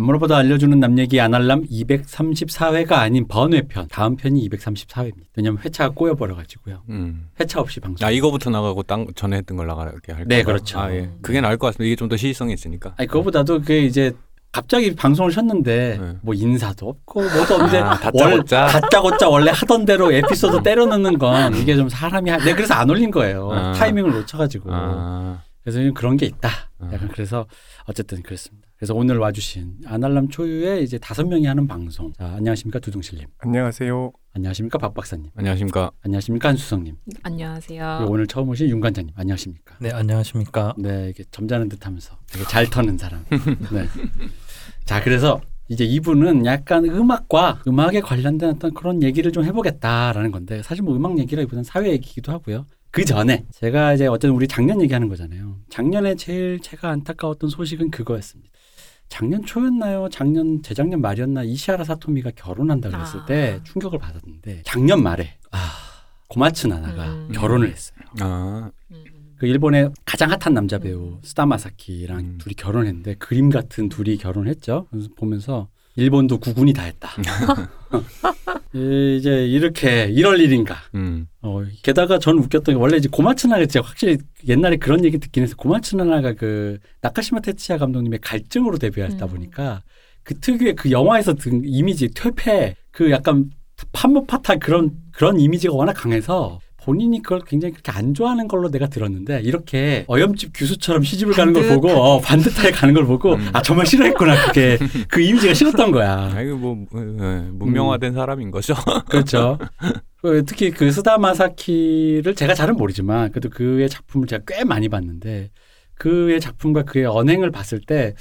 안무로보다 알려주는 남 얘기 아날람 234회가 아닌 번외편 다음 편이 234회입니다. 왜냐면 회차가 꼬여버려가지고요. 음. 회차 없이 방송. 아 이거부터 나가고 땅 전에 했던 걸 나가게 할까? 네, 그렇죠. 아 예. 그게 나을 것 같습니다. 이게 좀 더 시의성이 있으니까. 아니 그거보다도 그게 이제 갑자기 방송을 쉬었는데 네. 뭐 인사도 없고 뭐도 없는데 아, 월- 다짜고짜. 다짜고짜 원래 하던 대로 에피소드 때려 넣는 건 이게 좀 사람이 하... 네 그래서 안 올린 거예요. 아. 타이밍을 놓쳐가지고 아, 그래서 좀 그런 게 있다. 아. 약간 그래서 어쨌든 그렇습니다. 그래서 오늘 와주신 아날람 초유의 이제 다섯 명이 하는 방송. 자 안녕하십니까 두둥실님. 안녕하세요. 안녕하십니까 박 박사님. 안녕하십니까. 안녕하십니까 한수성님. 안녕하세요. 그리고 오늘 처음 오신 윤 관장님. 안녕하십니까. 네, 안녕하십니까. 네, 이게 점잖은 듯하면서 되게 잘 터는 사람. 네. 자, 그래서 이제 이분은 약간 음악과 음악에 관련된 어떤 그런 얘기를 좀 해보겠다라는 건데 사실 뭐 음악 얘기라기보다는 사회 얘기기도 하고요. 그 전에 제가 이제 어쨌든 우리 작년 얘기하는 거잖아요. 작년에 제일 제가 안타까웠던 소식은 그거였습니다. 작년 초였나요? 작년 재작년 말이었나 이시아라 사토미가 결혼한다 그랬을 아. 때 충격을 받았는데 작년 말에 아 고마츠 나나가 음. 결혼을 했어요. 아, 음. 그 일본의 가장 핫한 남자 배우 스타마사키랑 음. 둘이 결혼했는데 그림 같은 둘이 결혼했죠. 그래서 보면서 일본도 구군이 다 했다. 이- 이제 이렇게 이럴 일인가. 음. 어, 게다가 전 웃겼던 게 원래 이제 고마츠나가 진짜 확실히 옛날에 그런 얘기 듣긴 해서 고마츠나가 그 나카시마 테츠야 감독님의 갈증으로 데뷔했다 음. 보니까 그 특유의 그 영화에서 든 이미지 퇴폐 그 약간 판무파타 그런 그런 이미지가 워낙 강해서 본인이 그걸 굉장히 그렇게 안 좋아하는 걸로 내가 들었는데 이렇게 어염집 교수처럼 시집을 가는 걸 보고 어, 반듯하게 가는 걸 보고 음. 아 정말 싫어했구나 그게 그 이미지가 싫었던 거야. 아 이거 뭐 예, 문명화된 사람인 거죠. 그렇죠. 그 특히 그 스다마사키를 제가 잘은 모르지만 그래도 그의 작품을 제가 꽤 많이 봤는데 그의 작품과 그의 언행을 봤을 때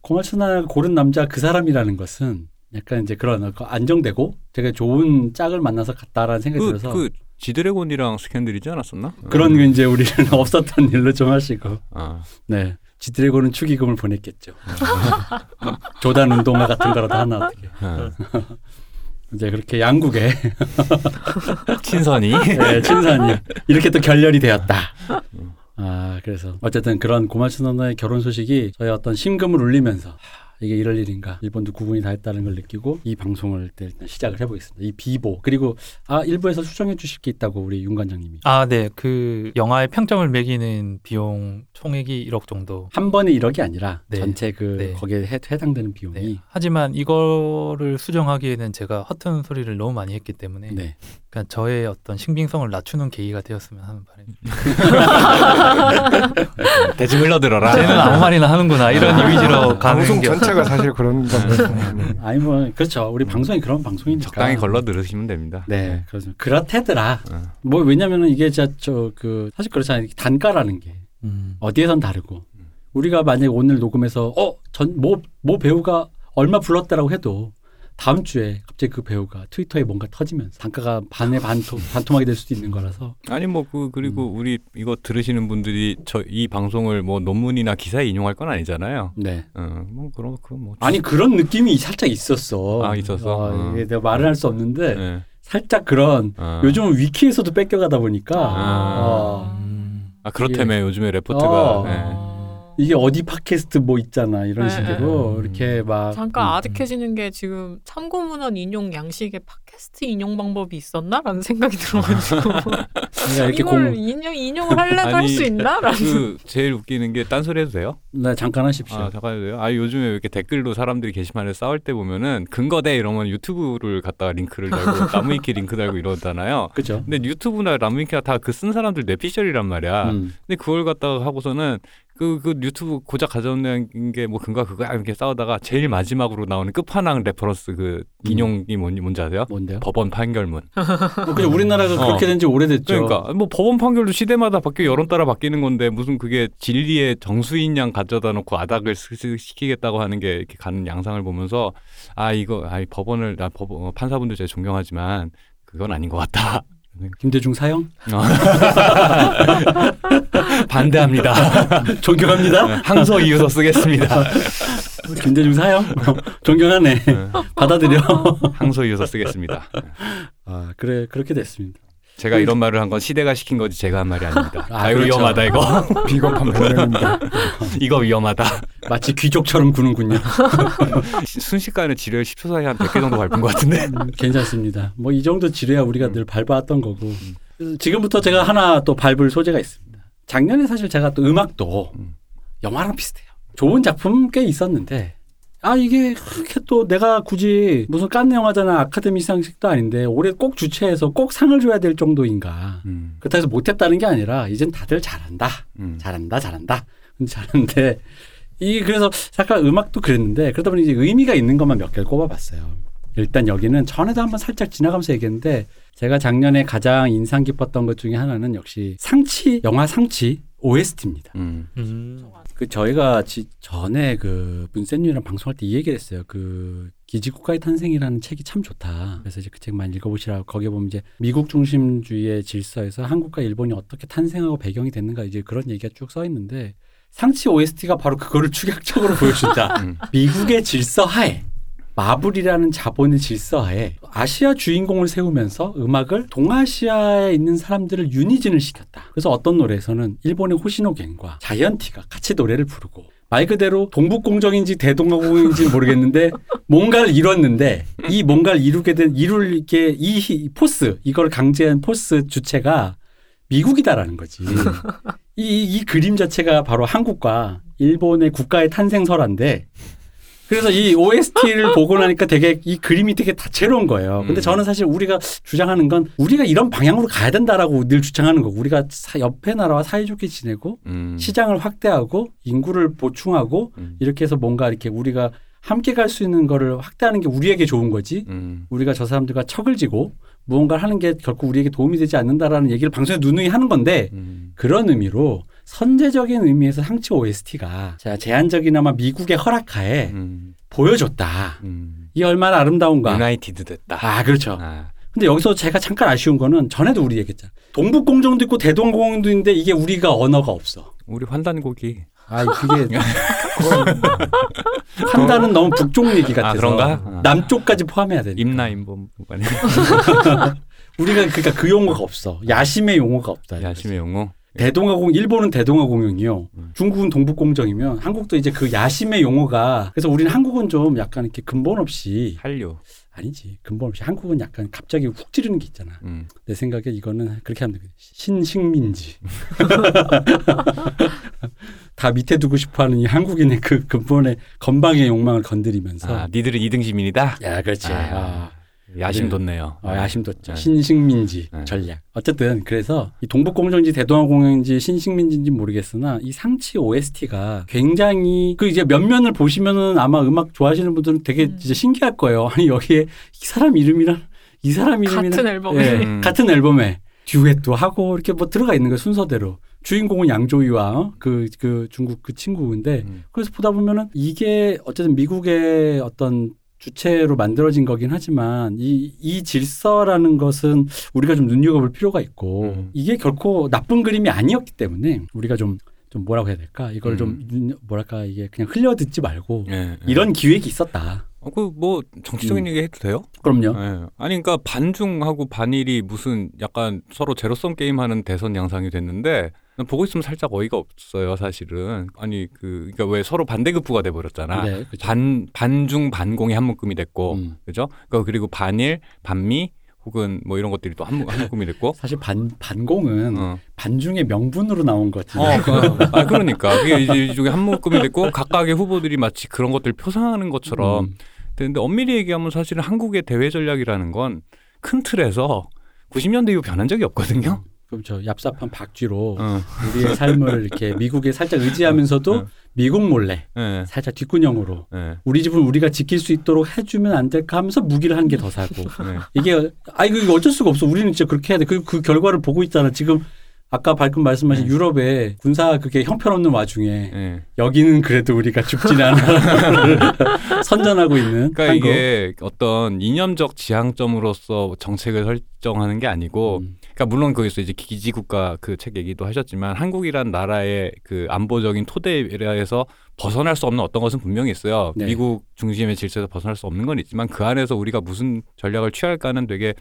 고마츠나가 고른 남자 그 사람이라는 것은 약간 이제 그런 그 안정되고 되게 좋은 짝을 만나서 갔다라는 생각이 그, 들어서 그 지드래곤이랑 스캔들이지 않았었나? 그런 게 이제 우리는 없었던 일로 좀 하시고 아, 네 지드래곤은 축의금을 보냈겠죠. 조단 운동화 같은 거라도 하나 어떻게 아. 이제 그렇게 양국에 친선이. 네, 친선이 이렇게 또 결렬이 되었다. 아 그래서 어쨌든 그런 고마츠노나의 결혼 소식이 저희 어떤 심금을 울리면서 하, 이게 이럴 일인가 일본도 구분이 다 했다는 걸 느끼고 이 방송을 일단 시작을 해보겠습니다. 이 비보 그리고 아 일부에서 수정해 주실 게 있다고 우리 윤 관장님이 아, 네. 그 영화의 평점을 매기는 비용 총액이 1억 정도. 한 번에 1억이 아니라 네. 전체 그 네. 거기에 해, 해당되는 비용이 네. 하지만 이거를 수정하기에는 제가 허튼 소리를 너무 많이 했기 때문에 네. 그러니까 저의 어떤 신빙성을 낮추는 계기가 되었으면 하는 바람입니다. 대충 흘러들어라. 쟤는 아무 말이나 하는구나 이런 이미지로 가는 방송 게 전체가 사실 그런 건데. 네. 아니 뭐 그렇죠. 우리 방송이 그런 방송이니까 적당히 걸러 들으시면 됩니다. 네, 그래서 그렇대더라. 어. 뭐 왜냐면은 이게 저그 사실 그렇잖아요. 단가라는 게 음. 어디에선 다르고 우리가 만약에 오늘 녹음해서 어전뭐 뭐 배우가 얼마 불렀다라고 해도 다음 주에 갑자기 그 배우가 트위터에 뭔가 터지면서 단가가 반에 반토, 반토막이 될 수도 있는 거라서 아니 뭐 그 그리고 음. 우리 이거 들으시는 분들이 저 이 방송을 뭐 논문이나 기사에 인용할 건 아니잖아요. 네 어뭐 그런 그뭐 아니 그런 느낌이 살짝 있었어 아, 있었어? 어, 어. 이게 내가 말을 할 수 없는데 네. 살짝 그런 어. 요즘은 위키에서도 뺏겨가다 보니까 아. 어, 음. 아 그렇다며 요즘에 레포트가 어. 네. 이게 어디 팟캐스트 뭐 있잖아 이런 네, 식으로 네. 이렇게 막 잠깐 음. 아득해지는 게 지금 참고문헌 인용 양식에 팟캐스트 인용 방법이 있었나라는 생각이 들어가지고 이렇게 이걸 공 인용 인용을 하려고 할수 있나라는 그 제일 웃기는 게 딴소리 해도 돼요? 네, 잠깐 하십시오. 아 잠깐 해도 돼요? 아 요즘에 왜 이렇게 댓글로 사람들이 게시판에 싸울 때 보면은 근거대 이러면 유튜브를 갖다가 링크를 달고 나무위키 링크 달고 이러잖아요. 그죠? 근데 유튜브나 나무위키가 다 그 쓴 사람들 뇌피셜이란 말이야. 음. 근데 그걸 갖다가 하고서는 그, 그 유튜브 고작 가져오는 게 뭐 근거 그거야 이렇게 싸우다가 제일 마지막으로 나오는 끝판왕 reference 그 음. 인용이 뭔지, 뭔지 아세요? 뭔데요? 법원 판결문. 어, 그죠? 우리나라가 어. 그렇게 된 지 오래됐죠. 그러니까 뭐 법원 판결도 시대마다 바뀌어 여론 따라 바뀌는 건데 무슨 그게 진리의 정수인 양 가져다 놓고 아닥을 시키겠다고 하는 게 이렇게 가는 양상을 보면서 아 이거 아 법원을 나 법원 어, 판사분들 제가 존경하지만 그건 아닌 것 같다. 김대중 사형 어. 반대합니다. 존경합니다. 항소 이유서 쓰겠습니다. 김대중 사형 존경하네. 네. 받아들여. 항소 이유서 쓰겠습니다. 아 그래 그렇게 됐습니다. 제가 이런 말을 한 건 시대가 시킨 거지 제가 한 말이 아닙니다. 아, 아, 그렇죠. 위험하다 이거. 비겁한 변명입니다. 이거 위험하다. 마치 귀족처럼 구는군요. 순식간에 지뢰를 10초 사이에 한 100개 정도 밟은 것 같은데. 음, 괜찮습니다. 뭐 이 정도 지뢰야 우리가 늘 밟아왔던 거고. 지금부터 제가 하나 또 밟을 소재가 있습니다. 작년에 사실 제가 또 음악도 음. 영화랑 비슷해요. 좋은 작품 꽤 있었는데 아 이게 그렇게 또 내가 굳이 무슨 깐느 영화잖아 아카데미 시상식도 아닌데 올해 꼭 주최해서 꼭 상을 줘야 될 정도인가. 음. 그렇다고 해서 못했다는 게 아니라 이젠 다들 잘한다. 음. 잘한다, 잘한다. 근데 잘하는데 이 그래서 잠깐 음악도 그랬는데 그러다 보니 이제 의미가 있는 것만 몇 개를 꼽아봤어요. 일단 여기는 전에도 한번 살짝 지나가면서 얘기했는데 제가 작년에 가장 인상 깊었던 것 중에 하나는 역시 상치 영화 상치 OST입니다. 음. 음. 그 저희가 지, 전에 그 문센유랑 방송할 때 이 얘기를 했어요. 그 기지국가의 탄생이라는 책이 참 좋다. 그래서 이제 그 책 많이 읽어보시라고 거기에 보면 이제 미국 중심주의의 질서에서 한국과 일본이 어떻게 탄생하고 배경이 됐는가 이제 그런 얘기가 쭉 써 있는데 상치 OST가 바로 그거를 축약적으로 보여준다. 음. 미국의 질서 하에 마블이라는 자본의 질서 하에 아시아 주인공을 세우면서 음악을 동아시아에 있는 사람들을 unison을 시켰다. 그래서 어떤 노래에서는 일본의 호시노 겐과 자이언티가 같이 노래를 부르고 말 그대로 동북공정인지 대동아공인지 모르겠는데 뭔가를 이뤘는데 이 뭔가를 이루게 된 이룰게 이 히- force 이걸 강제한 force 주체가 미국이다라는 거지. 이, 이 그림 자체가 바로 한국과 일본의 국가의 탄생설화인데 그래서 이 OST를 보고 나니까 되게 이 그림이 되게 다채로운 거예요. 근데 음. 저는 사실 우리가 주장하는 건 우리가 이런 방향으로 가야 된다라고 늘 주장하는 거고 우리가 사- 옆에 나라와 사이좋게 지내고 음. 시장을 확대하고 인구를 보충하고 음. 이렇게 해서 뭔가 이렇게 우리가 함께 갈 수 있는 거를 확대하는 게 우리에게 좋은 거지. 음. 우리가 저 사람들과 척을 지고 무언가를 하는 게 결코 우리에게 도움이 되지 않는다라는 얘기를 방송에 누누이 하는 건데 음. 그런 의미로 선제적인 의미에서 상치 OST가 자 제한적이나마 미국의 허락하에 음. 보여줬다. 음. 이 얼마나 아름다운가. 유나이티드 됐다. 아 그렇죠. 아. 근데 여기서 제가 잠깐 아쉬운 거는 전에도 우리 얘기했잖아. 동북공정도 있고 대동공정도 있는데 이게 우리가 언어가 없어. 우리 환단고기. 아 그게 판단은 너무 북쪽 얘기 같아서 아, 그런가? 아. 남쪽까지 포함해야 되니까. 임나 임범 우리가 그러니까 그 용어가 없어. 야심의 용어가 없다. 야심의 용어. 대동아공 일본은 대동아공영이요. 음. 중국은 동북공정이면 한국도 이제 그 야심의 용어가 그래서 우리는 한국은 좀 약간 이렇게 근본 없이 한류. 아니지 근본 없이 한국은 약간 갑자기 훅 찌르는 게 있잖아. 음. 내 생각에 이거는 그렇게 하면 되겠 신식민지. 다 밑에 두고 싶어하는 이 한국인의 그 근본의 건방의 욕망을 건드리면서. 아, 니들은 이등 시민이다. 야, 그렇지. 아. 아, 야심 네. 돋네요. 아, 야심 돋죠. 네. 신식민지 네. 전략. 어쨌든 그래서 이 동북공정인지 대동아공영인지 신식민지인지 모르겠으나 이 상치 OST가 굉장히 그 이제 몇 면을 보시면은 아마 음악 좋아하시는 분들은 되게 음. 진짜 신기할 거예요. 아니 여기에 이 사람 이름이랑 이 사람 이름이랑 같은 앨범에. 예, 음. 같은 앨범에 듀엣도 하고 이렇게 뭐 들어가 있는 거예요 순서대로. 주인공은 양조위와 그, 그 중국 그 친구인데 음. 그래서 보다 보면은 이게 어쨌든 미국의 어떤 주체로 만들어진 거긴 하지만 이, 이 질서라는 것은 우리가 좀 눈여겨볼 필요가 있고 음. 이게 결코 나쁜 그림이 아니었기 때문에 우리가 좀, 좀 뭐라고 해야 될까 이걸 좀 음. 눈- 뭐랄까 이게 그냥 흘려듣지 말고 예, 예. 이런 기획이 있었다. 어, 그뭐 정치적인 음. 얘기 해도 돼요? 그럼요. 예. 아니 그러니까 반중하고 반일이 무슨 약간 서로 제로섬 게임하는 대선 양상이 됐는데 보고 있으면 살짝 어이가 없어요 사실은 아니 그 그러니까 왜 서로 반대급부가 돼 버렸잖아 네, 그죠. 반 반중 반공이 한 묶음이 됐고 음. 그죠 그러니까 그리고 반일 반미 혹은 뭐 이런 것들이 또 한 묶음이 됐고 사실 반 반공은 어. 반중의 명분으로 나온 거지. 어, 그, 아, 그러니까. 그게 이제 이쪽에 한 묶음이 됐고, 각각의 후보들이 마치 그런 것들을 표상하는 것처럼 음. 되는데 엄밀히 얘기하면 사실은 한국의 대외 전략이라는 건 큰 틀에서 90년대 이후 변한 적이 없거든요. 그럼 저 얍삽한 박쥐로 어, 우리의 삶을 이렇게 미국에 살짝 의지하면서도 어. 미국 몰래 예, 살짝 뒷구녕으로 예, 우리 집은 우리가 지킬 수 있도록 해주면 안 될까 하면서 무기를 한 개 더 사고 예. 이게 아 이거 어쩔 수가 없어 우리는 진짜 그렇게 해야 돼그 그 결과를 보고 있잖아 지금 아까 발금 말씀하신 네. 유럽에 군사 그게 형편없는 와중에 예. 여기는 그래도 우리가 죽지는 않아 선전하고 있는 그러니까 한국. 이게 어떤 이념적 지향점으로서 정책을 설정하는 게 아니고, 음. 그러니까 물론 거기서 이제 기지국가 그 책 얘기도 하셨지만 한국이란 나라의 그 안보적인 토대에서 벗어날 수 없는 어떤 것은 분명히 있어요. 네. 미국 중심의 질서에서 벗어날 수 없는 건 있지만 그 안에서 우리가 무슨 전략을 취할까는 되게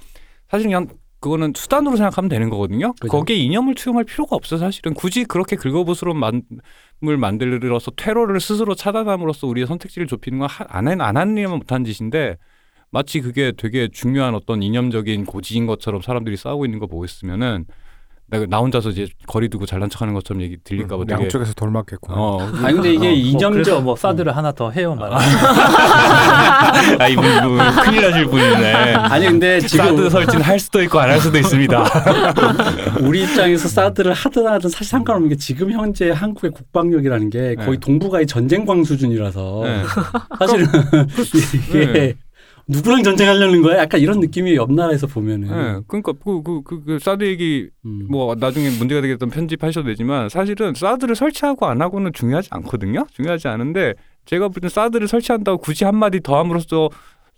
사실 그냥 그거는 수단으로 생각하면 되는 거거든요. 그죠. 거기에 이념을 투영할 필요가 없어 사실은 굳이 그렇게 긁어부스러운 마음을 만들어서 테러를 스스로 차단함으로써 우리의 선택지를 좁히는 건안 안 하느냐만 못한 짓인데 마치 그게 되게 중요한 어떤 이념적인 고지인 것처럼 사람들이 싸우고 있는 거 보고 있으면은 내가 나 혼자서 이제 거리 두고 잘난 척하는 것처럼 얘기 들릴까봐 되게 음, 양쪽에서 돌 맞겠고. 어, 아니 근데 이게 어, 뭐 이념적 그래서 뭐 사드를 하나 더 해요 말. 아 이분 이분 큰일 나실 분이네. 아니 근데 사드 지금 설치는 할 수도 있고 안 할 수도 있습니다. 우리 입장에서 사드를 하든 하든 사실 상관없는 게 지금 현재 한국의 국방력이라는 게 거의 네. 동북아의 전쟁광 수준이라서 네. 사실은 이게 네. 누구랑 전쟁하려는 거야? 약간 이런 느낌이 옆 나라에서 보면은 네, 그러니까 그, 그, 그, 그 사드 얘기 음. 뭐 나중에 문제가 되겠던 편집하셔도 되지만 사실은 사드를 설치하고 안 하고는 중요하지 않거든요. 중요하지 않은데 제가 볼 땐 사드를 설치한다고 굳이 한 마디 더 함으로써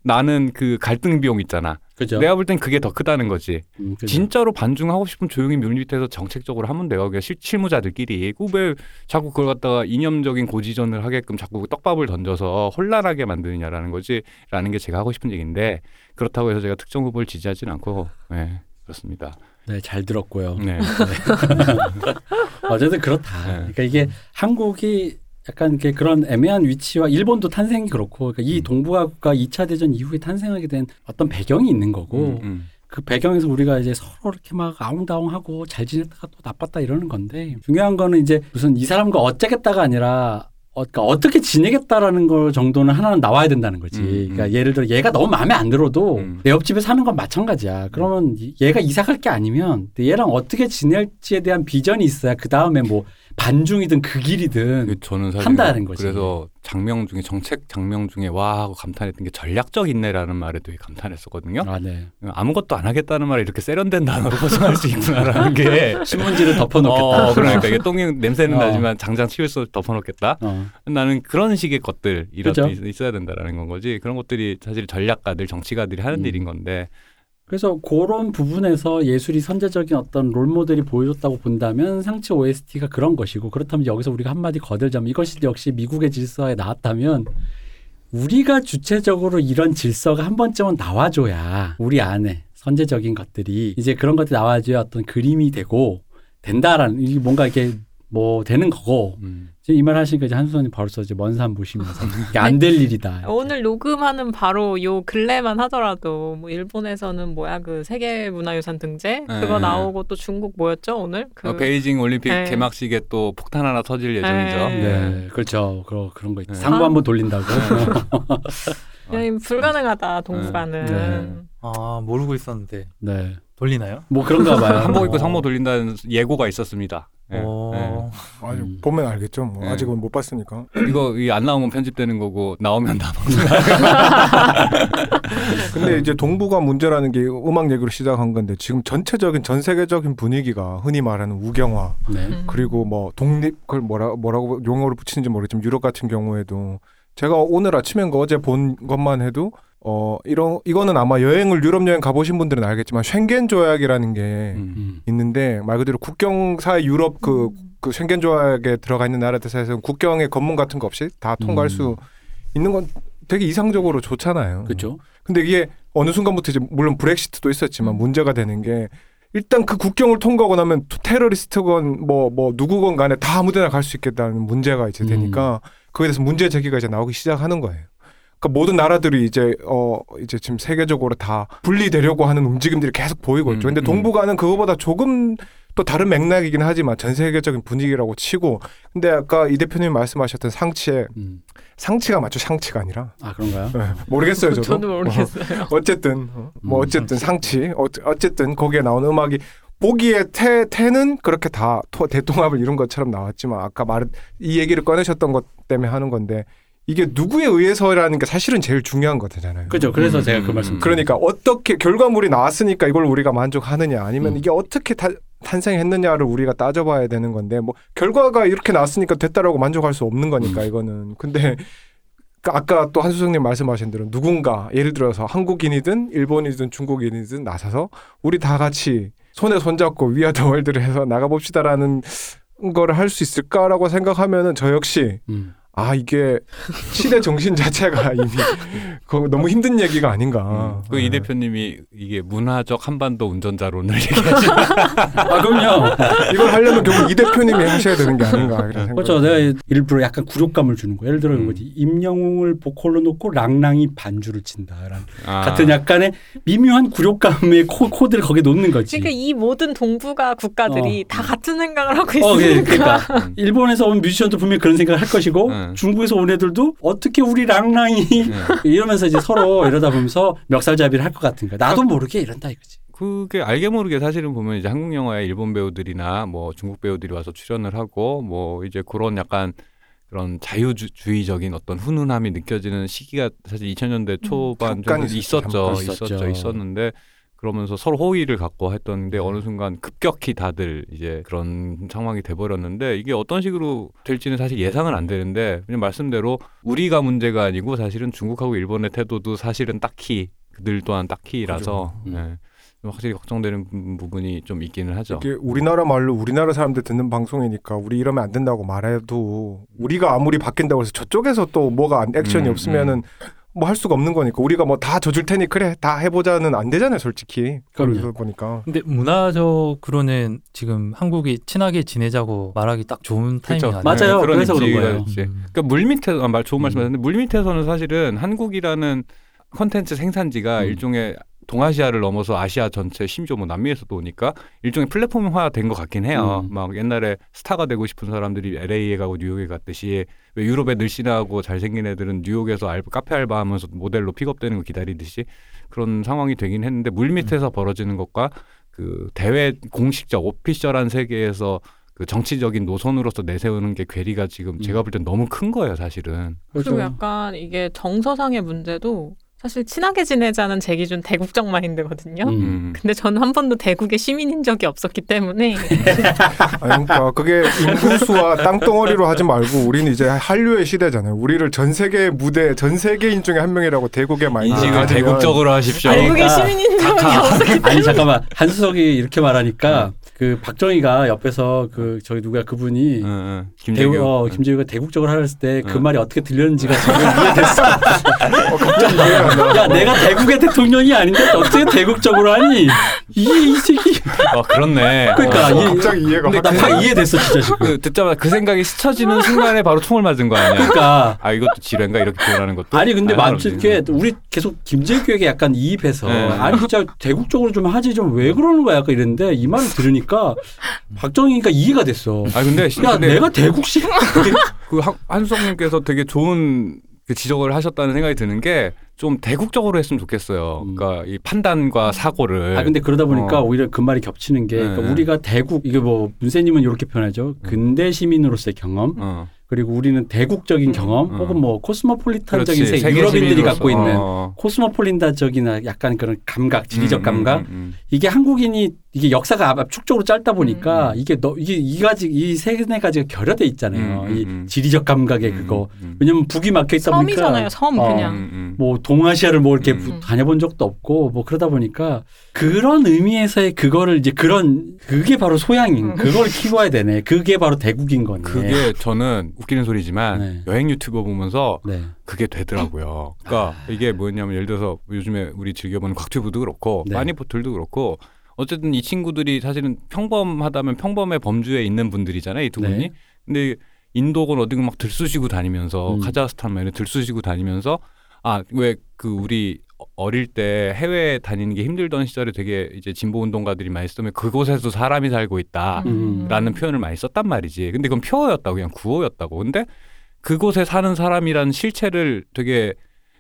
나는 그 갈등 비용 있잖아. 그죠? 내가 볼 땐 그게 더 크다는 거지. 음? 진짜로 반중하고 싶으면 조용히 밀밑에서 정책적으로 하면 돼요. 그냥 실, 실무자들끼리. 그왜 자꾸 그걸 갖다가 이념적인 고지전을 하게끔 자꾸 떡밥을 던져서 혼란하게 만드느냐라는 거지. 라는 게 제가 하고 싶은 얘기인데 그렇다고 해서 제가 특정 후보를 지지하지는 않고 네, 그렇습니다. 네, 잘 들었고요. 네. 어쨌든 그렇다. 네. 그러니까 이게 한국이 약간 이렇게 그런 애매한 위치와 일본도 탄생이 그렇고 그러니까 이 음. 동북아 국가 2차 대전 이후에 탄생하게 된 어떤 배경이 있는 거고 음, 음. 그 배경에서 우리가 이제 서로 이렇게 막 아웅다웅하고 잘 지냈다가 또 나빴다 이러는 건데 중요한 거는 이제 무슨 이 사람과 어쩌겠다가 아니라 어, 그러니까 어떻게 지내겠다라는 걸 정도는 하나는 나와야 된다는 거지. 음, 음. 그러니까 예를 들어 얘가 너무 마음에 안 들어도 음. 내 옆집에 사는 건 마찬가지야. 그러면 얘가 이사 갈 게 아니면 얘랑 어떻게 지낼지에 대한 비전이 있어야 그 다음에 뭐 반중이든 극일이든 그 저는 사실 한다는 거지. 그래서 장명 중에 정책 장명 중에 와 하고 감탄했던 게 전략적 인내라는 말에 되게 감탄했었거든요. 아, 네. 아무것도 안 하겠다는 말에 이렇게 세련된 단어로 포장할 수 있구나라는 게 신문지를 덮어놓겠다. 어, 그러니까 이게 똥이 냄새는 어. 나지만 장장 치울서 덮어놓겠다. 어. 나는 그런 식의 것들 이런 그죠. 있어야 된다라는 건 거지. 그런 것들이 사실 전략가들 정치가들이 하는 음. 일인 건데. 그래서 그런 부분에서 예술이 선제적인 어떤 롤모델이 보여줬다고 본다면 상치 OST가 그런 것이고 그렇다면 여기서 우리가 한마디 거들자면 이것이 역시 미국의 질서에 나왔다면 우리가 주체적으로 이런 질서가 한 번쯤은 나와줘야 우리 안에 선제적인 것들이 이제 그런 것들이 나와줘야 어떤 그림이 되고 된다라는 이게 뭔가 이렇게 뭐 되는 거고 음. 지금 이말 하시니까 이제 한수선이 벌써 이제 먼산 보시면서 이게 안 될 일이다. 오늘 녹음하는 바로 요 근래만 하더라도 뭐 일본에서는 뭐야 그 세계 문화유산 등재 그거 네. 나오고 또 중국 뭐였죠 오늘 그 어, 베이징 올림픽 네. 개막식에 또 폭탄 하나 터질 예정이죠. 네. 네, 그렇죠. 그런 그런 거 있죠. 네. 상부 한번 돌린다고. 그냥 불가능하다 동북아는 네. 아 모르고 있었는데 네. 돌리나요? 뭐 그런가 봐요. 한복 입고 어. 상모 돌린다는 예고가 있었습니다. 네. 어, 아니, 음. 보면 알겠죠. 뭐 네. 아직은 못 봤으니까. 네. 이거 이안 나오면 편집되는 거고 나오면 다 근데 이제 동북아 문제라는 게 음악 얘기로 시작한 건데 지금 전체적인 전 세계적인 분위기가 흔히 말하는 우경화 네. 음. 그리고 뭐 독립 그걸 뭐라 뭐라고 용어를 붙이는지 모르겠지만 유럽 같은 경우에도 제가 오늘 아침인가 어제 본 것만 해도 어 이런 이거는 아마 여행을 유럽 여행 가보신 분들은 알겠지만 쉥겐 조약이라는 게 음. 음. 있는데 말 그대로 국경 사이 유럽 그, 그 쉥겐 조약에 들어가 있는 나라들에서는 국경에 검문 같은 거 없이 다 통과할 음. 수 있는 건 되게 이상적으로 좋잖아요. 그렇죠. 근데 이게 어느 순간부터 이제 물론 브렉시트도 있었지만 음. 문제가 되는 게 일단 그 국경을 통과하고 나면 테러리스트건 뭐 뭐 누구건 간에 다 아무데나 갈 수 있겠다는 문제가 이제 음. 되니까 그거에 대해서 문제 제기가 이제 나오기 시작하는 거예요. 그러니까 모든 나라들이 이제 어 이제 지금 세계적으로 다 분리되려고 하는 움직임들이 계속 보이고 있죠. 음, 근데 음. 동북아는 그거보다 조금 또 다른 맥락이긴 하지만 전 세계적인 분위기라고 치고 근데 아까 이 대표님 말씀하셨던 상치에 음. 상치가 맞죠? 상치가 아니라 아 그런가요? 네, 모르겠어요 저도. 저도 모르겠어요. 어 쨌든 어, 뭐 음, 어쨌든 상치 어, 어쨌든 거기에 나오는 음악이 보기에 태 태는 그렇게 다 토, 대통합을 이룬 것처럼 나왔지만 아까 말 이 얘기를 꺼내셨던 것 때문에 하는 건데 이게 누구에 의해서라는 게 사실은 제일 중요한 거잖아요. 그죠. 그래서 음, 제가 그 음, 말씀. 음. 그러니까 어떻게 결과물이 나왔으니까 이걸 우리가 만족하느냐 아니면 음. 이게 어떻게 타, 탄생했느냐를 우리가 따져봐야 되는 건데 뭐 결과가 이렇게 나왔으니까 됐다라고 만족할 수 없는 거니까 음. 이거는 근데 그 아까 또 한수성님 말씀하신 대로 누군가 예를 들어서 한국인이든 일본이든 중국인이든 나서서 우리 다 같이 손에 손잡고 위아더 월드를 해서 나가봅시다라는 거를 할수 있을까라고 생각하면은 저 역시 음. 아 이게 시대 정신 자체가 이미 그거 너무 힘든 얘기가 아닌가. 그이 네. 대표님이 이게 문화적 한반도 운전자론을 얘기하시 아 그럼요. 이걸 하려면 결국 이 대표님이 하셔야 되는 게 아닌가 이런 생각. 그렇죠. 내가 일부러 약간 굴욕감을 주는 거예요. 예를 들어 음. 이거지. 임영웅을 보컬로 놓고 랑랑이 반주를 친다라는 아. 같은 약간의 미묘한 굴욕감의 코, 코드를 거기에 놓는 거지. 그러니까 이 모든 동북아 국가들이 어. 다 같은 생각을 하고 어, 그- 있으니까. 그러니까 음. 일본에서 온 뮤지션도 분명히 그런 생각을 할 것이고 음. 중국에서 온 애들도 어떻게 우리 랑랑이 네. 이러면서 이제 서로 이러다 보면서 멱살잡이를 할 것 같은 거야. 나도 모르게 이런다 이거지. 그게 알게 모르게 사실은 보면 이제 한국 영화에 일본 배우들이나 뭐 중국 배우들이 와서 출연을 하고 뭐 이제 그런 약간 그런 자유주의적인 어떤 훈훈함이 느껴지는 시기가 사실 2000년대 초반 잠깐 정도 있었죠. 있었죠. 있었죠. 있었는데 그러면서 서로 호의를 갖고 했던데 어느 순간 급격히 다들 이제 그런 상황이 돼버렸는데 이게 어떤 식으로 될지는 사실 예상은 안 되는데 그냥 말씀대로 우리가 문제가 아니고 사실은 중국하고 일본의 태도도 사실은 딱히 그들 또한 딱히라서 그죠. 음. 네. 확실히 걱정되는 부- 부분이 좀 있기는 하죠. 이게 우리나라 말로 우리나라 사람들 듣는 방송이니까 우리 이러면 안 된다고 말해도 우리가 아무리 바뀐다고 해서 저쪽에서 또 뭐가 안- 액션이 음, 없으면은 뭐 할 수가 없는 거니까 우리가 뭐 다 져줄 테니 그래 다 해보자는 안 되잖아요 솔직히. 그러다 보니까 근데 문화적으로는 지금 한국이 친하게 지내자고 말하기 딱 좋은 타이밍 그렇죠. 아니에요? 맞아요. 그런 그래서 그런 거예요. 음. 그러니까 물 밑에서 아, 말 좋은 음. 말씀하셨는데 물 밑에서는 사실은 한국이라는 컨텐츠 생산지가 음. 일종의 동아시아를 넘어서 아시아 전체 심지어 뭐 남미에서도 오니까 일종의 플랫폼화 된 것 같긴 해요. 음. 막 옛날에 스타가 되고 싶은 사람들이 LA에 가고 뉴욕에 갔듯이 왜 유럽에 늘씬하고 잘생긴 애들은 뉴욕에서 알, 카페 알바하면서 모델로 픽업되는 거 기다리듯이 그런 상황이 되긴 했는데 물 밑에서 벌어지는 것과 그 대외 공식적 오피셜한 세계에서 그 정치적인 노선으로서 내세우는 게 괴리가 지금 제가 볼 땐 너무 큰 거예요, 사실은. 그렇죠. 그리고 약간 이게 정서상의 문제도 사실 친하게 지내자는 제 기준 대국적 마인드거든요. 음. 음. 근데 저는 한 번도 대국의 시민인 적이 없었기 때문에 아니, 그러니까 그게 인구수와 땅덩어리로 하지 말고 우리는 이제 한류의 시대잖아요 우리를 전 세계 무대 전 세계인 중에 한 명이라고 대국의 마인드 인식을 가지면 대국적으로 하십시오. 대국의 그러니까 시민인 적이 없었기 때문에 아니 잠깐만 한수석이 이렇게 말하니까 그 박정희가 옆에서 그 저기 누가 그분이 응, 응. 대우, 김재규. 어, 김재규가 대국적으로 하라 했을 때그 응. 말이 어떻게 들렸는지가 지금 이해됐어. 어, 갑자기 이해가 안 나. 야 내가 대국의 대통령이 아닌데 어떻게 대국적으로 하니? 이게 이 새끼. 어, 그렇네. 그러니까 어. 이- 갑자기 이해가 근데 확나 이해됐어 진짜 지금. 그 듣자마자 그 생각이 스쳐지는 순간에 바로 총을 맞은 거 아니야? 그러니까 아 이것도 지뢰인가 이렇게 표현하는 것도. 아니 근데 아, 만약에 우리 계속 김재규에게 약간 이입해서 네. 아니 진짜 대국적으로 좀 하지 좀 왜 그러는 거야 약간 이랬는데 이 말을 들으니까 박정희가 이해가 됐어. 아 근데 야 근데 내가 대국식 그 한- 한수석님께서 되게 좋은 그 지적을 하셨다는 생각이 드는 게 좀 대국적으로 했으면 좋겠어요. 음. 그러니까 이 판단과 사고를. 아 근데 그러다 보니까 어. 오히려 그 말이 겹치는 게 그러니까 네. 우리가 대국 이게 뭐 문세님은 이렇게 표현하죠 근대 시민으로서의 경험 어. 그리고 우리는 대국적인 음. 경험 음. 혹은 뭐 코스모폴리탄적인 그렇지. 세계 유럽인들이. 갖고 있는 어. 코스모폴리탄적이나 약간 그런 감각 지리적 음, 감각 음, 음, 이게 한국인이 이게 역사가 압- 압축적으로 짧다 보니까 음. 이게 너 이게 이 가지 이세네 가지가 결여돼 있잖아요. 음, 음, 이 음. 지리적 감각의 음, 그거. 음, 음. 왜냐면 북이 막혀 있다 보니까 섬이잖아요. 섬 어. 그냥. 음, 음. 뭐 동아시아를 뭐 이렇게 음. 부- 다녀본 적도 없고 뭐 그러다 보니까 그런 의미에서의 그거를 이제 그런 그게 바로 소양인 음. 그걸 키워야 되네. 그게 바로 대국인 거네. 그게 저는 웃기는 소리지만 네. 여행 유튜버 보면서 네. 그게 되더라고요. 그러니까 이게 뭐냐면 예를 들어서 요즘에 우리 즐겨보는 곽튜브도 그렇고 네. 마니포틀도 그렇고 어쨌든 이 친구들이 사실은 평범하다면 평범의 범주에 있는 분들이잖아요. 이두 네. 분이. 근데 인도건 어디 막 들쑤시고 다니면서 음. 카자흐스탄 막 이런 들쑤시고 다니면서 아 왜 그 우리 어릴 때 해외 다니는 게 힘들던 시절에 되게 이제 진보 운동가들이 많이 쓰면 그곳에도 사람이 살고 있다. 음. 라는 표현을 많이 썼단 말이지. 근데 그건 표어였다고 그냥 구어였다고. 근데 그곳에 사는 사람이란 실체를 되게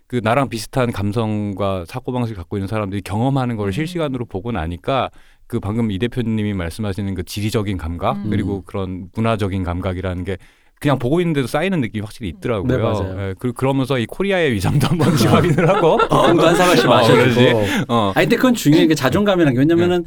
그 나랑 비슷한 감성과 사고방식을 갖고 있는 사람들이 경험하는 걸 음. 실시간으로 보고 나니까 그 방금 이 대표님이 말씀하시는 그 지리적인 감각 음. 그리고 그런 문화적인 감각이라는 게 그냥 보고 있는데도 쌓이는 느낌이 확실히 있더라고요. 네, 맞아요. 예, 그, 그러면서 이 코리아의 위상도 한 번씩 확인을 하고 뽕도 한 사발씩 어, 마셔주고. 그러지. 어. 아니 근데 그건 중요해. 게 자존감이란 게 왜냐면은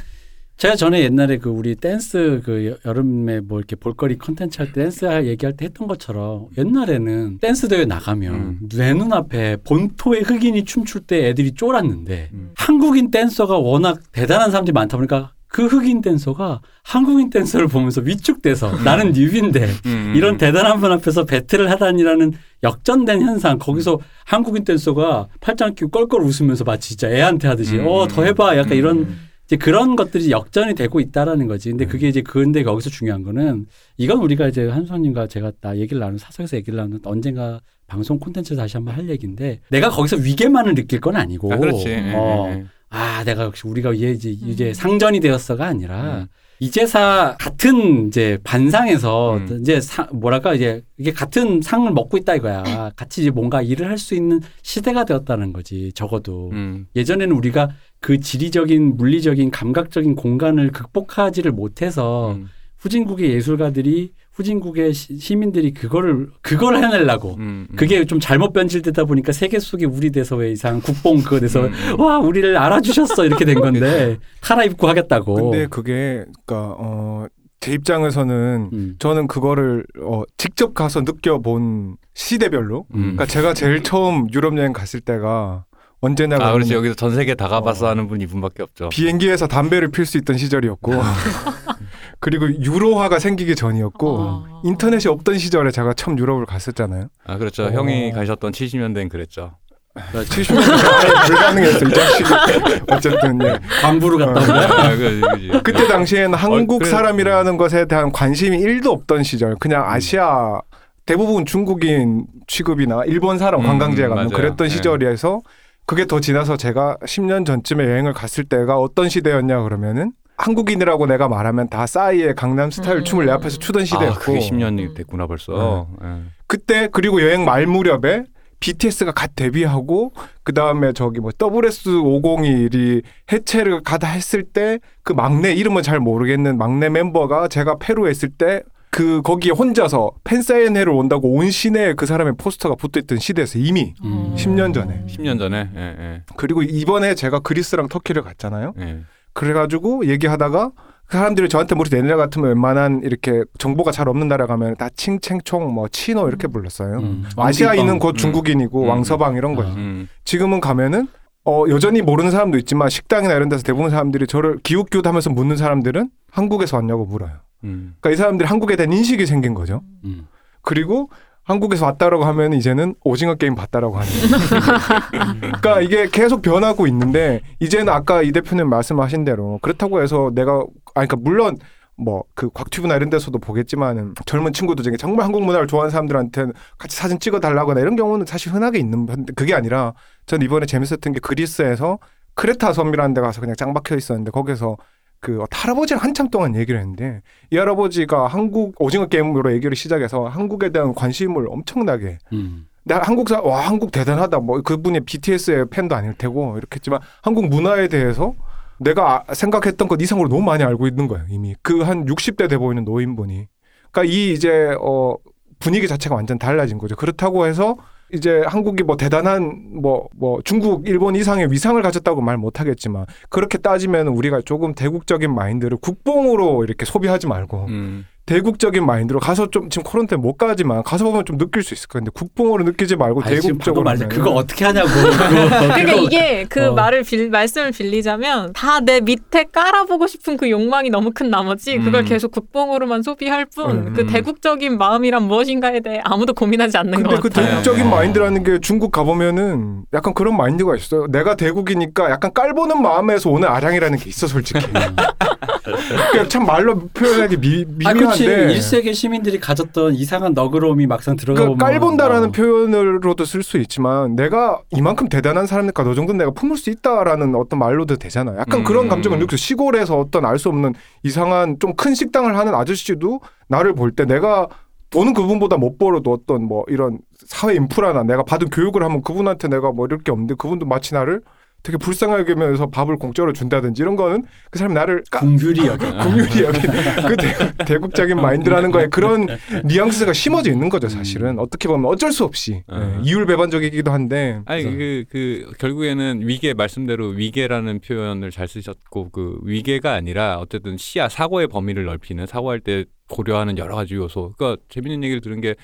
제가 전에 옛날에 그 우리 댄스 그 여- 여름에 뭐 이렇게 볼거리 컨텐츠 할 때 댄스 얘기할 때 했던 것처럼 옛날에는 댄스 대회 나가면 음. 내 눈앞에 본토의 흑인이 춤출 때 애들이 쫄았는데 음. 한국인 댄서가 워낙 대단한 사람들이 많다 보니까 그 흑인 댄서가 한국인 댄서를 보면서 위축돼서 나는 newbie인데 음, 이런 음. 대단한 분 앞에서 battle을 하다니라는 역전된 현상 거기서 한국인 댄서가 팔짱 끼고 껄껄 웃으면서 마치 진짜 애한테 하듯이 음, 어더 해봐 약간 음, 이런 음. 이제 그런 것들이 역전이 되고 있다라는 거지. 근데 네. 그게 이제 그런데 거기서 중요한 거는 이건 우리가 이제 한수원님과 제가 나 얘기를 나누는 사석에서 얘기를 나누는 언젠가 방송 콘텐츠에서 다시 한번 할 얘기인데 내가 거기서 위계만을 느낄 건 아니고 아, 그렇지. 예, 어, 예, 예. 아 내가 역시 우리가 이제 이제, 이제 음. 상전이 되었어가 아니라 음. 이제사 같은 이제 반상에서 음. 이제 사, 뭐랄까 이제 이게 같은 상을 먹고 있다 이거야. 같이 이제 뭔가 일을 할 수 있는 시대가 되었다는 거지. 적어도 음. 예전에는 우리가 그 지리적인 물리적인 감각적인 공간을 극복하지를 못해서 음. 후진국의 예술가들이 후진국의 시, 시민들이 그거를 그걸 해내려고 음. 음. 그게 좀 잘못 변질되다 보니까 세계 속에 우리 돼서 왜 이상 국뽕 그거 돼서 음, 음. 와 우리를 알아주셨어 이렇게 된 건데 갈아입고 하겠다고. 근데 그게 그러니까 어, 제 입장에서는 음. 저는 그거를 어, 직접 가서 느껴본 시대별로 음. 그러니까 제가 제일 처음 유럽 여행 갔을 때가 언제냐고 아, 그렇지. 여기서 전 세계 다 가봤어 하는 분 이분밖에 없죠. 비행기에서 담배를 필 수 있던 시절이었고 그리고 유로화가 생기기 전이었고 어. 인터넷이 없던 시절에 제가 처음 유럽을 갔었잖아요. 아, 그렇죠. 어. 형이 가셨던 70년대엔 그랬죠. 70년대 불가능했어 이 자식이. 어쨌든 예. 광부로 갔다 온 거야. 아, 그지. 그때 당시에는 한국 그래. 사람이라는 것에 대한 관심이 1도 없던 시절. 그냥 아시아 대부분 중국인 취급이나 일본 사람 음, 관광지에 가면 맞아요. 그랬던 네. 시절이어서 그게 더 지나서 제가 10년 전쯤에 여행을 갔을 때가 어떤 시대였냐 그러면은 한국인이라고 내가 말하면 다 싸이의 강남 스타일 음. 춤을 내 앞에서 추던 시대였고 아, 그게 10년이 됐구나 벌써. 예. 그때 그리고 여행 말 무렵에 BTS가 갓 데뷔하고 그 다음에 저기 뭐 WS501이 해체를 가다 했을 때 그 막내 이름은 잘 모르겠는 막내 멤버가 제가 페루에 있을 때 그 거기에 혼자서 팬사인회를 온다고 온 시내에 그 사람의 포스터가 붙어있던 시대에서 이미 음. 10년 전에. 10년 전에. 예, 예. 그리고 이번에 제가 그리스랑 터키를 갔잖아요. 예. 그래가지고 얘기하다가 그 사람들이 저한테 물어서 내년 같으면 웬만한 이렇게 정보가 잘 없는 나라 가면 다 칭챙총 뭐 치노 이렇게 불렀어요. 음. 아시아인은. 곧 중국인이고 음. 왕서방 이런 거죠. 아. 음. 지금은 가면은 어 여전히 모르는 사람도 있지만 식당이나 이런 데서 대부분 사람들이 저를 기웃기웃하면서 묻는 사람들은 한국에서 왔냐고 물어요. 음. 그러니까 이 사람들이 한국에 대한 인식이 생긴 거죠. 음. 그리고 한국에서 왔다라고 하면 이제는 오징어 게임 봤다라고 하는. 거예요. 그러니까 이게 계속 변하고 있는데 이제는 아까 이 대표님 말씀하신 대로 그렇다고 해서 내가 아니 그러니까 물론 뭐그 곽튜브나 이런 데서도 보겠지만은 젊은 친구들 중에 정말 한국 문화를 좋아하는 사람들한테는 같이 사진 찍어 달라거나 이런 경우는 사실 흔하게 있는 건데 그게 아니라 전 이번에 재밌었던 게 그리스에서 크레타 섬이라는 데 가서 그냥 짱 박혀 있었는데 거기서 그 할아버지랑 한참 동안 얘기를 했는데 이 할아버지가 한국 오징어 게임으로 얘기를 시작해서 한국에 대한 관심을 엄청나게 음. 내가 한국 사, 와 한국 대단하다. 뭐 그분이 BTS의 팬도 아닐 테고 이렇게 했지만 한국 문화에 대해서 내가 아- 생각했던 것 이상으로 너무 많이 알고 있는 거예요 이미. 그 한 60대 돼 보이는 노인분이. 그러니까 이 이제 어 분위기 자체가 완전 달라진 거죠. 그렇다고 해서 이제 한국이 뭐 대단한 뭐뭐 중국 일본 이상의 위상을 가졌다고 말 못하겠지만 그렇게 따지면 우리가 조금 대국적인 마인드를 국뽕으로 이렇게 소비하지 말고 음. 대국적인 마인드로 가서 좀 지금 코로나 때문에 못 가지만 가서 보면 좀 느낄 수 있을 거예요. 근데 국뽕으로 느끼지 말고 아니, 대국적으로 말해 그거 어떻게 하냐고. 그러니까 이게 그 어. 말을 빌, 말씀을 빌리자면 다 내 밑에 깔아보고 싶은 그 욕망이 너무 큰 나머지 그걸 음. 계속 국뽕으로만 소비할 뿐 음. 그 대국적인 마음이란 무엇인가에 대해 아무도 고민하지 않는 근데 것그 같아요. 대국적인 네. 마인드라는 게 중국 가보면은 약간 그런 마인드가 있어요. 내가 대국이니까 약간 깔보는 마음에서 오는 아량이라는 게 있어 솔직히. 그러니까 참 말로 표현하기 미, 아. 미묘한 데. 1세기 시민들이 가졌던 이상한 너그러움이 막상 들어가 그러니까 보면 깔본다라는 어. 표현으로도 쓸 수 있지만 내가 이만큼 대단한 사람이니까 너 정도는 내가 품을 수 있다라는 어떤 말로도 되잖아요. 약간 음. 그런 감정을 느껴 시골에서 어떤 알 수 없는 이상한 좀 큰 식당을 하는 아저씨도 나를 볼 때 내가 돈은 그분보다 못 벌어도 어떤 뭐 이런 사회 인프라나 내가 받은 교육을 하면 그분한테 내가 뭐 이럴 게 없는데 그분도 마치 나를 되게 불쌍하게 여기면서 밥을 공짜로 준다든지 이런 거는 그 사람이 나를 까, 궁휼이 여기. 국률이 여기. 그 대, 대국적인 마인드라는 거에 그런 뉘앙스가 심어져 있는 거죠 사실은. 어떻게 보면 어쩔 수 없이. 어. 네, 이율배반적이기도 한데. 아니 그래서 그, 그 결국에는 위계 말씀대로 위계라는 표현을 잘 쓰셨고 그 위계가 아니라 어쨌든 시야 사고의 범위를 넓히는 사고할 때 고려하는 여러 가지 요소. 그러니까 재밌는 얘기를 들은 게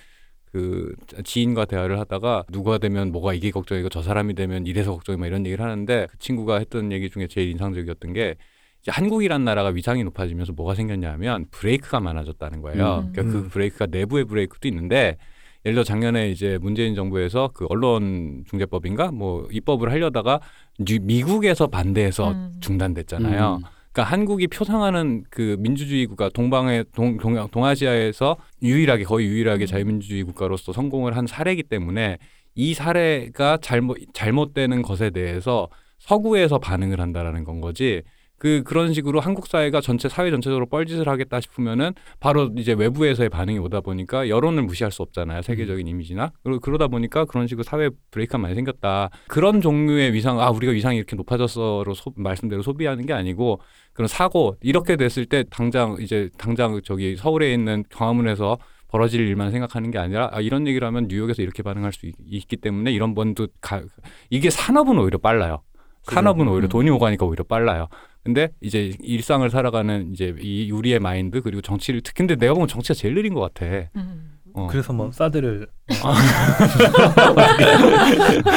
그 지인과 대화를 하다가 누가 되면 뭐가 이게 걱정이고 저 사람이 되면 이래서 걱정이 막 이런 얘기를 하는데 그 친구가 했던 얘기 중에 제일 인상적이었던 게 이제 한국이란 나라가 위상이 높아지면서 뭐가 생겼냐면 브레이크가 많아졌다는 거예요. 음. 그러니까 음. 그 브레이크가 내부의 브레이크도 있는데 예를 들어 작년에 이제 문재인 정부에서 그 언론 중재법인가 뭐 입법을 하려다가 미- 미국에서 반대해서 음. 중단됐잖아요. 음. 그러니까 한국이 표상하는 그 민주주의 국가 동방의 동, 동 동아시아에서 유일하게 거의 유일하게 음. 자유민주주의 국가로서 성공을 한 사례이기 때문에 이 사례가 잘못 잘못되는 것에 대해서 서구에서 반응을 한다라는 건 거지. 그 그런 식으로 한국 사회가 전체 사회 전체적으로 뻘짓을 하겠다 싶으면은 바로 이제 외부에서의 반응이 오다 보니까 여론을 무시할 수 없잖아요 세계적인 이미지나 그러, 그러다 보니까 그런 식으로 사회 브레이크가 많이 생겼다 그런 종류의 위상 아 우리가 위상이 이렇게 높아졌어로 소, 말씀대로 소비하는 게 아니고 그런 사고 이렇게 됐을 때 당장 이제 당장 저기 서울에 있는 광화문에서 벌어질 일만 생각하는 게 아니라 아, 이런 얘기를 하면 뉴욕에서 이렇게 반응할 수 있, 있기 때문에 이런 번도 가, 이게 산업은 오히려 빨라요. 산업은 오히려 음. 돈이 오가니까 오히려 빨라요. 근데 이제 일상을 살아가는 이제 이 우리의 마인드 그리고 정치를 특히 근데 내가 보면 정치가 제일 느린 것 같아. 음. 어. 그래서 뭐 사드를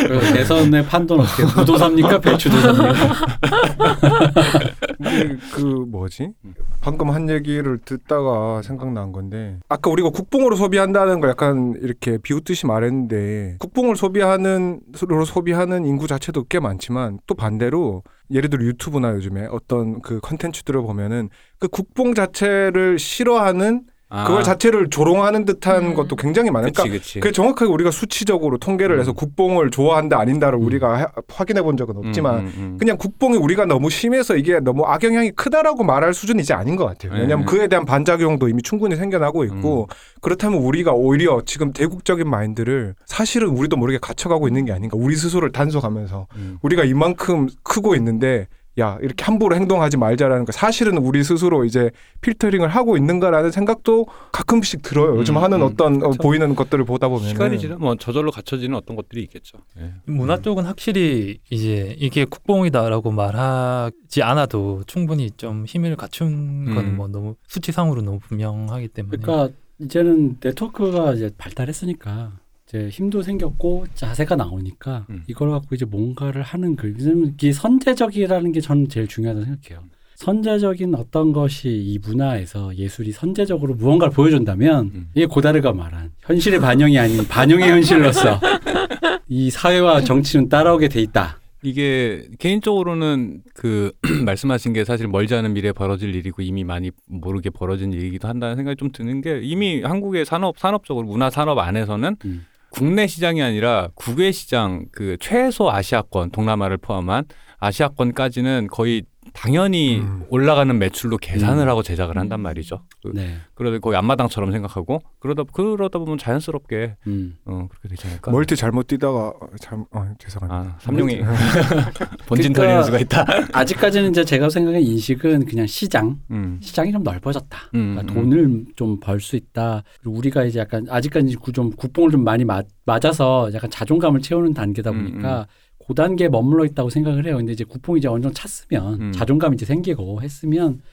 그래서 대선의 판도는 어떻게 부도 삽니까? 배추도 삽니까? 그 뭐지? 음. 방금 한 얘기를 듣다가 생각난 건데 아까 우리가 국뽕으로 소비한다는 걸 약간 이렇게 비웃듯이 말했는데 국뽕을 소비하는 로 소비하는 인구 자체도 꽤 많지만 또 반대로 예를 들어 유튜브나 요즘에 어떤 그 컨텐츠들을 보면은 그 국뽕 자체를 싫어하는 아, 그걸 자체를 조롱하는 듯한 음. 것도 굉장히 많으니까 그치 그치. 그게 정확하게 우리가 수치적으로 통계를 해서 음. 국뽕을 좋아한다 아닌다를 음. 우리가 해- 확인해 본 적은 없지만 음, 음, 음. 그냥 국뽕이 우리가 너무 심해서 이게 너무 악영향이 크다라고 말할 수준이 이제 아닌 것 같아요. 왜냐하면 네. 그에 대한 반작용도 이미 충분히 생겨나고 있고 그렇다면 우리가 오히려 지금 대국적인 마인드를 사실은 우리도 모르게 갇혀가고 있는 게 아닌가. 우리 스스로를 단속하면서 음. 우리가 이만큼 크고 있는데 야 이렇게 함부로 행동하지 말자라는 거 사실은 우리 스스로 이제 필터링을 하고 있는가라는 생각도 가끔씩 들어요. 요즘 음, 하는 음. 어떤 어, 보이는 것들을 보다 보면 시간이 지나 뭐 저절로 갖춰지는 어떤 것들이 있겠죠. 예. 문화 쪽은 확실히 이제 이게 국뽕이다라고 말하지 않아도 충분히 좀 힘을 갖춘 음. 거는 뭐 너무 수치상으로 너무 분명하기 때문에 그러니까 이제는 네트워크가 이제 발달했으니까 이제 힘도 생겼고 자세가 나오니까 음. 이걸 갖고 이제 뭔가를 하는 그 이게 선제적이라는 게 저는 제일 중요하다고 생각해요. 선제적인 어떤 것이 이 문화에서 예술이 선제적으로 무언가를 보여준다면 음. 이게 고다르가 말한 현실의 반영이 아닌 반영의 현실로서 이 사회와 정치는 따라오게 돼 있다. 이게 개인적으로는 그 말씀하신 게 사실 멀지 않은 미래에 벌어질 일이고 이미 많이 모르게 벌어진 일이기도 한다는 생각이 좀 드는 게 이미 한국의 산업 산업적으로 문화 산업 안에서는 음. 국내 시장이 아니라 국외 시장 그 최소 아시아권 동남아를 포함한 아시아권까지는 거의 당연히 음. 올라가는 매출로 계산을 음. 하고 제작을 한단 말이죠. 그, 네. 그러다 거의 앞마당처럼 생각하고 그러다 그러다 보면 자연스럽게 음. 어, 그렇게 되지 않을까? 멀티 잘못 뛰다가 어, 잘 어, 죄송합니다. 아 삼룡이. 본진 그러니까 털리는 수가 있다. 아직까지는 이제 제가 생각하는 인식은 그냥 시장 음. 시장이 좀 넓어졌다. 음, 그러니까 음. 돈을 좀 벌 수 있다. 우리가 이제 약간 아직까지 구- 좀 국뽕을 좀 많이 맞, 맞아서 약간 자존감을 채우는 단계다 음, 보니까 그 단계에 머물러 있다고 생각을 해요. 근데 이제 국뽕이 이제 어느 정도 찼으면 음. 자존감이 이제 생기고 했으면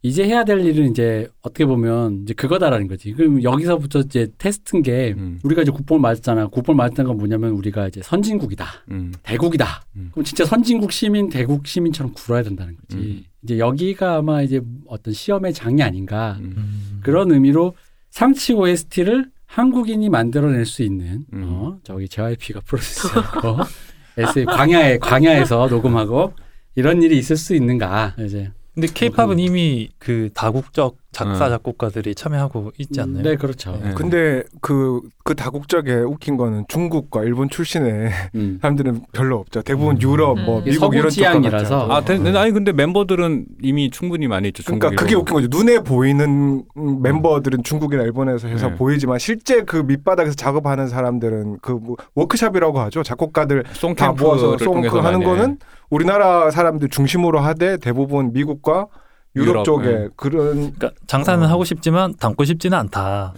이제 해야 될 일은 이제 어떻게 보면 이제 그거다라는 거지. 그럼 여기서부터 이제 테스트인 게 음. 우리가 이제 국뽕을 맞았잖아. 국뽕을 맞았다는 건 뭐냐면 우리가 이제 선진국이다. 음. 대국이다. 음. 그럼 진짜 선진국 시민, 대국 시민처럼 굴어야 된다는 거지. 음. 이제 여기가 아마 이제 어떤 시험의 장이 아닌가 음. 음. 그런 의미로 상치 OST를 한국인이 만들어낼 수 있는 음. 어, 저기 JYP가 프로듀스하고 SF 광야에 광야에서 녹음하고 이런 일이 있을 수 있는가 이제. 근데 케이팝은 그- 이미 그 다국적 작사 어. 작곡가들이 참여하고 있지 않나요? 네 그렇죠. 네. 근데 그, 그 다국적에 웃긴 거는 중국과 일본 출신의 음. 사람들은 별로 없죠. 대부분 음. 유럽, 뭐 음. 미국 서구 이런 지향이라서. 아, 대, 아니 근데 멤버들은 이미 충분히 많이 있죠. 그러니까 중국, 그게. 웃긴 거죠. 눈에 보이는 음, 멤버들은 중국이나 일본에서 해서 네. 보이지만 실제 그 밑바닥에서 작업하는 사람들은 그 뭐 워크샵이라고 하죠. 작곡가들 다 모아서 송크 하는 많이 거는 우리나라 사람들 중심으로 하되 대부분 미국과 유럽, 유럽, 쪽에 네. 그런 그러니까 장사는 어. 하고 싶지만 담고 싶지는 않다.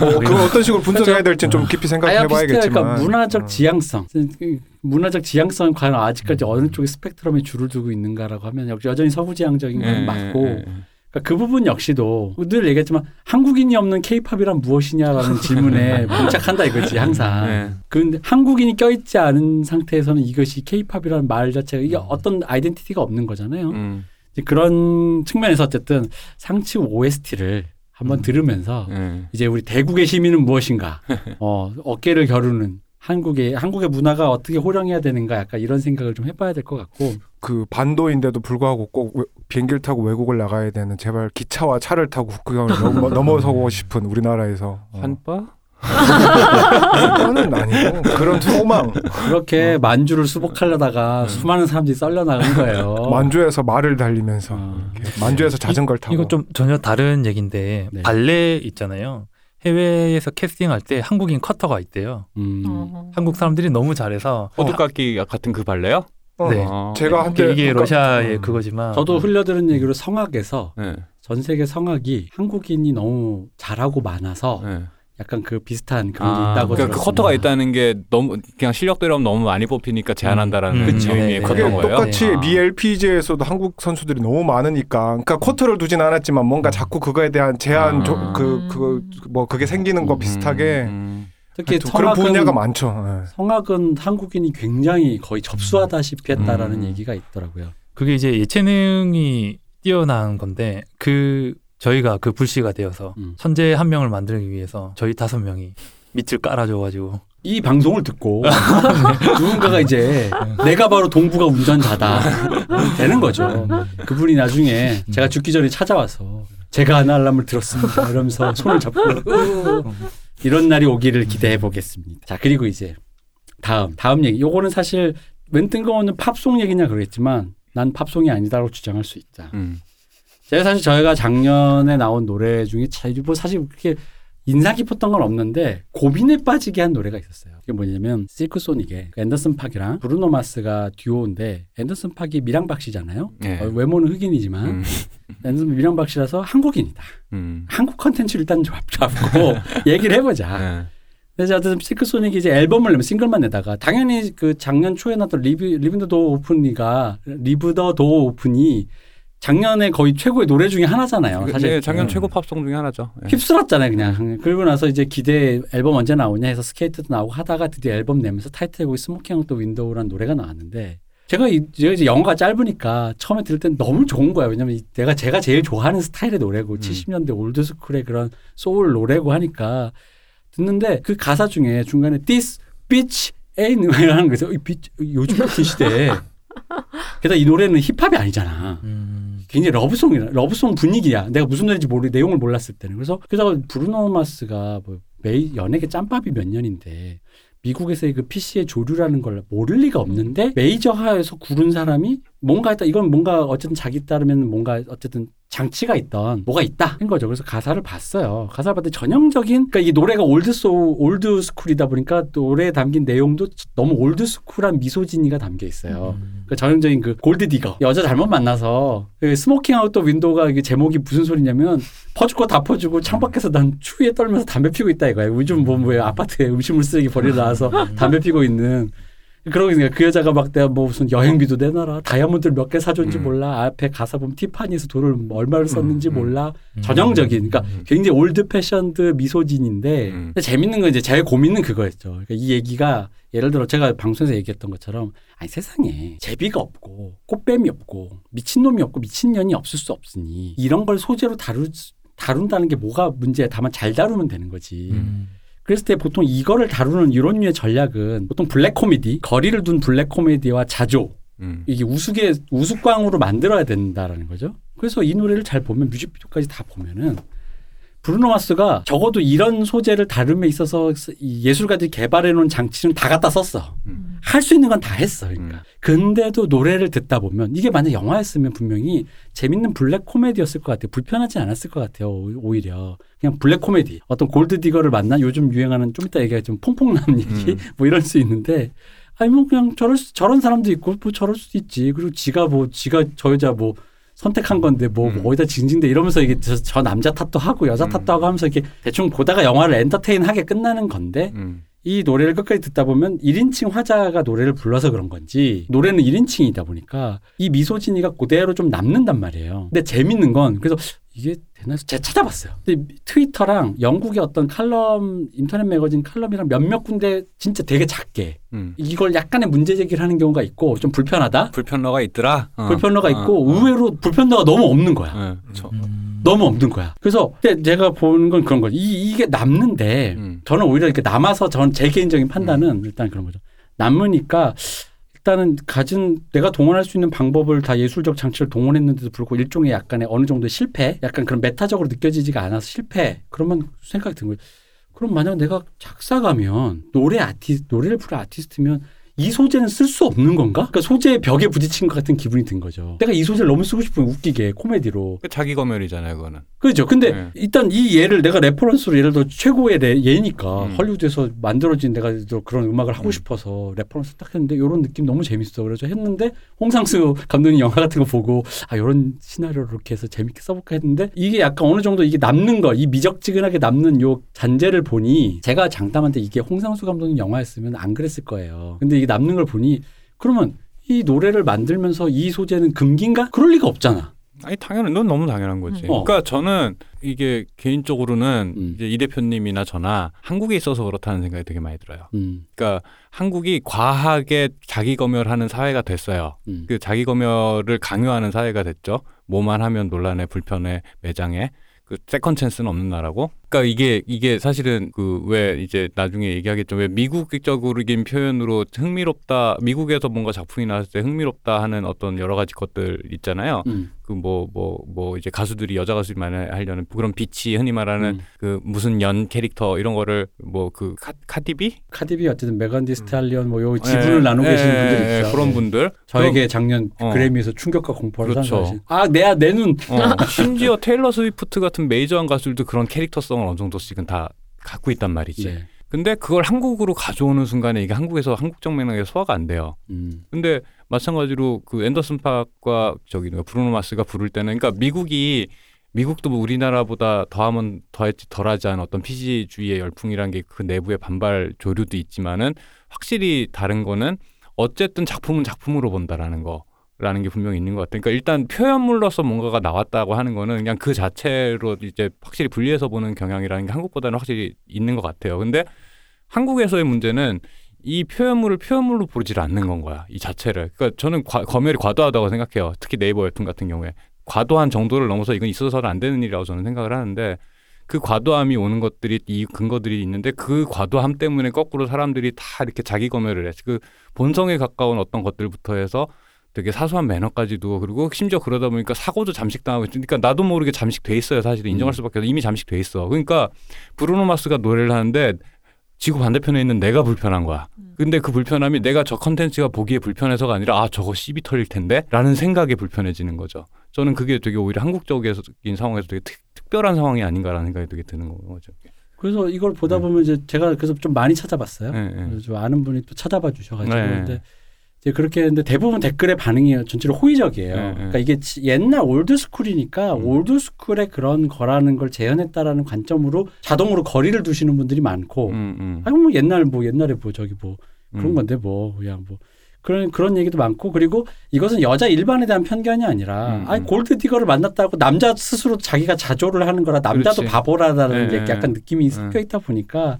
뭐 그걸 어떤 식으로 분석해야 될지는 좀 깊이. 생각해봐야겠지만 그러니까 문화적 어. 지향성, 그 문화적 지향성 과연 아직까지 음. 어느 쪽에 스펙트럼에 줄을 두고 있는가라고 하면 역시 여전히 서구 지향적인 건 예, 맞고 예, 예. 그러니까 그 부분 역시도 늘 얘기했지만 한국인이 없는 케이팝이란 무엇이냐라는 질문에 봉착한다 이거지 항상. 네. 그런데 한국인이 껴있지 않은 상태에서는 이것이 케이팝이라는 말 자체가 이게 음. 어떤 아이덴티티가 없는 거잖아요. 음. 이제 그런 측면에서 어쨌든 상치 OST를 한번 음. 들으면서 예. 이제 우리 대국의 시민은 무엇인가, 어, 어깨를 겨루는 한국의 한국의 문화가 어떻게 호령해야 되는가, 약간 이런 생각을 좀 해봐야 될 것 같고, 그 반도인데도 불구하고 꼭 외- 비행기를 타고 외국을 나가야 되는 제발 기차와 차를 타고 국경을 넘어, 넘어서고 싶은 우리나라에서 어. 한바? 그거는 아니고 그런 소망 그렇게 만주를 수복하려다가 음. 수많은 사람들이 썰려 나간 거예요. 만주에서 말을 달리면서 어. 이렇게 만주에서 자전거를 타고 이거 좀 전혀 다른 얘기인데 네. 발레 있잖아요. 해외에서 캐스팅할 때 한국인 커터가 있대요. 음. 어. 한국 사람들이 너무 잘해서 호두깎이 같은 그 발레요? 어, 네. 아, 제가 한때 이게 러시아의 음. 그거지만 저도 흘려들은 얘기로 성악에서 예. 전 세계 성악이 한국인이 너무 잘하고 많아서 예. 약간 그 비슷한 그런 게 아, 있다고 그러니까 그. 커터가 있다는 게 너무 그냥 실력대로 하면 너무 많이 뽑히니까 제한한다라는 음, 그쵸. 의미의 네, 네. 그게 커터인 거예요. 똑같이 아. 미 LPGA에서도 한국 선수들이 너무 많으니까 그러니까 쿼터를 두진 않았지만 뭔가 자꾸 그거에 대한 제한 음. 조, 그, 그, 뭐 그게 생기는 거 음, 비슷하게 음, 특히 그런 성악은 분야가 많죠. 예. 성악은 한국인이 굉장히 거의 접수하다시피 했다라는 음. 얘기가 있더라고요. 그게 이제 예체능이 뛰어난 건데 그 저희가 그 불씨가 되어서 음. 천재 한 명을 만들기 위해서 저희 다섯 명이 밑을 깔아줘가지고 이 방송을 듣고 누군가가 이제 내가 바로 동부가 운전자다 되는 거죠. 그분이 나중에 제가 죽기 전에 찾아와서 제가 아날람을 들었습니다 이러면서 손을 잡고 이런 날이 오기를 기대해 보겠습니다. 자 그리고 이제 다음 다음 얘기. 요거는 사실 웬 뜬금없는 팝송 얘기냐 그러겠지만 난 팝송이 아니다라고 주장할 수 있다. 음. 제가 사실 저희가 작년에 나온 노래 중에 차- 뭐 사실 그렇게 인상 깊었던 건 없는데 고민에 빠지게 한 노래가 있었어요. 그게 뭐냐면 실크 소닉의 그 앤더슨 팍이랑 브루노 마스가 듀오인데 앤더슨 팍이 미랑박 씨잖아요. 예. 어, 외모는 흑인이지만 음. 앤더슨 미랑박 씨라서 한국인이다. 음. 한국 컨텐츠를 일단 잡- 잡고 얘기를 해보자. 예. 그래서 어쨌든 실크 소닉이 이제 앨범을 내면 싱글만 내다가 당연히 그 작년 초에 나왔던 리브 리브 더도 오픈이가 리브 더도 오픈이 작년에 거의 최고의 노래 중에 하나잖아요. 사실 네, 작년 음. 최고 팝송 중에 하나죠. 예. 휩쓸었잖아요, 그냥. 그러고 나서 이제 기대 앨범 언제 나오냐 해서 Skate도 나오고 하다가 드디어 앨범 내면서 타이틀곡이 Smoking the Window라는 노래가 나왔는데 제가, 이, 제가 이제 영어가 짧으니까 처음에 들을 땐 너무 좋은 거예요. 왜냐면 이- 내가 제가 제일 좋아하는 스타일의 노래고 음. 70년대 old school의 그런 소울 노래고 하니까 듣는데 그 가사 중에 중간에 This bitch ain't 이라는 bitch, 요즘 같은 시대에 게다가 이 노래는 힙합이 아니잖아. 음, 굉장히 love song이라 love song 분위기야. 내가 무슨 노래인지 모르 내용을 몰랐을 때는. 그래서 게다가 브루노 마스가 뭐 매일 연예계 짬밥이 몇 년인데 미국에서의 그 PC의 조류라는 걸 모를 리가 없는데 메이저 하에서 구른 사람이 뭔가 했다. 이건 뭔가 어쨌든 자기 따르면 뭔가 어쨌든 장치가 있던 뭐가 있다 한 거죠. 그래서 가사를 봤어요. 가사를 봤더니 전형적인 그러니까 이게 노래가 old 소 old school이다 보니까 노래에 담긴 내용도 너무 old school한 misogyny가 담겨 있어요. 음. 그 전형적인 그 gold digger 여자 잘못 만나서 그 Smoking Out the Window가 이게 제목이 무슨 소리냐면 거다 퍼주고 창밖에서 난 추위에 떨면서 담배 피고 있다 이거야. 요즘 뭐, 뭐 아파트에 음식물 쓰레기 버리러 나와서 담배 피고 있는 그러고 있으니까 그 여자가 막 내가 뭐 무슨 여행비도 내놔라 다이아몬드를 몇 개 사줬는지 음. 몰라 앞에 가사 보면 티파니에서 돈을 얼마를 썼는지 음. 몰라 음. 전형적인 그러니까 굉장히 old fashioned misogyny인데 음. 근데 재밌는 건 이제 제일 고민은 그거였죠. 그러니까 이 얘기가 예를 들어 제가 방송에서 얘기했던 것처럼 아니 세상에 제비가 없고 꽃뱀이 없고 미친놈이 없고 미친년이 없을 수 없으니 이런 걸 소재로 다루 다룬다는 게 뭐가 문제야. 다만 잘 다루면 되는 거지. 음. 그랬을 때 보통 이거를 다루는 이런 류의 전략은 보통 블랙 코미디, 거리를 둔 블랙 코미디와 자조 음. 이게 우스개 우스꽝으로 만들어야 된다라는 거죠. 그래서 이 노래를 잘 보면 뮤직비디오까지 다 보면은 브루노 마스가 적어도 이런 소재를 다룸에 있어서 이 예술가들이 개발해 놓은 장치는 다 갖다 썼어. 음. 할수 있는 건 다 했어. 그러니까. 음. 근데도 노래를 듣다 보면 이게 만약 영화였으면 분명히 재밌는 블랙 코미디였을 것 같아요. 불편하지 않았을 것 같아요. 오- 오히려 그냥 블랙 코미디. 어떤 gold digger를 만나 요즘 유행하는 좀 이따 얘기할 좀 퐁퐁 나는 얘기 음. 뭐 이럴 수 있는데 아니 뭐 그냥 저럴 수, 저런 사람도 있고 뭐 저럴 수도 있지. 그리고 지가 뭐 지가 저 여자 뭐 선택한 건데 뭐, 음. 뭐 어디다 징징대 이러면서 이게 저, 저 남자 탓도 하고 여자 음. 탓도 하고 하면서 이렇게 대충 보다가 영화를 엔터테인하게 끝나는 건데 음. 이 노래를 끝까지 듣다 보면 1인칭 화자가 노래를 불러서 그런 건지 노래는 1인칭이다 보니까 이 미소진이가 그대로 좀 남는단 말이에요. 근데 재밌는 건 그래서 이게 되나 해서 제가 찾아봤어요. 근데 트위터랑 영국의 어떤 칼럼 인터넷 매거진 칼럼이랑 몇몇 군데 진짜 되게 작게 음. 이걸 약간의 문제 제기를 하는 경우가 있고 좀 불편하다. 불편러가 있더라. 어. 불편러가 어, 있고 어. 의외로 불편러가 너무 없는 거야. 네, 저, 음. 너무 없는 거야. 그래서 제가 보는 건 그런 거죠. 이, 이게 남는데 음. 저는 오히려 이렇게 남아서 전 제 개인적인 판단은 일단 그런 거죠. 남으니까 일단은 가진 내가 동원할 수 있는 방법을 다 예술적 장치를 동원했는데도 불구하고 일종의 약간의 어느 정도의 실패, 약간 그런 meta적으로 느껴지지가 않아서 실패. 그러면 생각이 든 거예요. 그럼 만약 내가 작사가면 노래 아티스트, 노래를 부른 아티스트면 이 소재는 쓸 수 없는 건가? 그러니까 소재의 벽에 부딪힌 것 같은 기분이 든 거죠. 내가 이 소재를 너무 쓰고 싶으면 웃기게 코미디로. 그 자기 검열이잖아요, 그거는. 그렇죠. 근데 네. 일단 이 예를 내가 reference로 예를 들어 최고의 래- 예니까 음. 헐리우드에서 만들어진 내가 또 그런 음악을 하고 음. 싶어서 reference 딱 했는데 이런 느낌 너무 재밌어. 그래서 했는데 홍상수 감독님 영화 같은 거 보고 아 이런 시나리오를 이렇게 해서 재밌게 써볼까 했는데 이게 약간 어느 정도 이게 남는 거 이 미적지근하게 남는 요 잔재를 보니 제가 장담한테 이게 홍상수 감독님 영화였으면 안 그랬을 거예요. 근데 이게 남는 걸 보니 그러면 이 노래를 만들면서 이 소재는 금기인가? 그럴 리가 없잖아. 아니 당연한 넌 너무 당연한 거지. 음. 어. 그러니까 저는 이게 개인적으로는 음. 이제 이 대표님이나 저나 한국에 있어서 그렇다는 생각이 되게 많이 들어요. 음, 그러니까 한국이 과하게 자기 검열하는 사회가 됐어요. 음. 그 자기 검열을 강요하는 사회가 됐죠. 뭐만 하면 논란에 불편에 매장에 그 second chance는 없는 나라고. 그러니까 이게 이게 사실은 그 왜 이제 나중에 얘기하겠죠. 왜 미국적으로 긴 표현으로 흥미롭다. 미국에서 뭔가 작품이 나왔을 때 흥미롭다 하는 어떤 여러 가지 것들 있잖아요. 음. 그뭐뭐 뭐 이제 가수들이 여자 가수들이 많이 하려는 그런 bitch 흔히 말하는 음. 그 무슨 년 캐릭터 이런 거를 뭐 그 카디비 카디비 어쨌든 Megan Thee Stallion 뭐요 예, 지분을 나누고 예, 계시는 예, 분들 예, 있죠. 그런 네. 분들 저에게 작년 어. 그래미에서 충격과 공포를 그렇죠. 선사하신. 아, 내 눈. 어, 심지어 테일러 스위프트 같은 메이저한 가수들도 그런 캐릭터성 을 어느 정도씩은 다 갖고 있단 말이지. 네. 근데 그걸 한국으로 가져오는 순간에 이게 한국에서 한국적 맥락에 소화가 안 돼요. 음. 근데 마찬가지로 그 앤더슨 팍과 저기 브루노 마스가 부를 때는 그러니까 미국이 미국도 뭐 우리나라보다 더하면 더했지 덜하지 않은 어떤 PC주의의 열풍이란 게 그 내부의 반발 조류도 있지만은 확실히 다른 거는 어쨌든 작품은 작품으로 본다라는 거. 라는 게 분명히 있는 것 같아요. 그러니까 일단 표현물로서 뭔가가 나왔다고 하는 거는 그냥 그 자체로 이제 확실히 분리해서 보는 경향이라는 게 한국보다는 확실히 있는 것 같아요. 근데 한국에서의 문제는 이 표현물을 표현물로 보질 않는 건 거야. 이 자체를. 그러니까 저는 과- 검열이 과도하다고 생각해요. 특히 네이버 웹툰 같은 경우에. 과도한 정도를 넘어서 이건 있어서는 안 되는 일이라고 저는 생각을 하는데 그 과도함이 오는 것들이 이 근거들이 있는데 그 과도함 때문에 거꾸로 사람들이 다 이렇게 자기 검열을 해. 그 본성에 가까운 어떤 것들부터 해서 되게 사소한 매너까지도 그리고 심지어 그러다 보니까 사고도 잠식당하고 있으니까 나도 모르게 잠식돼 있어요. 인정할 음. 수밖에 없어. 이미 잠식돼 있어. 그러니까 브루노 마스가 노래를 하는데 지구 반대편에 있는 내가 불편한 거야. 근데 그 불편함이 내가 저 컨텐츠가 보기에 불편해서가 아니라 아 저거 씨비 털릴 텐데 라는 생각에 불편해지는 거죠. 저는 그게 되게 오히려 한국적인 상황에서 되게 특, 특별한 상황이 아닌가라는 생각이 되게 드는 거죠. 그래서 이걸 보다 네. 보면 이제 제가 그래서 좀 많이 찾아봤어요. 네, 네. 그래서 좀 아는 분이 또 찾아봐 주셔가지고 네. 근데 이제 그렇게 했는데 대부분 댓글의 반응이 전체로 호의적이에요. 네, 네. 그러니까 이게 지- 옛날 old school이니까 음. old school의 그런 거라는 걸 재현했다라는 관점으로 자동으로 거리를 두시는 분들이 많고 음, 음, 아니 뭐 옛날 뭐 옛날에 뭐 저기 뭐 그런 음. 건데 뭐 그냥 뭐 그런 그런 얘기도 많고 그리고 이것은 여자 일반에 대한 편견이 아니라 음, 아니 음. gold digger를 만났다고 남자 스스로 자기가 자조를 하는 거라 남자도 그렇지. 바보라라는 네, 게 약간 네. 느낌이 네. 섞여 있다 보니까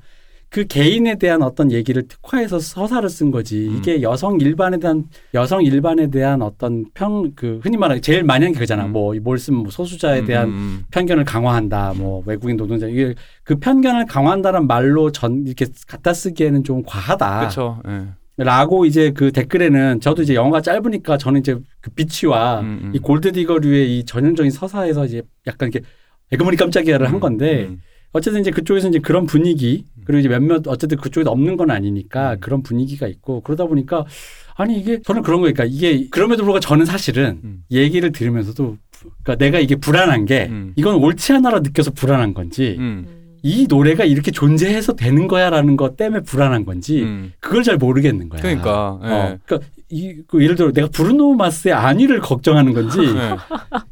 그 개인에 대한 어떤 얘기를 특화해서 서사를 쓴 거지 음. 이게 여성 일반에 대한 여성 일반에 대한 어떤 평 그 흔히 말하는 제일 많이 하는 게 그잖아 음. 뭐뭘 쓰면 뭐 소수자에 대한 음, 음, 편견을 강화한다. 뭐 외국인 노동자 이게 그 편견을 강화한다는 말로 전 이렇게 갖다 쓰기에는 좀 과하다. 그렇죠. 예. 라고 이제 그 댓글에는 저도 이제 영화가 짧으니까 저는 이제 그 비치와 음, 음. 이 골드디거류의 이 전형적인 서사에서 이제 약간 이렇게 에그머니 깜짝이야를 한 건데 음, 어쨌든 이제 그쪽에서 이제 그런 분위기 그리고 이제 몇몇 어쨌든 그쪽에 없는 건 아니니까 음. 그런 분위기가 있고 그러다 보니까 아니 이게 저는 그런 거니까 이게 그럼에도 불구하고 저는 사실은 음. 얘기를 들으면서도 그러니까 내가 이게 불안한 게 음. 이건 옳지 않아라 느껴서 불안한 건지 음. 음. 이 노래가 이렇게 존재해서 되는 거야라는 것 때문에 불안한 건지 음. 그걸 잘 모르겠는 거야. 그러니까. 예. 어, 그러니까 이, 그 예를 들어 내가 브루노 마스의 안위를 걱정하는 건지 예.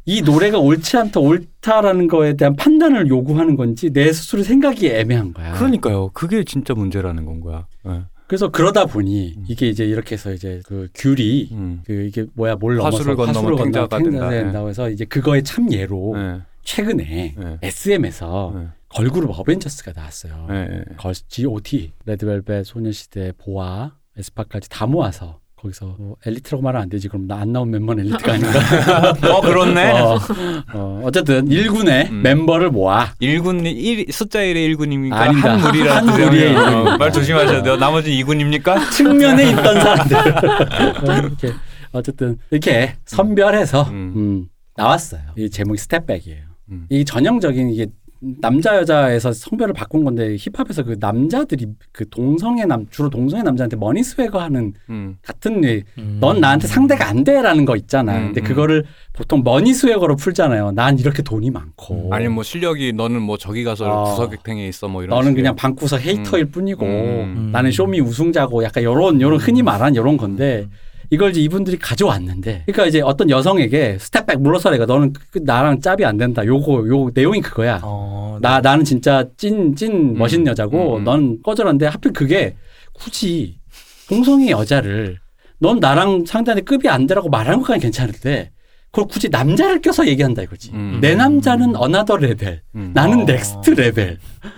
이 노래가 옳지 않다 옳다라는 거에 대한 판단을 요구하는 건지 내 스스로 생각이 애매한 거야. 그러니까요. 그게 진짜 문제라는 건 거야. 예. 그래서 그러다 보니 이게 이제 이렇게 해서 이제 그 귤이 음. 그 이게 뭐야 뭘 넘어서 화수를 건너면 탱자가 된다. 된다고 해서 이제 그거의 참 예로 예. 최근에 예. SM에서 예. 걸그룹 어벤져스가 나왔어요. 예. 예. 걸 G.O.T. 레드벨벳, 소녀시대, 보아, 에스파까지 다 모아서 거기서 뭐 엘리트라고 말하면 안 되지. 그럼 나 안 나온 멤버는 엘리트가 아닌가? 어 그렇네. 어, 어, 어쨌든 1군의 음. 멤버를 모아 일군 일 숫자 1의 1군입니까? 아니다. 한 무리라 한 무리의 일군입니다. 말 조심하셔야 돼요. 나머지 2군입니까? 측면에 있던 사람들 이렇게 어쨌든 이렇게 선별해서 음. 음, 나왔어요. 이 제목이 Step Back이에요. 음. 이 전형적인 이게 남자 여자에서 성별을 바꾼 건데 힙합에서 그 남자들이 그 동성의 남 주로 동성의 남자한테 money swagger 하는 음. 같은 뇌, 음. 넌 나한테 상대가 안 돼라는 거 있잖아. 음, 근데 음. 그거를 보통 money swagger로 풀잖아요. 난 이렇게 돈이 많고. 아니 뭐 실력이 너는 뭐 저기 가서 어. 구석탱에 있어 뭐 이런. 너는 식의. 그냥 방구석 hater일 뿐이고 음. 나는 쇼미 우승자고 약간 요런 요런 흔히 말하는 요런 건데 이걸 이제 이분들이 가져왔는데 그러니까 이제 어떤 여성에게 step back 물러서래가 너는 그- 나랑 쨉이 안 된다. 요거 요 내용이 그거야. 어, 나 나는 진짜 찐 찐 멋있는 음, 여자고 음, 음. 넌 꺼져라는데 하필 그게 굳이 동성의 여자를 넌 나랑 상대한테 급이 안 되라고 말하는 것까지 괜찮은데 그걸 굳이 남자를 껴서 얘기한다 이거지. 음. 내 남자는 another level, 음. 나는 어. next level.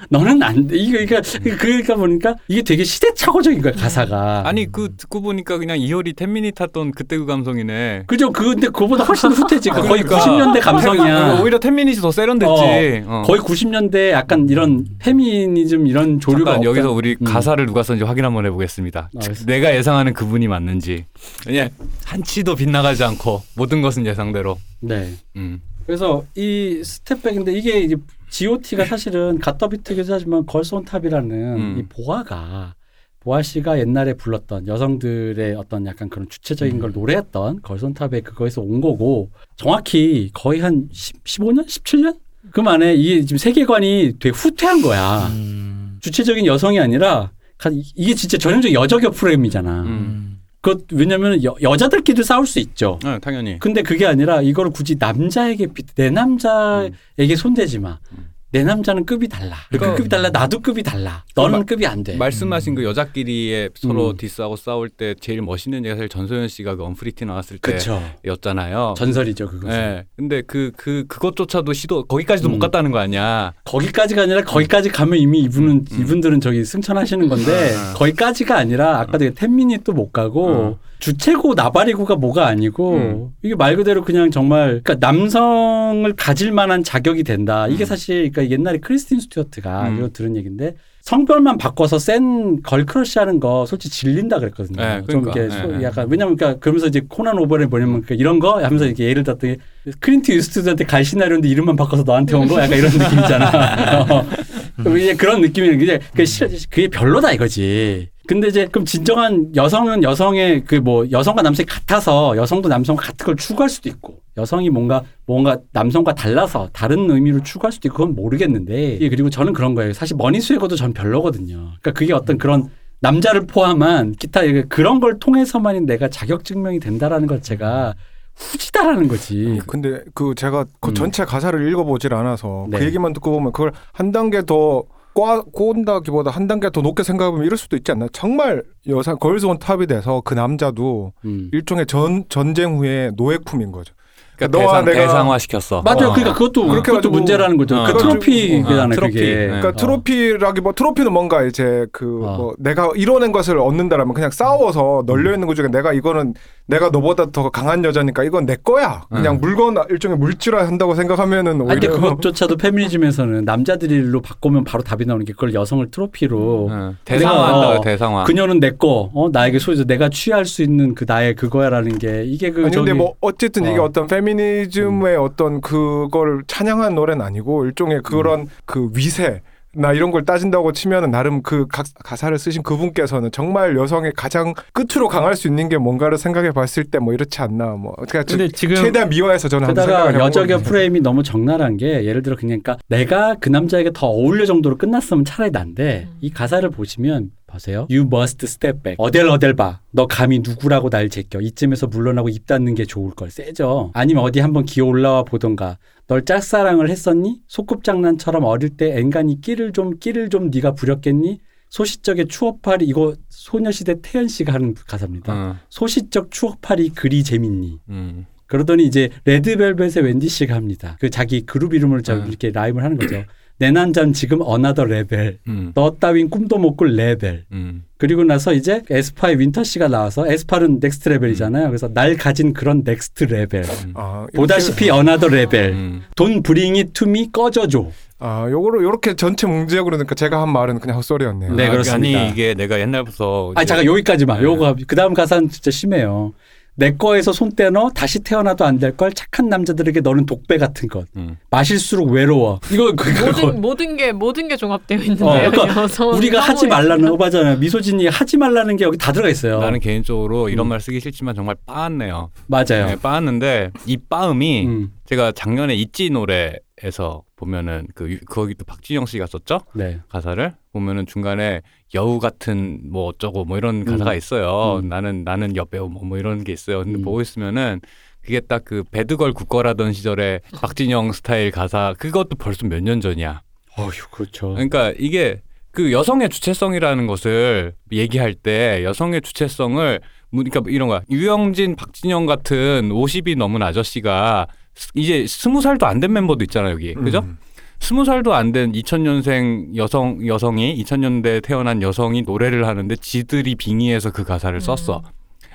너는 안 돼. 이거 그러니까 그러니까 보니까 이게 되게 시대착오적인 거야 가사가. 아니 그 듣고 보니까 그냥 이효리 Ten Minutes 하던 그때 그 감성이네. 그죠? 그 근데 그거보다 훨씬 후퇴지. 그 거의 그러니까. 90년대 감성이야. 오히려 Ten Minutes이 더 세련됐지. 어. 거의 90년대 약간 이런 페미니즘 이런 조류가 잠깐 여기서 우리 음. 가사를 누가 썼는지 확인 한번 해보겠습니다. 알겠습니다. 내가 예상하는 그분이 맞는지. 왜냐 한치도 빗나가지 않고 모든 것은 예상 대로. 네. 음. 그래서 이 Step Back인데 이게 이제 G.O.T가 사실은 GOT the beat기도 하지만 Girls On Top이라는 음. 이 보아가 보아 씨가 옛날에 불렀던 여성들의 어떤 약간 그런 주체적인 걸 노래했던 Girls On Top의 그거에서 온 거고 정확히 거의 한 10, 15년, 17년 그 만에 이 지금 세계관이 되게 후퇴한 거야. 음. 주체적인 여성이 아니라 가- 이게 진짜 전형적인 여적여 프로그램이잖아. 음. 음. 그 왜냐면 여, 여자들끼리 싸울 수 있죠. 네, 당연히. 근데 그게 아니라 이거를 굳이 남자에게 비- 내 남자에게 손대지 마. 음. 내 남자는 급이 달라. 그 그러니까- 급이 달라. 나도 급이 달라. 너는 마- 급이 안 돼. 말씀하신 그 여자끼리의 서로 음. diss하고 싸울 때 제일 멋있는 얘기가 사실 전소연 씨가 그 언프리티 나왔을 그쵸. 때였잖아요. 전설이죠 그거. 네. 근데 그, 그, 그것조차도 시도, 거기까지도 음. 못 갔다는 거 아니야. 거기까지가 아니라 거기까지 가면 이미 이분은 음. 이분들은 저기 승천하시는 건데 음. 거기까지가 아니라 아까 되게 Ten Minutes도 못 가고 주체고 나발이고가 뭐가 아니고 음. 이게 말 그대로 그냥 정말 그러니까 남성을 가질 만한 자격이 된다. 이게 음. 사실 그러니까 옛날에 크리스틴 스튜어트가 음. 이거 들은 얘기인데 성별만 바꿔서 센 girl crush 하는 거 솔직히 질린다 그랬거든요. 네, 좀 그러니까. 이렇게 소- 네, 네. 약간 왜냐면 그러니까 그러면서 이제 코난 오버에 뭐냐면 그러니까 이런 거 하면서 이렇게 예를 들었더니 클린트 이스트우드한테 갈 시나리오인데 이름만 바꿔서 너한테 온 거 약간 이런 느낌이잖아. 어. 이제 그런 느낌이 이제 싫- 그게 별로다 이거지. 근데 이제 그럼 진정한 여성은 여성의 그 뭐 여성과 남성이 같아서 여성도 남성과 같은 걸 추구할 수도 있고 여성이 뭔가 뭔가 남성과 달라서 다른 의미로 추구할 수도 있고 그건 모르겠는데 예, 그리고 저는 그런 거예요. 사실 money swagger도 전 별로거든요. 그러니까 그게 어떤 그런 남자를 포함한 기타 이게 그런 걸 통해서만 내가 자격 증명이 된다라는 것 자체가 후지다라는 거지. 근데 그 제가 그 음. 전체 가사를 읽어보질 않아서 네. 그 얘기만 듣고 보면 그걸 한 단계 더 꽈, 꼰다기보다 한 단계 더 높게 생각하면 이럴 수도 있지 않나? 정말 여성 Girls On Top이 돼서 그 남자도 음. 일종의 전 전쟁 후에 노예품인 거죠. 그러니까 너와 대상, 내가- 대상화 시켰어. 맞아요. 어. 그러니까 그것도 그렇게 그것도 문제라는 거죠. 어. 그 트로피잖아요. 어, 트로피. 그게. 네. 그러니까 어. 트로피라기 뭐 트로피는 뭔가 이제 그 어. 뭐 내가 이뤄낸 것을 얻는다라면 그냥 싸워서 널려 있는 것 중에 내가 이거는 내가 너보다 더 강한 여자니까 이건 내 거야. 그냥 음. 물건 일종의 물질화 한다고 생각하면은 아니, 근데 오히려 그것조차도 페미니즘에서는 남자들로 바꾸면 바로 답이 나오는 게 그걸 여성을 트로피로 응. 대상화한다. 어, 대상화. 그녀는 내 거, 어, 나에게 소유자, 내가 취할 수 있는 그 나의 그거야라는 게 이게 그 아니 저기 근데 뭐 어쨌든 이게 어. 어떤 페미니즘의 어떤 그걸 찬양한 노래는 아니고 일종의 그런 그 위세 나 이런 걸 따진다고 치면은 나름 그 가, 가사를 쓰신 그분께서는 정말 여성의 가장 끝으로 강할 수 있는 게 뭔가를 생각해 봤을 때 뭐 이렇지 않나 뭐 그러니까 근데 지금 최대한 미화해서 저는 생각을 여적여 프레임이 너무 적나라한 게 예를 들어 그러니까 내가 그 남자에게 더 어울려 정도로 끝났으면 차라리 난데 음. 이 가사를 보시면 보세요. You must step back. 어델 어델 봐. 너 감히 누구라고 날 제껴. 이쯤에서 물러나고 입 닫는 게 좋을 걸. 세죠. 아니면 어디 한번 기어 올라와 보던가. 널 짝사랑을 했었니? 소꿉장난처럼 어릴 때 앵간히 끼를 좀 끼를 좀 네가 부렸겠니? 소시적의 추억팔이 이거 소녀시대 태연 씨가 하는 가사입니다. 어, 소시적 추억팔이 그리 재밌니? 음. 그러더니 이제 레드벨벳의 웬디 씨가 합니다. 그 자기 그룹 이름을 저 음. 이렇게 rhyme을 하는 거죠. 내 남잔 지금 another level. 음. 너 따윈 꿈도 못 꿀 레벨. 음. 그리고 나서 이제 에스파의 윈터 씨가 나와서 에스파는 Next Level이잖아요. 그래서 날 가진 그런 next level. 아, 이렇게- 보다시피 another level. 음. Don't bring it to me 꺼져줘. 아 요거로 요렇게 전체 문제적으로 그러니까 제가 한 말은 그냥 헛소리였네요. 네, 아, 그렇습니다. 아니 이게 내가 옛날부터 이제- 잠깐 여기까지만. 네. 요거 그 다음 가사는 진짜 심해요. 내 거에서 손 떼너 다시 태어나도 안 될 걸 착한 남자들에게 너는 독배 같은 것. 음. 마실수록 외로워. 이거 그거 모든 모든 게 모든 게 종합되어 있는데요. 어, 그러니까 우리가 하지 말라는 거 맞잖아요. misogyny 하지 말라는 게 여기 다 들어가 있어요. 나는 개인적으로 이런 음. 말 쓰기 싫지만 정말 빻았네요. 맞아요. 네, 빻았는데 이 빻음이 음, 제가 작년에 있지 노래 에서 보면은 그 유- 거기 또 박진영 씨가 썼죠 네. 가사를 보면은 중간에 여우 같은 뭐 어쩌고 뭐 이런 가사가 음. 있어요. 음. 나는 나는 여배우 뭐, 뭐 이런 게 있어요. 근데 음. 보고 있으면은 그게 딱 그 bad girl good girl 하던 시절에 박진영 스타일 가사 그것도 벌써 몇 년 전이야. 어휴, 그렇죠. 그러니까 이게 그 여성의 주체성이라는 것을 얘기할 때 여성의 주체성을 뭐 그러니까 이런 거야. 유영진, 박진영 같은 50이 넘은 아저씨가 스- 이제 스무 살도 안 된 멤버도 있잖아요 여기, 그죠? 음. 스무 살도 안 된 2000년생 여성 여성이 2000년대 태어난 여성이 노래를 하는데 지들이 빙의해서 그 가사를 썼어.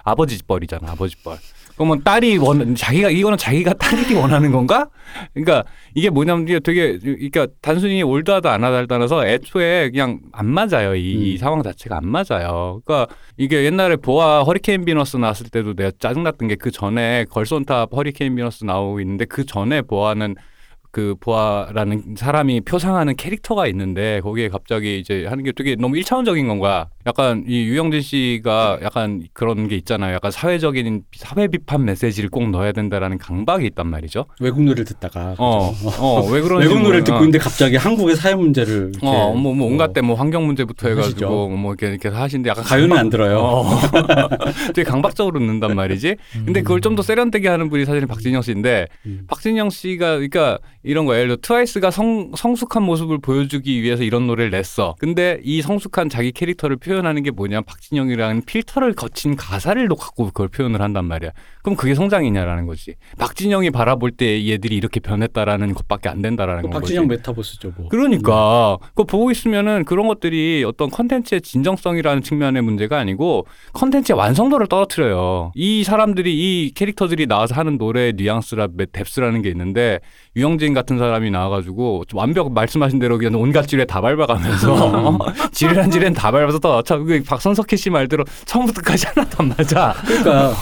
아버지 뻘이잖아, 아버지 뻘. 그러면 딸이 원 자기가 이거는 자기가 딸이 원하는 건가? 그러니까 이게 뭐냐면 이게 되게 그러니까 단순히 올드하다 안 하다를 떠나서 애초에 그냥 안 맞아요. 이, 이 음. 상황 자체가 안 맞아요. 그러니까 이게 옛날에 보아 허리케인 비너스 나왔을 때도 내가 짜증났던 게 그 전에 걸손탑 허리케인 비너스 나오고 있는데 그 전에 보아는 그 보아라는 사람이 표상하는 캐릭터가 있는데 거기에 갑자기 이제 하는 게 되게 너무 일차원적인 건가? 약간 이 유영진 씨가 약간 그런 게 있잖아요. 약간 사회적인 사회 비판 메시지를 꼭 넣어야 된다라는 강박이 있단 말이죠. 외국 노래를 듣다가. 어? 어, 왜 그런지 외국 노래를 듣고 어. 있는데 갑자기 한국의 사회 문제를 어, 뭐, 뭐 온갖 어, 때뭐 환경 문제부터 해가지고 하시죠. 뭐 이렇게 이렇게 하시는데 약간 가요는 강박- 안 들어요. 어. 되게 강박적으로 듣는단 말이지. 근데 그걸 좀 더 세련되게 하는 분이 사실은 박진영 씨인데 음. 박진영 씨가 그러니까 이런 거예요. 예를 들어 트와이스가 성, 성숙한 모습을 보여주기 위해서 이런 노래를 냈어. 근데 이 성숙한 자기 캐릭터를 표현 하는 게 뭐냐? 박진영이라는 필터를 거친 가사를 갖고 그걸 표현을 한단 말이야. 그럼 그게 성장이냐라는 거지. 박진영이 바라볼 때 얘들이 이렇게 변했다라는 것밖에 안 된다라는 그 거지. 박진영 메타버스죠, 뭐. 그러니까 그거 보고 있으면은 그런 것들이 어떤 컨텐츠의 진정성이라는 측면의 문제가 아니고 컨텐츠의 완성도를 떨어뜨려요. 이 사람들이 이 캐릭터들이 나와서 하는 노래의 뉘앙스라 뎁스라는 게 있는데 유영진 같은 사람이 나와가지고 좀 완벽 말씀하신 대로 그냥 온갖 지뢰 다 밟아가면서 어? 지뢰란 지뢰는 다 밟아서 또참 박선석희 씨 말대로 처음부터까지 하나도 안 맞아. 그러니까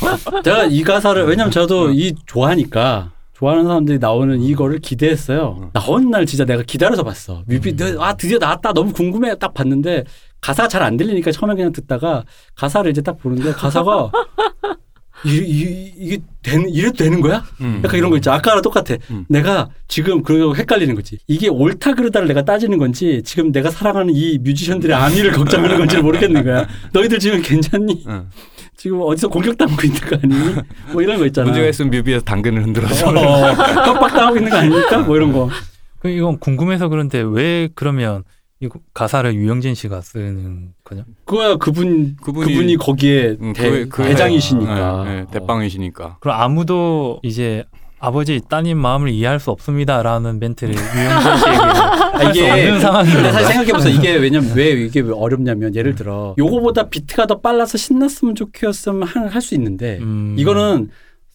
제가 이 가사를 왜냐면 저도 이 좋아하니까 좋아하는 사람들이 나오는 이거를 기대했어요. 나온 날 진짜 내가 기다려서 봤어. 뮤비 아 드디어 나왔다 너무 궁금해 딱 봤는데 가사 잘 안 들리니까 처음에 그냥 듣다가 가사를 이제 딱 보는데 가사가 이, 이, 이게 되는 이래도 되는 거야? 음. 약간 이런 거 있죠. 아까랑 똑같아. 음. 내가 지금 그거 헷갈리는 거지. 이게 옳다 그르다를 내가 따지는 건지 지금 내가 사랑하는 이 뮤지션들의 안위를 걱정하는 건지 모르겠는 거야. 너희들 지금 괜찮니? 응. 지금 어디서 공격당하고 있는 거 아니니? 뭐 이런 거 있잖아. 문제가 있으면 뮤비에서 당근을 흔들어서 어, 협박당하고 있는 거 아닙니까? 뭐 이런 거. 그 이건 궁금해서 그런데 왜 그러면 이 가사를 유영진 씨가 쓰는 거냐? 그거야 그분 그분이- 그분이, 거기에 응, 대, 그- 그- 대장이시니까. 네, 네, 대빵이시니까. 그럼 아무도 이제 아버지 따님 마음을 이해할 수 없습니다라는 멘트를 유영진 씨에게 할수 이게- 없는 상황인 근데 건가? 사실 생각해보세요. 이게 왜냐면 왜 이게 왜 어렵냐면 예를 들어 요거보다 비트가 더 빨라서 신났으면 좋겠으면 할 수 있는데 음. 이거는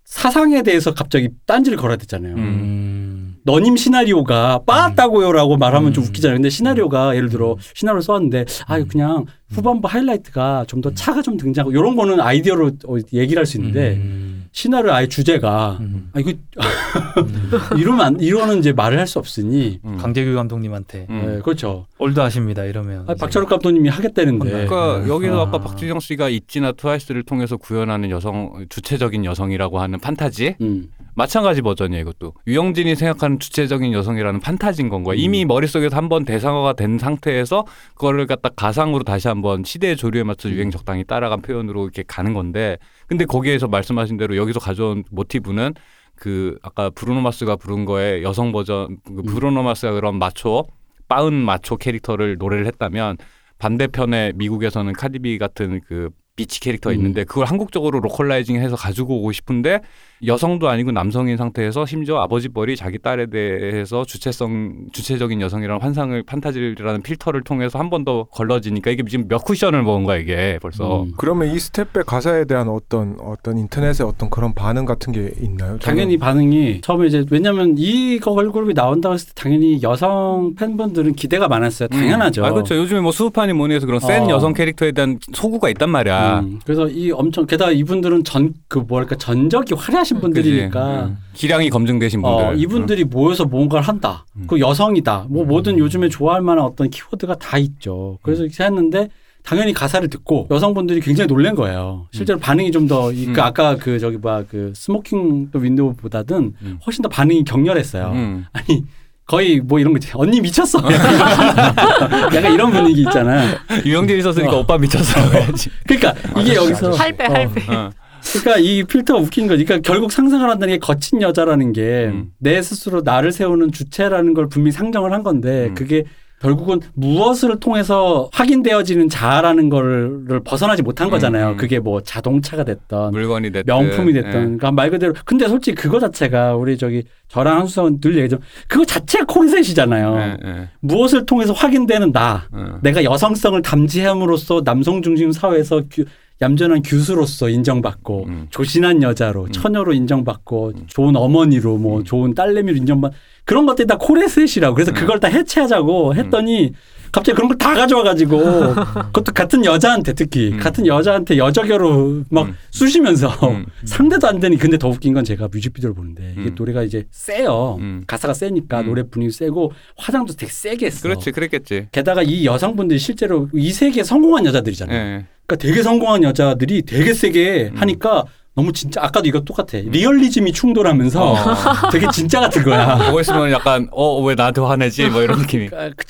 사상에 대해서 갑자기 딴지를 걸어야 되잖아요. 음. 너님 시나리오가 빠았다고요라고 말하면 좀 음. 웃기잖아요. 근데 시나리오가 예를 들어 시나리오 써왔는데 아 그냥 후반부 하이라이트가 좀 더 차가 좀 등장하고 이런 거는 아이디어로 어, 얘기를 할 수 있는데 음. 시나리오 아예 주제가 음. 아 이거 음. 이러면 안, 이러는 이제 말을 할 수 없으니 음. 강재규 감독님한테 음. 네, 그렇죠. 올드하십니다 이러면 아, 박철욱 감독님이 하겠다는데 그러니까 네. 여기서 아. 아까 박진영 씨가 있지나 트와이스를 통해서 구현하는 여성 주체적인 여성이라고 하는 판타지 음. 마찬가지 버전이에요 이것도 유영진이 생각하는 주체적인 여성이라는 판타지인 건 거야 음. 이미 머릿속에서 한 번 대상화가 된 상태에서 그거를 갖다 가상으로 다시 한번 시대의 조류에 맞춰 음. 유행 적당히 따라간 표현으로 이렇게 가는 건데 근데 거기에서 말씀하신 대로 여기서 가져온 모티브는 그 아까 브루노 마스가 부른 거에 여성 버전 그 음. 브루노 마스가 그런 마초 빻은 마초 캐릭터를 노래를 했다면 반대편에 미국에서는 카디비 같은 그 bitch 캐릭터가 음. 있는데 그걸 한국적으로 localizing해서 가지고 오고 싶은데 여성도 아니고 남성인 상태에서 심지어 아버지 뻘이 자기 딸에 대해서 주체성 주체적인 여성이라는 환상을 판타지라는 필터를 통해서 한 번 더 걸러지니까 이게 지금 몇 쿠션을 먹은 거야 이게 벌써 음. 그러면 이 Step Back 가사에 대한 어떤 어떤 인터넷의 어떤 그런 반응 같은 게 있나요? 저는 당연히 반응이 처음에 이제 왜냐면 이 걸그룹이 나온다고 했을 때 당연히 여성 팬분들은 기대가 많았어요. 당연하죠. 음. 아 그렇죠 요즘에 뭐 스우파니 뭐니 해서 그런 센 어. 여성 캐릭터에 대한 소구가 있단 말이야 음, 그래서 이 엄청 게다가 이분들은 전 그 뭐랄까 전적이 화려하신 분들이니까 그지? 음. 기량이 검증되신 분들 어, 이분들이 모여서 뭔가를 한다. 음. 그 여성이다. 뭐 뭐든 요즘에 좋아할 만한 어떤 키워드가 다 있죠. 그래서 이렇게 했는데 당연히 가사를 듣고 여성분들이 굉장히 놀란 거예요. 실제로 반응이 좀더그 음. 아까 그 저기 뭐그 Smoking Window보다는 음. 훨씬 더 반응이 격렬했어요. 음. 아니 거의 뭐 이런 거지. 언니 미쳤어. 약간 이런 분위기 있잖아요. 유영진이 썼으니까 어. 오빠 미쳤어 그러니까 이게 여기서 할배 어, 할배. 어. 그러니까 이 필터가 웃긴 거지. 그러니까 결국 상상을 한다는 게 거친 여자라는 게내 음. 스스로 나를 세우는 주체라는 걸 분명히 상정을 한 건데 음. 그게 결국은 무엇을 통해서 확인되어지는 자아라는 거를 벗어나지 못한 거잖아요. 음. 그게 뭐 자동차가 됐던 물건이 됐든 명품이 됐던 예. 그러니까 말 그대로 근데 솔직히 그거 자체가 우리 저기 저랑 한수성은 늘 얘기하죠. 그거 자체가 콘셋이잖아요. 예, 예. 무엇을 통해서 확인되는 나. 어. 내가 여성성을 담지함으로써 남성 중심 사회에서 규- 얌전한 교수로서 인정받고 음. 조신한 여자로 음. 처녀로 인정받고 음. 좋은 어머니로 뭐 음. 좋은 딸내미로 인정받 그런 것들이 다 코레셋이라고 그래서 음. 그걸 다 해체하자고 했더니 갑자기 그런 걸 다 가져와가지고 그것도 같은 여자한테 특히 음. 같은 여자한테 여자겨로 막 음. 쑤시면서 음. 상대도 안 되니 근데 더 웃긴 건 제가 뮤직비디오를 보는데 이게 음. 노래가 이제 세요 음. 가사가 세니까 음. 노래 분위기 세고 화장도 되게 세게 했어 그렇지 그랬겠지 게다가 이 여성분들이 실제로 이 세계에 성공한 여자들이잖아요. 예. 그러니까 되게 성공한 여자들이 되게 세게 음. 하니까 너무 진짜 아까도 이거 똑같아. 리얼리즘이 충돌하면서 어. 되게 진짜 같은 거야. 보고 있으면 약간 어 왜 나한테 화내지 뭐 이런 느낌이 그러니까 그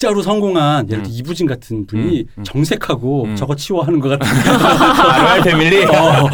진짜로 성공한 예를 들어 음. 이부진 같은 분이 음, 음. 정색하고 음. 저거 치워하는 것 같은 아로얄 패밀리 어,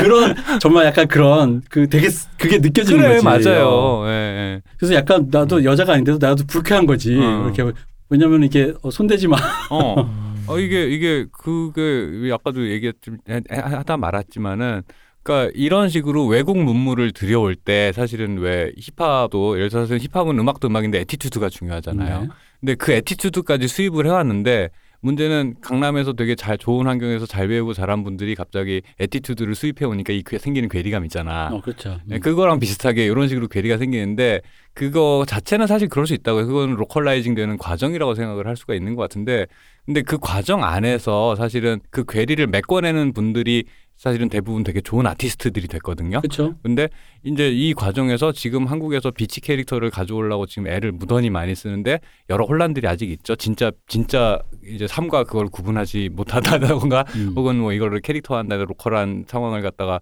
그, 런 정말 약간 그런 그 되게 쓰- 그게 느껴지는 그래 거지. 맞아요 어. 예, 예. 그래서 약간 나도 여자가 아닌데도 나도 불쾌한 거지. 어. 이렇게 왜냐면 이게 어, 손대지 마. 어. 어 이게 이게 그게 아까도 얘기했지 하다 말았지만은 그러니까 이런 식으로 외국 문물을 들여올 때 사실은 왜 힙합도 예를 들어서 힙합은 음악도 음악인데 attitude가 중요하잖아요. 네. 근데 그 attitude까지 수입을 해왔는데 문제는 강남에서 되게 잘 좋은 환경에서 잘 배우고 잘한 분들이 갑자기 attitude를 수입해 오니까 이 괴- 생기는 괴리감 있잖아. 어 그렇죠. 네, 그거랑 비슷하게 이런 식으로 괴리가 생기는데 그거 자체는 사실 그럴 수 있다고요. 그건 localizing 되는 과정이라고 생각을 할 수가 있는 것 같은데 근데 그 과정 안에서 사실은 그 괴리를 메꿔내는 분들이 사실은 대부분 되게 좋은 아티스트들이 됐거든요. 그렇죠. 근데 이제 이 과정에서 지금 한국에서 bitch 캐릭터를 가져오려고 지금 애를 무던히 많이 쓰는데 여러 혼란들이 아직 있죠. 진짜 진짜 이제 삶과 그걸 구분하지 못하다던가 음. 혹은 뭐 이거를 캐릭터화한다 local한 상황을 갖다가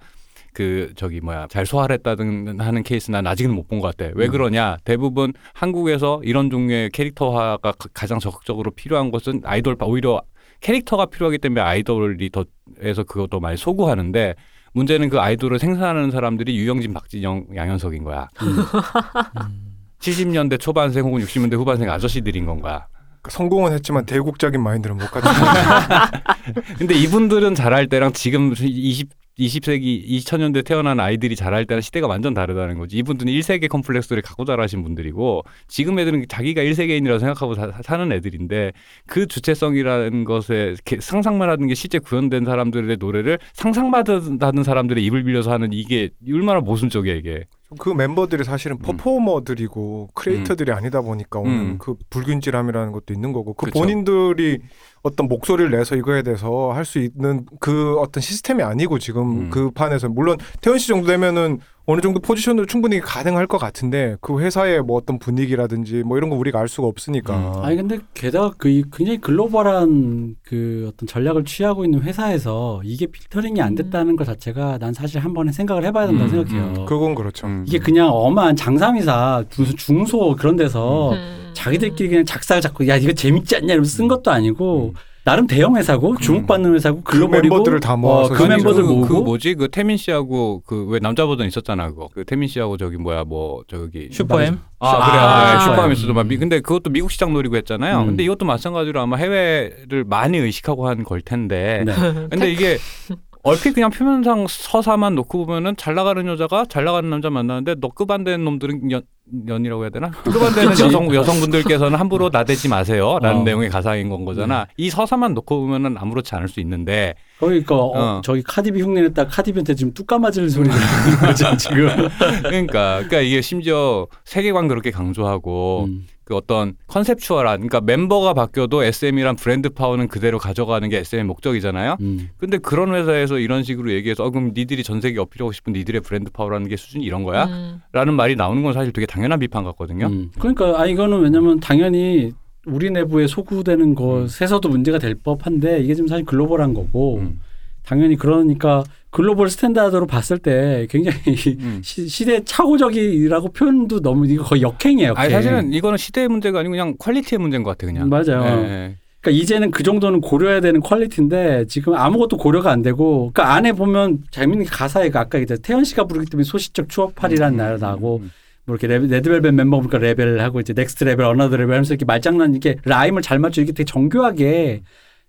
그 저기 뭐야 잘 소화했다든 하는 케이스 난 아직은 못 본 것 같아. 왜 음. 그러냐? 대부분 한국에서 이런 종류의 캐릭터화가 가- 가장 적극적으로 필요한 것은 아이돌 오히려 캐릭터가 필요하기 때문에 아이돌이 더에서 그것도 많이 소구하는데 문제는 그 아이돌을 생산하는 사람들이 유영진, 박진영, 양현석인 거야. 음. 70년대 초반생 혹은 60년대 후반생 아저씨들인 건가. 성공은 했지만 대국적인 마인드는 못 가지고 근데 이분들은 잘할 때랑 지금 20 20세기 2000년대 태어난 아이들이 잘할 때랑 시대가 완전 다르다는 거지. 이분들은 1세계 컴플렉스를 갖고 자라신 분들이고 지금 애들은 자기가 1세계인이라고 생각하고 사, 사는 애들인데 그 주체성이라는 것에 상상만 하는 게 실제 구현된 사람들의 노래를 상상만 하는 사람들의 입을 빌려서 하는 이게 얼마나 모순적이야 이게. 그 멤버들이 사실은 퍼포머들이고 크리에이터들이 아니다 보니까 오는 음. 그 불균질함이라는 것도 있는 거고 그 그쵸. 본인들이 어떤 목소리를 내서 이거에 대해서 할 수 있는 그 어떤 시스템이 아니고 지금 음. 그 판에서 물론 태연 씨 정도 되면은 어느 정도 포지션으로 충분히 가능할 것 같은데 그 회사의 뭐 어떤 분위기라든지 뭐 이런 거 우리가 알 수가 없으니까 음. 아니 근데 게다가 그 이- 굉장히 글로벌한 그 어떤 전략을 취하고 있는 회사에서 이게 필터링이 안 됐다는 것 자체가 난 사실 한 번에 생각을 해봐야 된다 고 음, 생각해요. 음. 그건 그렇죠. 음. 이게 그냥 엄한 장삼이사 무슨 중소 그런 데서 음. 자기들끼리 그냥 작사를 잡고 야 이거 재밌지 않냐 이러면서 쓴 것도 아니고 음. 나름 대형 회사고 주목받는 회사고 그 글로벌이고 멤버들을 다 모아서 어, 그 멤버들 그, 모으고 그 뭐지 그 태민 씨하고 그 왜 남자 버전 있었잖아 그거 그 태민 씨하고 저기 뭐야 뭐 저기 슈퍼엠 아, 아, 그래 아, 아, 아, 슈퍼하면서도 음. 막 미- 근데 그것도 미국 시장 노리고 했잖아요. 음. 근데 이것도 마찬가지로 아마 해외를 많이 의식하고 한 걸 텐데. 네. 근데 이게 얼핏 그냥 표면상 서사만 놓고 보면은 잘 나가는 여자가 잘 나가는 남자 만나는데 너급 안 되는 놈들은 년, 년이라고 해야 되나? 급안 되는. 여성 여성분들께서는 함부로 나대지 마세요 라는 어. 내용의 가사인 건 거잖아. 이 서사만 놓고 보면은 아무렇지 않을 수 있는데 그러니까 어, 어. 저기 카디비 흉내냈다 카디비한테 지금 뚝 까맞을 소리를 듣는 거죠 지금. 그러니까 그러니까 이게 심지어 세계관 그렇게 강조하고 음. 그 어떤 conceptual한 그러니까 멤버가 바뀌어도 SM이란 브랜드 파워는 그대로 가져가는 게 SM의 목적이잖아요. 음. 근데 그런 회사에서 이런 식으로 얘기해서 어, 그럼 니들이 전 세계 어필하고 싶은 니들의 브랜드 파워라는 게 수준이 이런 거야? 음. 라는 말이 나오는 건 사실 되게 당연한 비판 같거든요. 음. 그러니까 아 이거는 왜냐면 당연히 우리 내부에 소구되는 것에서도 문제가 될 법한데 이게 지금 사실 글로벌한 거고 음. 당연히 그러니까 글로벌 스탠다드로 봤을 때 굉장히 음. 시, 시대 착오적이라고 표현도 너무 이거 거의 역행이에요. 아니 역행. 사실은 이거는 시대의 문제가 아니고 그냥 퀄리티의 문제인 것 같아 그냥. 맞아요. 예, 예. 그러니까 이제는 그 정도는 고려해야 되는 퀄리티인데 지금 아무것도 고려가 안 되고 그러니까 안에 보면 재밌는 게 가사에 그 아까 이제 태연 씨가 부르기 때문에 소시적 추억팔이라는 음, 날 나고 음, 뭐 이렇게 레- 레드벨벳 멤버 보니까 레벨 하고 이제 next level another level 하면서 이렇게 말장난 이렇게 라임을 잘 맞추고 이렇게 되게 정교하게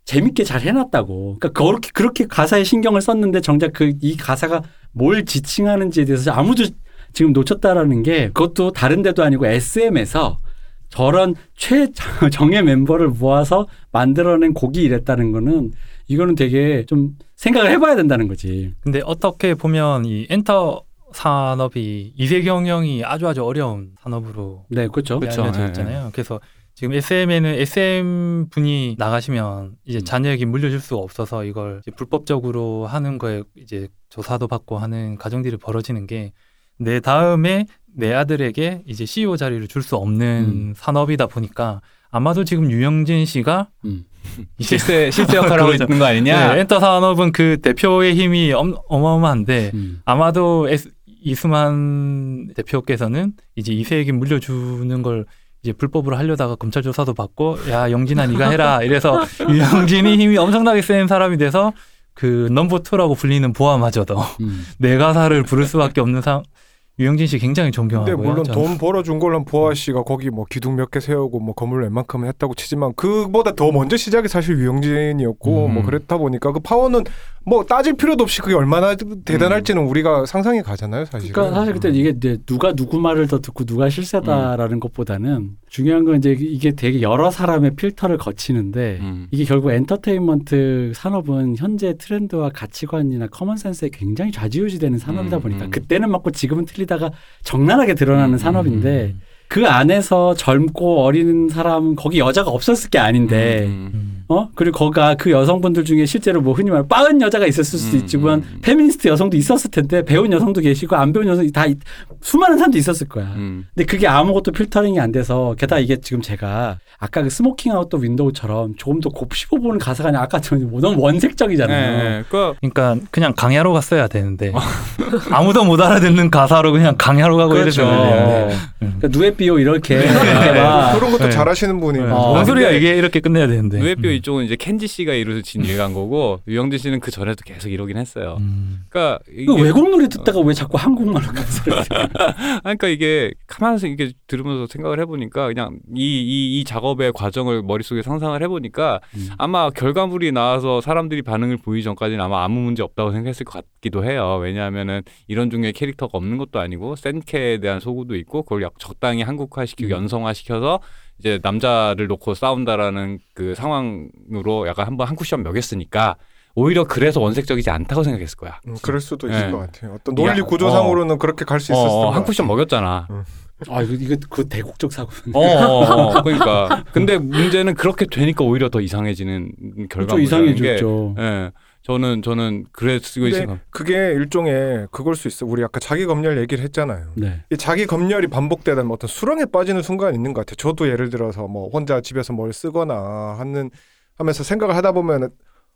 재밌게 잘 해놨다고. 그러니까 그렇게 그렇게 가사에 신경을 썼는데 정작 그 이 가사가 뭘 지칭하는지에 대해서 아무도 지금 놓쳤다라는 게 그것도 다른 데도 아니고 SM에서 저런 최정예 멤버를 모아서 만들어낸 곡이 이랬다는 거는 이거는 되게 좀 생각을 해봐야 된다는 거지. 근데 어떻게 보면 이 엔터 산업이 이세 경영이 아주 아주 어려운 산업으로 네, 그렇죠. 그쵸. 알려져 예, 있잖아요. 그래서 지금 SM에는 SM 분이 나가시면 이제 음. 잔여액이 물려줄 수가 없어서 이걸 불법적으로 하는 거에 이제 조사도 받고 하는 과정들이 벌어지는 게 내 다음에 내 아들에게 이제 CEO 자리를 줄 수 없는 음. 산업이다 보니까 아마도 지금 유영진 씨가 음. 실세 실세 역할을 하고. 있는 거 아니냐? 네, 엔터 산업은 그 대표의 힘이 엄, 어마어마한데 음. 아마도 에스- 이수만 대표께서는 이제 이세에게 물려주는 걸 이제 불법으로 하려다가 검찰 조사도 받고 야 영진아 네가 해라 이래서 유영진이 힘이 엄청나게 센 사람이 돼서 그 number two라고 불리는 보아마저도 음. 내 가사를 부를 수밖에 없는 상 유영진 씨 굉장히 근데 존경하고요. 물론 저는. 돈 벌어준 걸로 보아 씨가 거기 뭐 기둥 몇 개 세우고 뭐 건물 웬만큼 했다고 치지만 그보다 더 먼저 시작이 사실 유영진이었고 음. 뭐 그랬다 보니까 그 파워는 뭐 따질 필요도 없이 그게 얼마나 대단할지는 우리가 상상이 가잖아요 사실. 그러니까 사실 그때 이게 이제 누가 누구 말을 더 듣고 누가 실세다라는 것보다는 중요한 건 이제 이게 되게 여러 사람의 필터를 거치는데 음. 이게 결국 엔터테인먼트 산업은 현재 트렌드와 가치관이나 common sense에 굉장히 좌지우지되는 산업이다 음, 보니까 음. 그때는 맞고 지금은 틀리다가 적나라하게 드러나는 음, 산업인데 음. 그 안에서 젊고 어린 사람 거기 여자가 없었을 게 아닌데 음, 음. 어 그리고 거가 그 여성분들 중에 실제로 뭐 흔히 말하는 빻은 여자가 있었을 수도 음, 있지만 음, 음. 페미니스트 여성도 있었을 텐데 배운 여성도 계시고 안 배운 여성이 다 이- 수많은 사람도 있었을 거야. 음. 근데 그게 아무것도 필터링이 안 돼서 게다가 이게 지금 제가 아까 그 Smoking Out the Window처럼 조금 더 곱씹어 보는 가사가 아니라 아까 전 너무 원색적이잖아요. 네, 그 그러니까 그냥 광야로 갔어야 되는데 아무도 못 알아듣는 가사로 그냥 광야로 가고 그렇죠. 이랬잖아요. 네. 음. 그러니까 누에비 오 이렇게 네. 이렇게 막 그런 것도 네. 잘하시는 분이 네. 어. 뭔 소리야 이게 이렇게 끝내야 되는데. 누에뼈 음. 이쪽은 이제 켄지 씨가 이루어진 일간 거고 유영진 씨는 그 전에도 계속 이러긴 했어요. 음. 그러니까 외국 노래 듣다가 왜 자꾸 한국말로 가사를 아, 그러니까 이게 가만히 이게 들으면서 생각을 해보니까 그냥 이, 이, 이 작업의 과정을 머릿속에 상상을 해보니까 음. 아마 결과물이 나와서 사람들이 반응을 보이기 전까지는 아마 아무 문제 없다고 생각했을 것 같기도 해요. 왜냐하면은 이런 종류의 캐릭터가 없는 것도 아니고 센케에 대한 소구도 있고 그걸 약 적당히 한국화시키고 음. 연성화시켜서 이제 남자를 놓고 싸운다라는 그 상황으로 약간 한번 한 쿠션 먹였으니까 오히려 그래서 원색적이지 않다고 생각했을 거야. 음, 그럴 수도 네. 있을 것 같아요. 어떤 논리 야, 구조상으로는 그렇게 갈수 어, 있었을 어, 것한 같아요. 쿠션 먹였잖아. 아 이거 이거 그 대국적 사고. 어, 어, 어, 그러니까. 근데 문제는 그렇게 되니까 오히려 더 이상해지는 게. 이상해졌죠. 예. 저는 저는 그래 쓰고 근데 있어요. 그게 일종의 그걸 수 있어. 우리 아까 자기 검열 얘기를 했잖아요. 네. 이 자기 검열이 반복되다 면 어떤 수렁에 빠지는 순간이 있는 것 같아요. 저도 예를 들어서 뭐 혼자 집에서 뭘 쓰거나 하는 하면서 생각을 하다 보면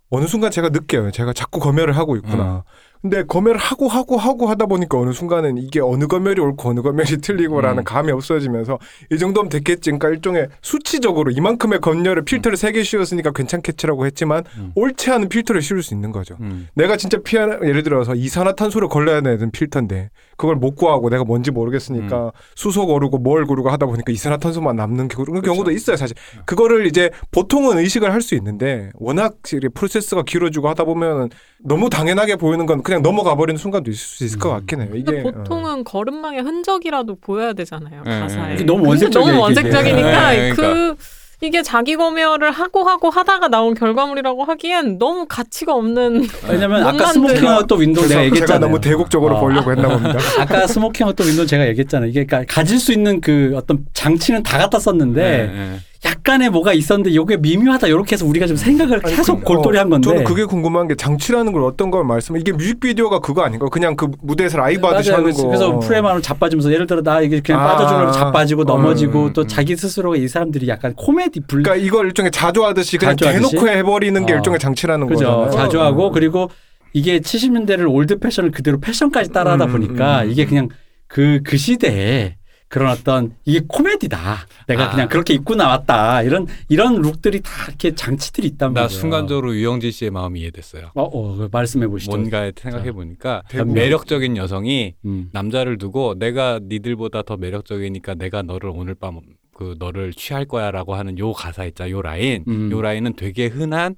어느 순간 제가 느껴요. 제가 자꾸 검열을 하고 있구나. 근데 검열을 하고 하고 하고 하다 보니까 어느 순간은 이게 어느 검열이 옳고 어느 검열이 틀리고라는 음. 감이 없어지면서 이 정도면 됐겠지. 그러니까 일종의 수치적으로 이만큼의 검열을 필터를 세 개 씌웠으니까 괜찮겠지라고 했지만 음. 옳지 않은 필터를 씌울 수 있는 거죠. 음. 내가 진짜 피하는 예를 들어서 이산화탄소를 걸러야 되는 필터인데 그걸 못 구하고 내가 뭔지 모르겠으니까 음. 수소 고르고 뭘 고르고 하다 보니까 이산화탄소만 남는 경- 그런 그렇죠. 경우도 있어요 사실 음. 그거를 이제 보통은 의식을 할 수 있는데 워낙 프로세스가 길어지고 하다 보면 너무 당연하게 보이는 건 그냥 넘어가 버리는 순간도 있을 수 있을 것 음. 같긴 해요 근데 이게 보통은 거름망의 흔적이라도 보여야 되잖아요 네, 가사에. 너무. 원색적이니까 네, 그러니까. 그 이게 자기 검열을 하고 하고 하다가 나온 결과물이라고 하기엔 너무 가치가 없는. 왜냐면 못 아까 Smoking Out Window 내가 얘기했잖아요. 제가 너무 대국적으로 어. 보려고 했나 봅니다 아까 Smoking Out Window 제가 얘기했잖아요. 이게 그러니까 가질 수 있는 그 어떤 장치는 다 갖다 썼는데 네, 네. 약간의 뭐가 있었는데 이게 미묘하다 이렇게 해서 우리가 좀 생각을 아니, 계속 그- 골똘히 한 어, 건데. 저는 그게 궁금한 게 장치라는 걸 어떤 걸 말씀 이게 뮤직비디오가 그거 아닌가 그냥 그 무대에서 라이브 하듯이 맞아요. 하는 거 그래서 프레임으로 자빠지면서 예를 들어 나 이게 그냥 아. 빠져주려고 자빠지고 넘어지고 음, 또 음. 자기 스스로가 이 사람들이 약간 코미디 불 그러니까 이걸 일종의 자조하듯이 그냥 자조하듯이? 대놓고 해버리는 게 어. 일종의 장치라는 거잖아요. 자조하고 어. 그리고 이게 70년대를 old fashion을 그대로 패션까지 따라하다 음, 보니까 음. 이게 그냥 그그 시대에 그런 어떤 이게 코미디다. 내가 아. 그냥 그렇게 입고 나왔다. 이런 이런 룩들이 다 이렇게 장치들이 있단 나 말이에요. 순간적으로 유영진 씨의 마음이 이해됐어요. 어, 어 말씀해 보시죠. 뭔가 생각해 보니까. 매력적인 여성이 음. 남자를 두고 내가 니들보다 더 매력적이니까 내가 너를 오늘 밤 그 너를 취할 거야라고 하는 요 가사 있자 요 라인 음. 요 라인은 되게 흔한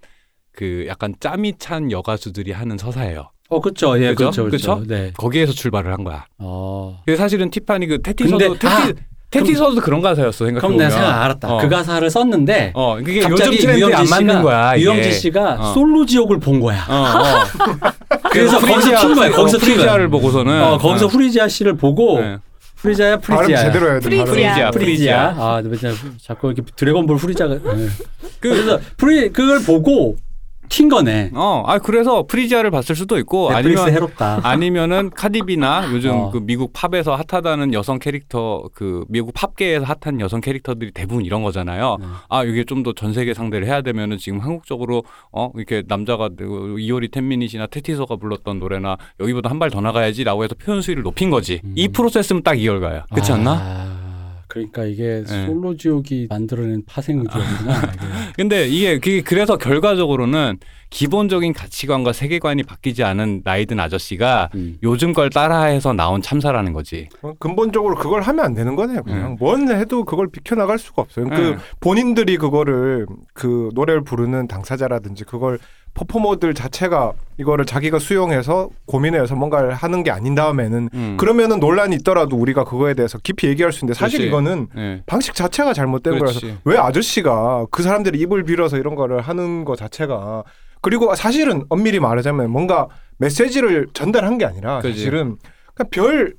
그 약간 짬이 찬 여가수들이 하는 서사예요. 어, 그렇죠. 예, 그죠? 그렇죠. 그렇죠. 네. 거기에서 출발을 한 거야. 어. 그래서 사실은 티파니 그 테티서도 근데- 테티 아, 태티서도 그런 가사였어 생각해 그럼 보면. 내가 생각 알았다. 어. 그 가사를 썼는데 어, 그게 요즘 갑자기 트렌드에 안 맞는 거야. 이게. 유영진 씨가 어. 솔로 지옥을 본 거야. 어, 어. 그래서 거기서 튄 거야. 거기서 튄 거야. 프리지아를 보고서는 어, 거기서 후리지아 씨를 보고 네. 프리지아야 발음 프리지아. 제대로 해야 돼. 프리지아. 프리지아. 아, 자꾸 이렇게 드래곤볼 프리지아가. 네. 그- 그래서 프리 그걸 보고 튄 거네. 어, 아 그래서 프리지아를 봤을 수도 있고 아니면 해롭다. 아니면은 카디비나 요즘 어. 그 미국 팝에서 핫하다는 여성 캐릭터 그 미국 팝계에서 핫한 여성 캐릭터들이 대부분 이런 거잖아요. 네. 아 이게 좀 더 전 세계 상대를 해야 되면은 지금 한국적으로 어 이렇게 남자가 이효리 10 Minutes나 태티서가 불렀던 노래나 여기보다 한 발 더 나가야지라고 해서 표현 수위를 높인 거지. 음. 이 프로세스는 딱 이열가야. 그렇지 않나? 아, 그러니까 이게 네. 솔로 지옥이 만들어낸 파생 의지였구나. 이게. 근데 이게 그게 그래서 결과적으로는 기본적인 가치관과 세계관이 바뀌지 않은 나이든 아저씨가 음. 요즘 걸 따라해서 나온 참사라는 거지. 어, 근본적으로 그걸 하면 안 되는 거네요. 그냥 뭔 해도 그걸 비켜나갈 수가 없어요. 그 네. 본인들이 그거를 그 노래를 부르는 당사자라든지 그걸 퍼포머들 자체가 이거를 자기가 수용해서 고민해서 뭔가를 하는 게 아닌 다음에는 음. 그러면은 논란이 있더라도 우리가 그거에 대해서 깊이 얘기할 수 있는데 사실 그렇지. 이거는 예. 방식 자체가 잘못된 거라서 그렇지. 왜 아저씨가 그 사람들이 입을 빌어서 이런 거를 하는 거 자체가 그리고 사실은 엄밀히 말하자면 뭔가 메시지를 전달한 게 아니라 그지. 사실은 그냥 별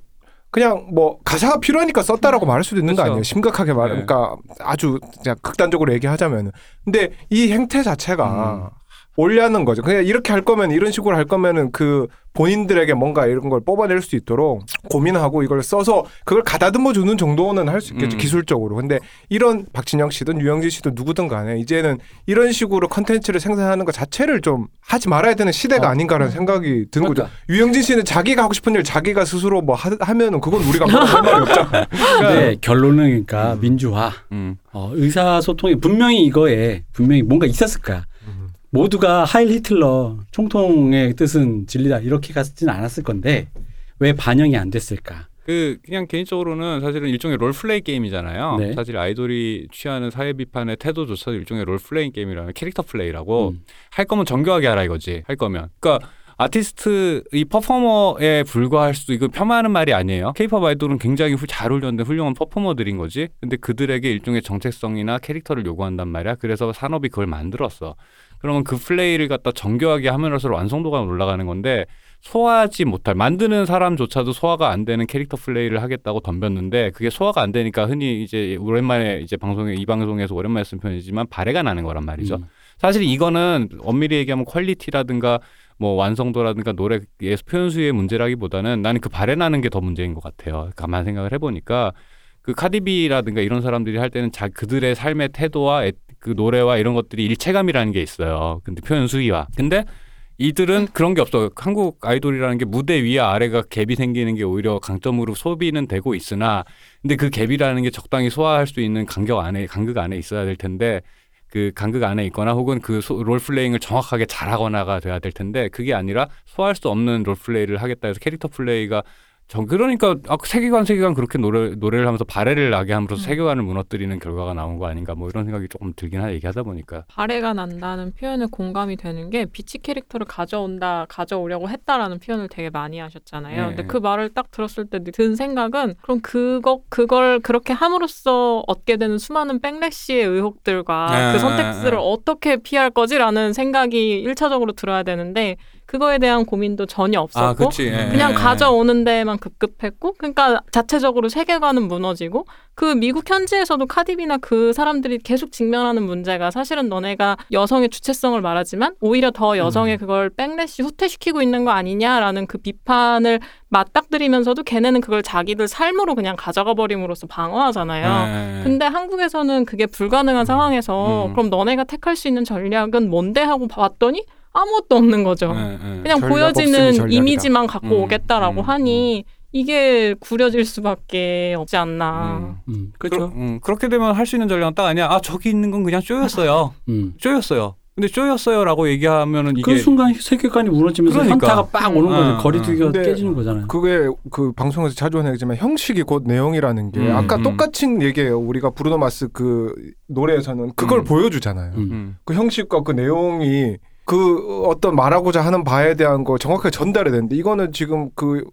그냥 뭐 가사가 필요하니까 썼다라고 말할 수도 있는 거 그쵸. 아니에요. 심각하게 말, 네. 그러니까 아주 그냥 극단적으로 얘기하자면. 근데 이 행태 자체가 음. 올려는 거죠. 그냥 이렇게 할 거면 이런 식으로 할 거면은 그 본인들에게 뭔가 이런 걸 뽑아낼 수 있도록 고민하고 이걸 써서 그걸 가다듬어 주는 정도는 할 수 있겠죠 음. 기술적으로. 근데 이런 박진영 씨든 유영진 씨든 누구든 간에 이제는 이런 식으로 컨텐츠를 생산하는 것 자체를 좀 하지 말아야 되는 시대가 어. 아닌가라는 생각이 드는 거죠. 그러니까. 유영진 씨는 자기가 하고 싶은 일 자기가 스스로 뭐 하, 하면은 그건 우리가 뭐할 말이 없잖아. 근데 결론은 그러니까 음. 민주화, 음. 어, 의사소통이 분명히 이거에 분명히 뭔가 있었을 거야. 모두가 Heil 히틀러 총통의 뜻은 진리다 이렇게 갔지는 않았을 건데 왜 반영이 안 됐을까? 그 그냥 개인적으로는 사실은 일종의 role play 게임이잖아요. 네. 사실 아이돌이 취하는 사회 비판의 태도조차도 일종의 role play 게임이라면 캐릭터 플레이라고 음. 할 거면 정교하게 하라 이거지. 할 거면. 그러니까 아티스트 이 퍼포머에 불과할 수도 이거 폄하하는 말이 아니에요. 케이팝 아이돌은 굉장히 후- 잘 훈련된 훌륭한 퍼포머들인 거지. 근데 그들에게 일종의 정체성이나 캐릭터를 요구한단 말이야. 그래서 산업이 그걸 만들었어. 그러면 그 플레이를 갖다 정교하게 함으로써 완성도가 올라가는 건데 소화하지 못할 만드는 사람조차도 소화가 안 되는 캐릭터 플레이를 하겠다고 덤볐는데 그게 소화가 안 되니까 흔히 이제 오랜만에 이제 방송에 이 방송에서 오랜만에 쓴 표현이지만 발해가 나는 거란 말이죠. 음. 사실 이거는 엄밀히 얘기하면 퀄리티라든가 뭐 완성도라든가 노래의 표현 수의 문제라기보다는 나는 그 발해 나는 게 더 문제인 것 같아요. 가만 생각을 해보니까 그 카디비라든가 이런 사람들이 할 때는 자 그들의 삶의 태도와 애- 그 노래와 이런 것들이 일체감이라는 게 있어요. 근데 표현 수위와 근데 이들은 그런 게 없어. 한국 아이돌이라는 게 무대 위와 아래가 갭이 생기는 게 오히려 강점으로 소비는 되고 있으나 근데 그 갭이라는 게 적당히 소화할 수 있는 간격 안에 간극 안에 있어야 될 텐데 그 간극 안에 있거나 혹은 그 롤플레잉을 정확하게 잘하거나가 돼야 될 텐데 그게 아니라 소화할 수 없는 롤플레이를 하겠다 해서 캐릭터 플레이가 정 그러니까 아, 세계관 세계관 그렇게 노래 노래를 하면서 발해를 나게 함으로써 음. 세계관을 무너뜨리는 결과가 나온 거 아닌가 뭐 이런 생각이 조금 들긴 하 얘기하다 보니까 발해가 난다는 표현에 공감이 되는 게 비치 캐릭터를 가져온다, 가져오려고 했다라는 표현을 되게 많이 하셨잖아요. 네. 근데 그 말을 딱 들었을 때 든 생각은 그럼 그거 그걸 그렇게 함으로써 얻게 되는 수많은 백래시의 의혹들과 네, 그 선택들을 네. 어떻게 피할 거지라는 생각이 일차적으로 들어야 되는데 그거에 대한 고민도 전혀 없었고 그치. 예, 그냥 예, 예. 가져오는 데만 급급했고 그러니까 자체적으로 세계관은 무너지고 그 미국 현지에서도 카디비나 그 사람들이 계속 직면하는 문제가 사실은 너네가 여성의 주체성을 말하지만 오히려 더 여성의 그걸 백래시 후퇴시키고 있는 거 아니냐라는 그 비판을 맞닥뜨리면서도 걔네는 그걸 자기들 삶으로 그냥 가져가 버림으로써 방어하잖아요. 예, 예. 근데 한국에서는 그게 불가능한 상황에서 음. 그럼 너네가 택할 수 있는 전략은 뭔데 하고 봤더니 아무것도 없는 거죠. 예, 예. 그냥 보여지는. 이미지만 갖고 음, 오겠다라고 음, 하니 이게 구려질 수밖에 없지 않나. 음. 음, 그렇, 그렇죠. 음, 그렇게 되면 할 수 있는 전략은 딱 아니야. 아 저기 있는 건 그냥 쪼였어요. 음. 쪼였어요. 근데 쪼였어요라고 얘기하면은 이게 그 순간 세계관이 무너지면서 그러니까. 현타가 빡 오는 음, 거죠. 음, 거리두기가 근데 깨지는 거잖아요. 그게 그 방송에서 자주 하는 얘기지만 형식이 곧 내용이라는 게 음, 아까 음. 똑같은 얘기예요. 우리가 브루노 마스 그 노래에서는 그걸 음. 보여주잖아요. 음. 음. 그 형식과 그 내용이 그 어떤 말하고자 하는 바에 대한 거 정확하게 전달이 되는데 이거는 지금 그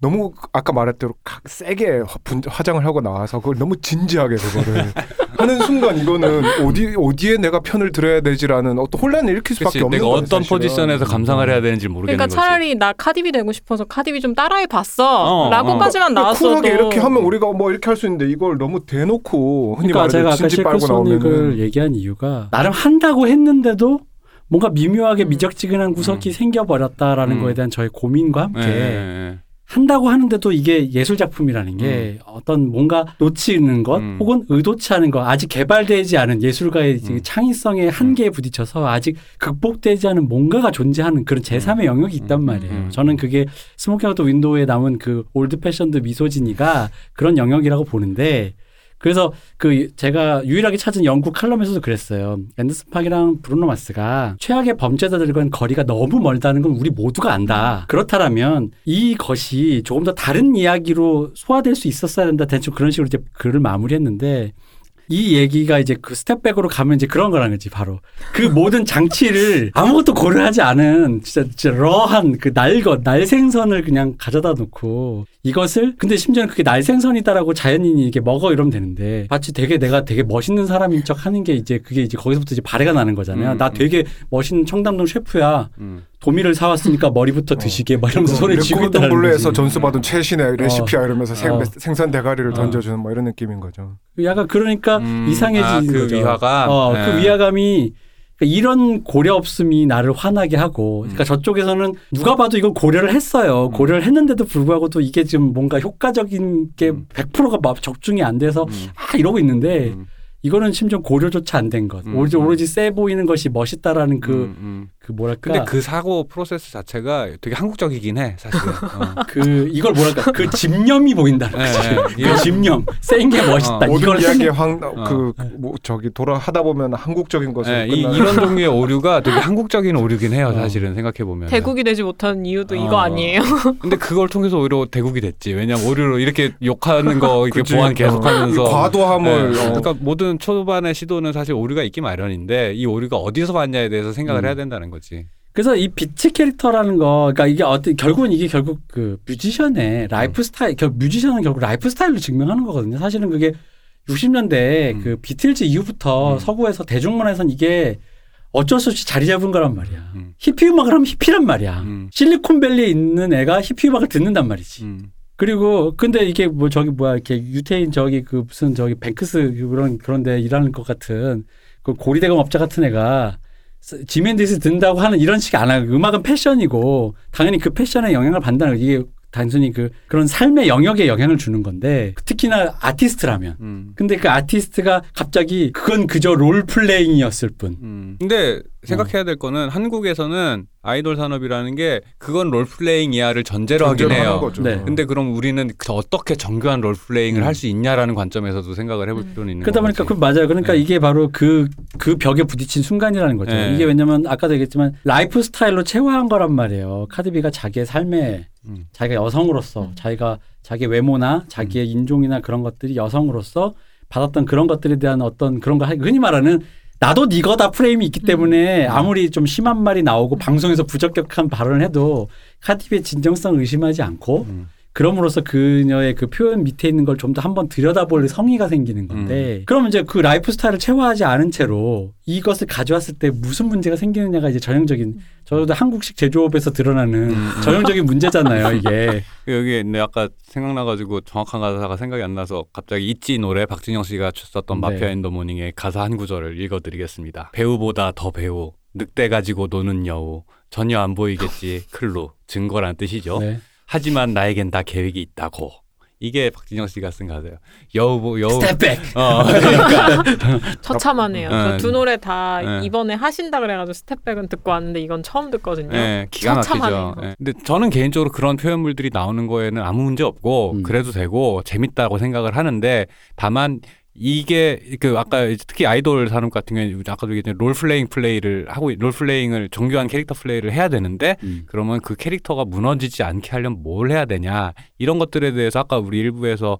너무 아까 말했대로 각 세게 화- 화장을 하고 나와서 그걸 너무 진지하게 그거를 하는 순간 이거는 어디 어디에 내가 편을 들어야 되지라는 어떤 혼란을 일으킬 수밖에 그치. 없는 내가 거예요, 어떤 사실은. 포지션에서 감상을 해야 되는지 모르겠는 그러니까 거지. 차라리 나 카디비 되고 싶어서 카디비 좀 따라해 어, 봤어. 라고까지만 그러니까 나왔어도 쿨하게 이렇게 하면 우리가 뭐 이렇게 할 수 있는데 이걸 너무 대놓고 흔히 그러니까 제가 말하는 아까 진지 빨고 실크소닉을 나오면 얘기한 이유가 나름 한다고 했는데도 뭔가 미묘하게 음. 미적지근한 구석이 음. 생겨버렸다라는 음. 거에 대한 저의 고민과 함께 예, 예, 한다고 하는데도 이게 예술 작품이라는 게 어떤 뭔가 놓치는 것 음. 혹은 의도치 않은 것 아직 개발되지 않은 예술가의 그 음. 창의성의 한계에 부딪혀서 아직 극복되지 않은 뭔가가 존재하는 그런 제3의 영역이 있단 음. 말이에요. 음. 저는 그게 Smoking Out Window에 남은 그 old fashioned misogyny가 그런 영역이라고 보는데 그래서 그 제가 유일하게 찾은 영국 칼럼에서도 그랬어요. 앤더슨 팍이랑 브루노 마스가 최악의 범죄자들과는 거리가 너무 멀다는 건 우리 모두가 안다. 그렇다면 이것이 조금 더 다른 이야기로 소화될 수 있었어야 된다. 대충 그런 식으로 이제 글을 마무리했는데 이 얘기가 이제 그 Step Back으로 가면 이제 그런 거라는 거지 바로 그 모든 장치를 아무것도 고려하지 않은 진짜 진짜 러한 그 날것 날생선을 그냥 가져다 놓고 이것을 근데 심지어는 그게 날생선이다라고 자연인이 이렇게 먹어 이러면 되는데 마치 되게 내가 되게 멋있는 사람인 척 하는 게 이제 그게 이제 거기서부터 이제 발해가 나는 거잖아요. 음, 나 음. 되게 멋있는 청담동 셰프야. 음. 도미를 사왔으니까 머리부터 드시게 막 이러면서 소리 지고 있다는 거지. 전수받은 최신의 레시피야 이러면서 생, 어. 생선 대가리를 어. 던져주는 뭐 이런 느낌인 거죠. 약간 그러니까 음, 이상해지는 아, 그 거죠. 위화감? 어, 네. 그 위화감이 그러니까 이런 고려 없음이 나를 화나게 하고, 그러니까 음. 저쪽에서는 누가 봐도 이건 고려를 했어요. 음. 고려를 했는데도 불구하고도 이게 지금 뭔가 효과적인 게 음. 100%가 막 적중이 안 돼서 음. 아 이러고 있는데 음. 이거는 심지어 고려조차 안 된 것. 음, 오로지, 음. 오로지 세 보이는 것이 멋있다라는 그. 그 뭐랄까. 근데 그 사고 프로세스 자체가 되게 한국적이긴 해 사실은. 어. 그 이걸 뭐랄까 그 집념이 보인다는 예, 거지. 예. 그 집념, 센 게 멋있다. 어. 모든 했는- 황그뭐 저기 돌아 하다 보면 한국적인 것으로 예, 이, 이런 종류의 오류가 되게 한국적인 오류긴 해요 어. 사실은 생각해 보면. 대국이 되지 못하는 이유도 이거 어. 아니에요? 근데 그걸 통해서 오히려 대국이 됐지. 왜냐면 오류로 이렇게 욕하는 거 이렇게 그치. 보완 어. 계속하면서. 이 과도함을 예. 어. 그러니까 모든 초반의 시도는 사실 오류가 있기 마련인데 이 오류가 어디서 왔냐에 대해서 생각을 음. 해야 된다는 거 지. 그래서 이 bitch 캐릭터라는 거, 그러니까 이게 어떤 결국은 이게 결국 그 뮤지션의 라이프 스타일, 결 뮤지션은 결국 라이프 스타일로 증명하는 거거든요. 사실은 그게 60년대 음. 그 비틀즈 이후부터 음. 서구에서 대중문화에선 이게 어쩔 수 없이 자리 잡은 거란 말이야. 음. 히피 음악을 하면 히피란 말이야. 음. 실리콘밸리에 있는 애가 히피 음악을 듣는단 말이지. 음. 그리고 근데 이게 뭐 저기 뭐야 이렇게 유태인 저기 그 무슨 저기 뱅크스 그런 그런데 일하는 것 같은 그 고리대금 업자 같은 애가 지멘디스 듣는다고 하는 이런 식이 안 하고 음악은 패션이고 당연히 그 패션에 영향을 받는다는 거 이게 단순히 그 그런 삶의 영역에 영향을 주는 건데 특히나 아티스트라면 음. 근데 그 아티스트가 갑자기 그건 그저 role playing이었을 뿐 음. 근데 생각해야 될 거는 한국에서는 아이돌 산업이라는 게 그건 role playing 이하를 전제로 하긴 전제로 하는 해요. 거죠. 네. 근데 그럼 우리는 그 어떻게 정교한 role playing을 음. 할수 있냐라는 관점에서도 생각을 해볼 음. 필요는 있는 그러다 보니까. 그 맞아요. 그러니까 네. 이게 바로 그, 그 벽에 부딪힌 순간이라는 거죠. 네. 이게 왜냐면 아까도 얘기했지만 라이프 스타일로 체화한 거란 말이에요. Cardi B가 자기의 삶에 음. 자기가 여성으로서 음. 자기가 자기의 외모나 자기의 인종이나 그런 것들이 여성으로서 받았던 그런 것들에 대한 어떤 그런 거 하- 흔히 말하는 나도 nigga다 프레임이 있기 때문에 아무리 좀 심한 말이 나오고 방송에서 부적격한 발언을 해도 Cardi B의 진정성 을 의심하지 않고 음. 그럼으로써 그녀의 그 표현 밑에 있는 걸 좀 더 한번 들여다볼 성의가 생기는 건데 그러면 이제 그 라이프 스타일을 체화하지 않은 채로 이것을 가져왔을 때 무슨 문제가 생기느냐가 이제 전형적인 저도 한국식 제조업에서 드러나는 음. 전형적인 문제잖아요 이게 여기 내 아까 생각나가지고 정확한 가사가 생각이 안 나서 갑자기 있지 노래 박진영 씨가 썼던 네. Mafia in the morning의 가사 한 구절을 읽어드리겠습니다. 배우보다 더 배우 늑대 가지고 노는 여우 전혀 안 보이겠지 clue 증거란 뜻이죠. 네. 하지만 나에겐 다 계획이 있다고. 이게 박진영 씨가 쓴 가사예요. 여우 보 여우. Step Back 어, 그러니까 처참하네요. 네. 그두 노래 다 네. 이번에 하신다 그래가지고 Step Back은 듣고 왔는데 이건 처음 듣거든요. 예, 기가 막히죠. 예. 근데 저는 개인적으로 그런 표현물들이 나오는 거에는 아무 문제 없고 음. 그래도 되고 재밌다고 생각을 하는데 다만 이게 그 아까 특히 아이돌 산업 같은 경우에 아까도 얘기했던 롤플레잉 플레이를 하고 롤플레잉을 정교한 캐릭터 플레이를 해야 되는데 음. 그러면 그 캐릭터가 무너지지 않게 하려면 뭘 해야 되냐 이런 것들에 대해서 아까 우리 일부에서